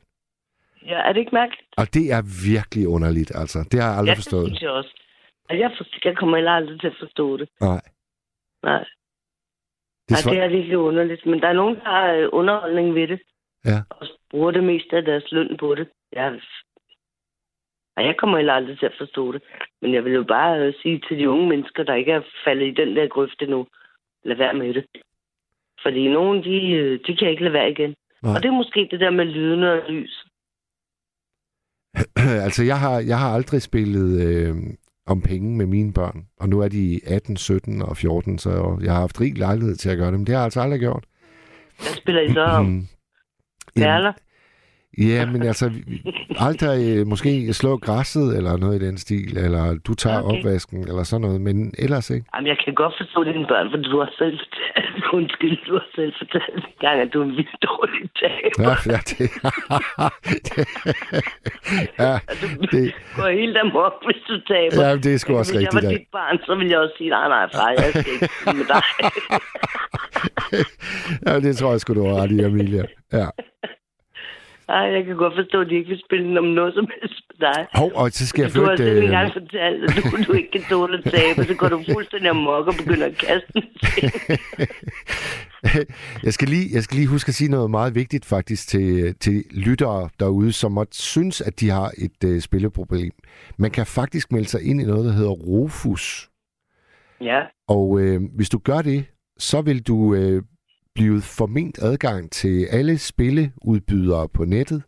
Ja, er det ikke mærkeligt? Og det er virkelig underligt, altså. Det har jeg aldrig ja, forstået. det synes jeg også. Altså, jeg, for, jeg kommer heller aldrig til at forstå det. Nej. Nej. Det Nej, svar- det er virkelig underligt. Men der er nogen, der har øh, underholdning ved det. Ja. Og bruger det meste af deres løn på det. Jeg, og jeg kommer heller aldrig til at forstå det. Men jeg vil jo bare øh, sige til de unge mennesker, der ikke er faldet i den der grøft endnu, lad være med det. Fordi nogen, de, øh, de kan ikke lade være igen. Nej. Og det er måske det der med lydende og lys. altså, jeg har, jeg har aldrig spillet øh, om penge med mine børn. Og nu er de 18, 17 og 14, så jeg har haft rig lejlighed til at gøre det. Men det har jeg altså aldrig gjort. Hvad spiller I så om? Perler? Ja, men altså, aldrig øh, måske slå græsset, eller noget i den stil, eller du tager okay. Opvasken, eller sådan noget, men ellers ikke. Jamen, jeg kan godt forstå dine børn, for du har selv fortalt, undskyld, du har selv fortalt en gang, at du er en vildt dårlig taber. Ja, ja, det, det, ja, det, går helt amok, hvis du taber. Ja, det er sgu også Hvis rigtigt, jeg var dit barn, så ville jeg også sige, nej, nej, far, jeg skal ikke med dig. ja, det tror jeg sgu, du har ret i, Amelia. Ja. Nej, jeg kan godt forstå, at de ikke vil spille om noget som helst med dig. Hov, og så skal jeg du har flytte... selv engang fortalt, at du, du ikke kan tåle at tabe, så går du fuldstændig amok og begynder at kaste den. jeg, skal lige, jeg skal lige huske at sige noget meget vigtigt faktisk til, til lyttere derude, som måtte synes, at de har et øh, spilleproblem. Man kan faktisk melde sig ind i noget, der hedder Rufus. Ja, Og øh, hvis du gør det, så vil du øh, blevet forment adgang til alle spilleudbydere på nettet.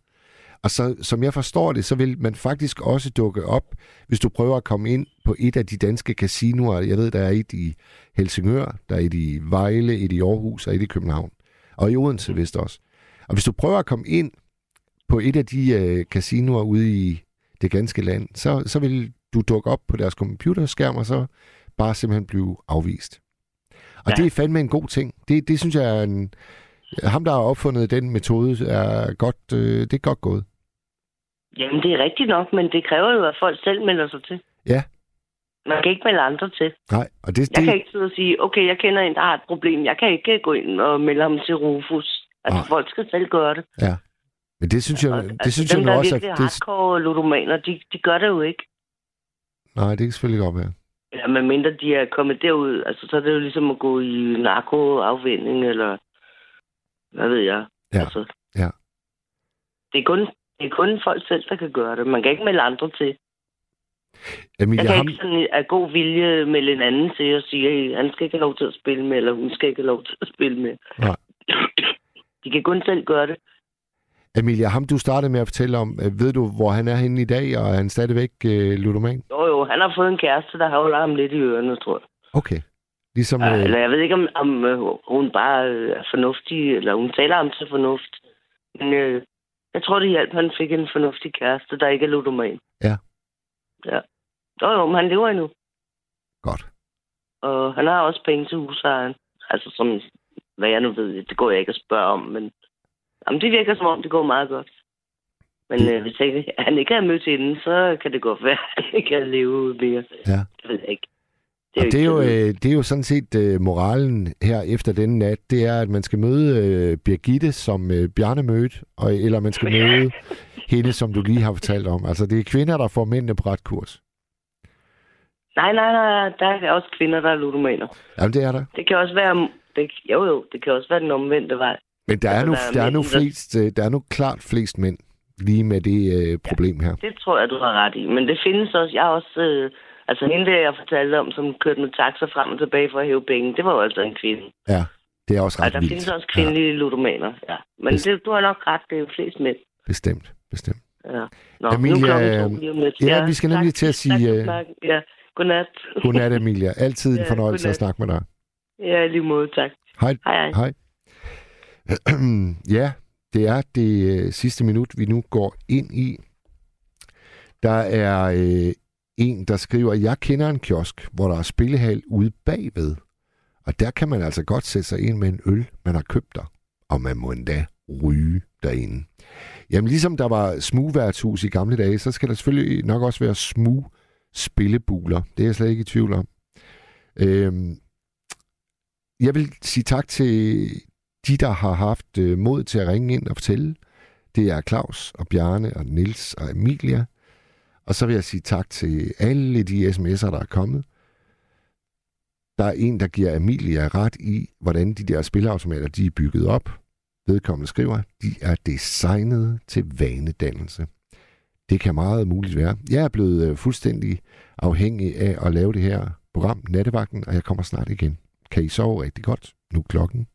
Og så, som jeg forstår det, så vil man faktisk også dukke op, hvis du prøver at komme ind på et af de danske casinoer. Jeg ved, der er et i Helsingør, der er et i Vejle, et i Aarhus og et i København. Og i Odense vist også. Og hvis du prøver at komme ind på et af de øh, casinoer ude i det ganske land, så, så vil du dukke op på deres computerskærm, og så bare simpelthen blive afvist. Og ja. det er fandme en god ting. Det, det synes jeg er en... Ham, der har opfundet den metode, er godt, øh, det er godt gået. jamen det er rigtigt nok, men det kræver jo, at folk selv melder sig til. Ja. Man kan ikke melde andre til. Nej, og det, Jeg det, kan ikke sidde og sige, okay, jeg kender en, der har et problem. Jeg kan ikke gå ind og melde ham til Rufus. Altså, Nej. folk skal selv gøre det. Ja. Men det synes jeg, det Altså, synes dem, jeg der nu er også, virkelig hardcore ludomaner, de, de gør det jo ikke. nej, det kan selvfølgelig godt være. Ja, medmindre de er kommet derud, altså så er det jo ligesom at gå i narkoafvinding, eller hvad ved jeg. Ja, Altså, ja. det er, kun, det er kun folk selv, der kan gøre det. Man kan ikke melde andre til. Emilie, Jeg kan ham, ikke sådan af god vilje melde en anden til og sige, at han skal ikke have lov til at spille med, eller hun skal ikke have lov til at spille med. Nej. De kan kun selv gøre det. Emilia, ham du startede med at fortælle om, øh, ved du, hvor han er henne i dag, og er han stadigvæk øh, ludoman? Jo, jo, han har fået en kæreste, der holder ham lidt i ørerne, tror jeg. Okay. Ligesom, øh, eller jeg ved ikke, om, om øh, hun bare øh, er fornuftig, eller hun taler ham til fornuft. Men øh, jeg tror, det hjalp, han fik en fornuftig kæreste, der ikke er ludoman. Ja. Ja. Jo, jo, men han lever endnu. Godt. Og han har også penge til husejeren. Altså, som, hvad jeg nu ved, det går jeg ikke at spørge om, men jamen, det virker som om, det går meget godt. Men øh, hvis ikke, han ikke har mødt hende, så kan det godt være, at han ikke kan leve mere. Ja. Det ved jeg ikke. og det er, jo, sådan- øh, det er jo sådan set øh, moralen her efter denne nat, det er, at man skal møde øh, Birgitte, som øh, Bjarne mødte, og, eller man skal møde hende, som du lige har fortalt om. Altså, det er kvinder, der får mændene på ret kurs. Nej, nej, nej, der er også kvinder, der er ludomaner. Jamen, det er der. Det kan også være, det, jo jo, det kan også være den omvendte vej. Men der er, Altså, nu, der er der er nu flest, øh, der er nu klart flest mænd lige med det øh, problem her. Det tror jeg, du har ret i. Men det findes også, jeg har også, øh, altså hende der, jeg fortalte om, som kørte med taxa frem og tilbage for at hæve penge, det var jo altså en kvinde. Ja, det er også Og ret der vildt. findes også kvindelige ja. ludomaner, ja. Men Best- det, du har nok ret, det er jo flest mænd. Bestemt, bestemt. Ja. Nå, Emilia, nu to lidt. ja, vi skal nemlig tak, til at sige, Tak øh, snakken. Ja, godnat. Godnat, Emilia. Altid en Ja, fornøjelse at godnat. snakke med dig. ja, lige måde, tak. Hej. Hej, hej. Hej. ja, det er det øh, sidste minut, vi nu går ind i. Der er øh, en, der skriver, jeg kender en kiosk, hvor der er spillehal ude bagved. Og der kan man altså godt sætte sig ind med en øl, man har købt der. Og man må endda ryge derinde. Jamen ligesom der var smugværtshus i gamle dage, så skal der selvfølgelig nok også være smug spillebuler. Det er jeg slet ikke i tvivl om. Øhm, jeg vil sige tak til de, der har haft øh, mod til at ringe ind og fortælle. Det er Claus og Bjarne og Nils og Emilia. Og så vil jeg sige tak til alle de sms'er, der er kommet. Der er en, der giver Emilia ret i, hvordan de der spilleautomater de er bygget op. Vedkommende skriver, de er designet til vanedannelse. Det kan meget muligt være. Jeg er blevet øh, fuldstændig afhængig af at lave det her program, Nattevagten, og jeg kommer snart igen. Kan I sove rigtig godt? Nu klokken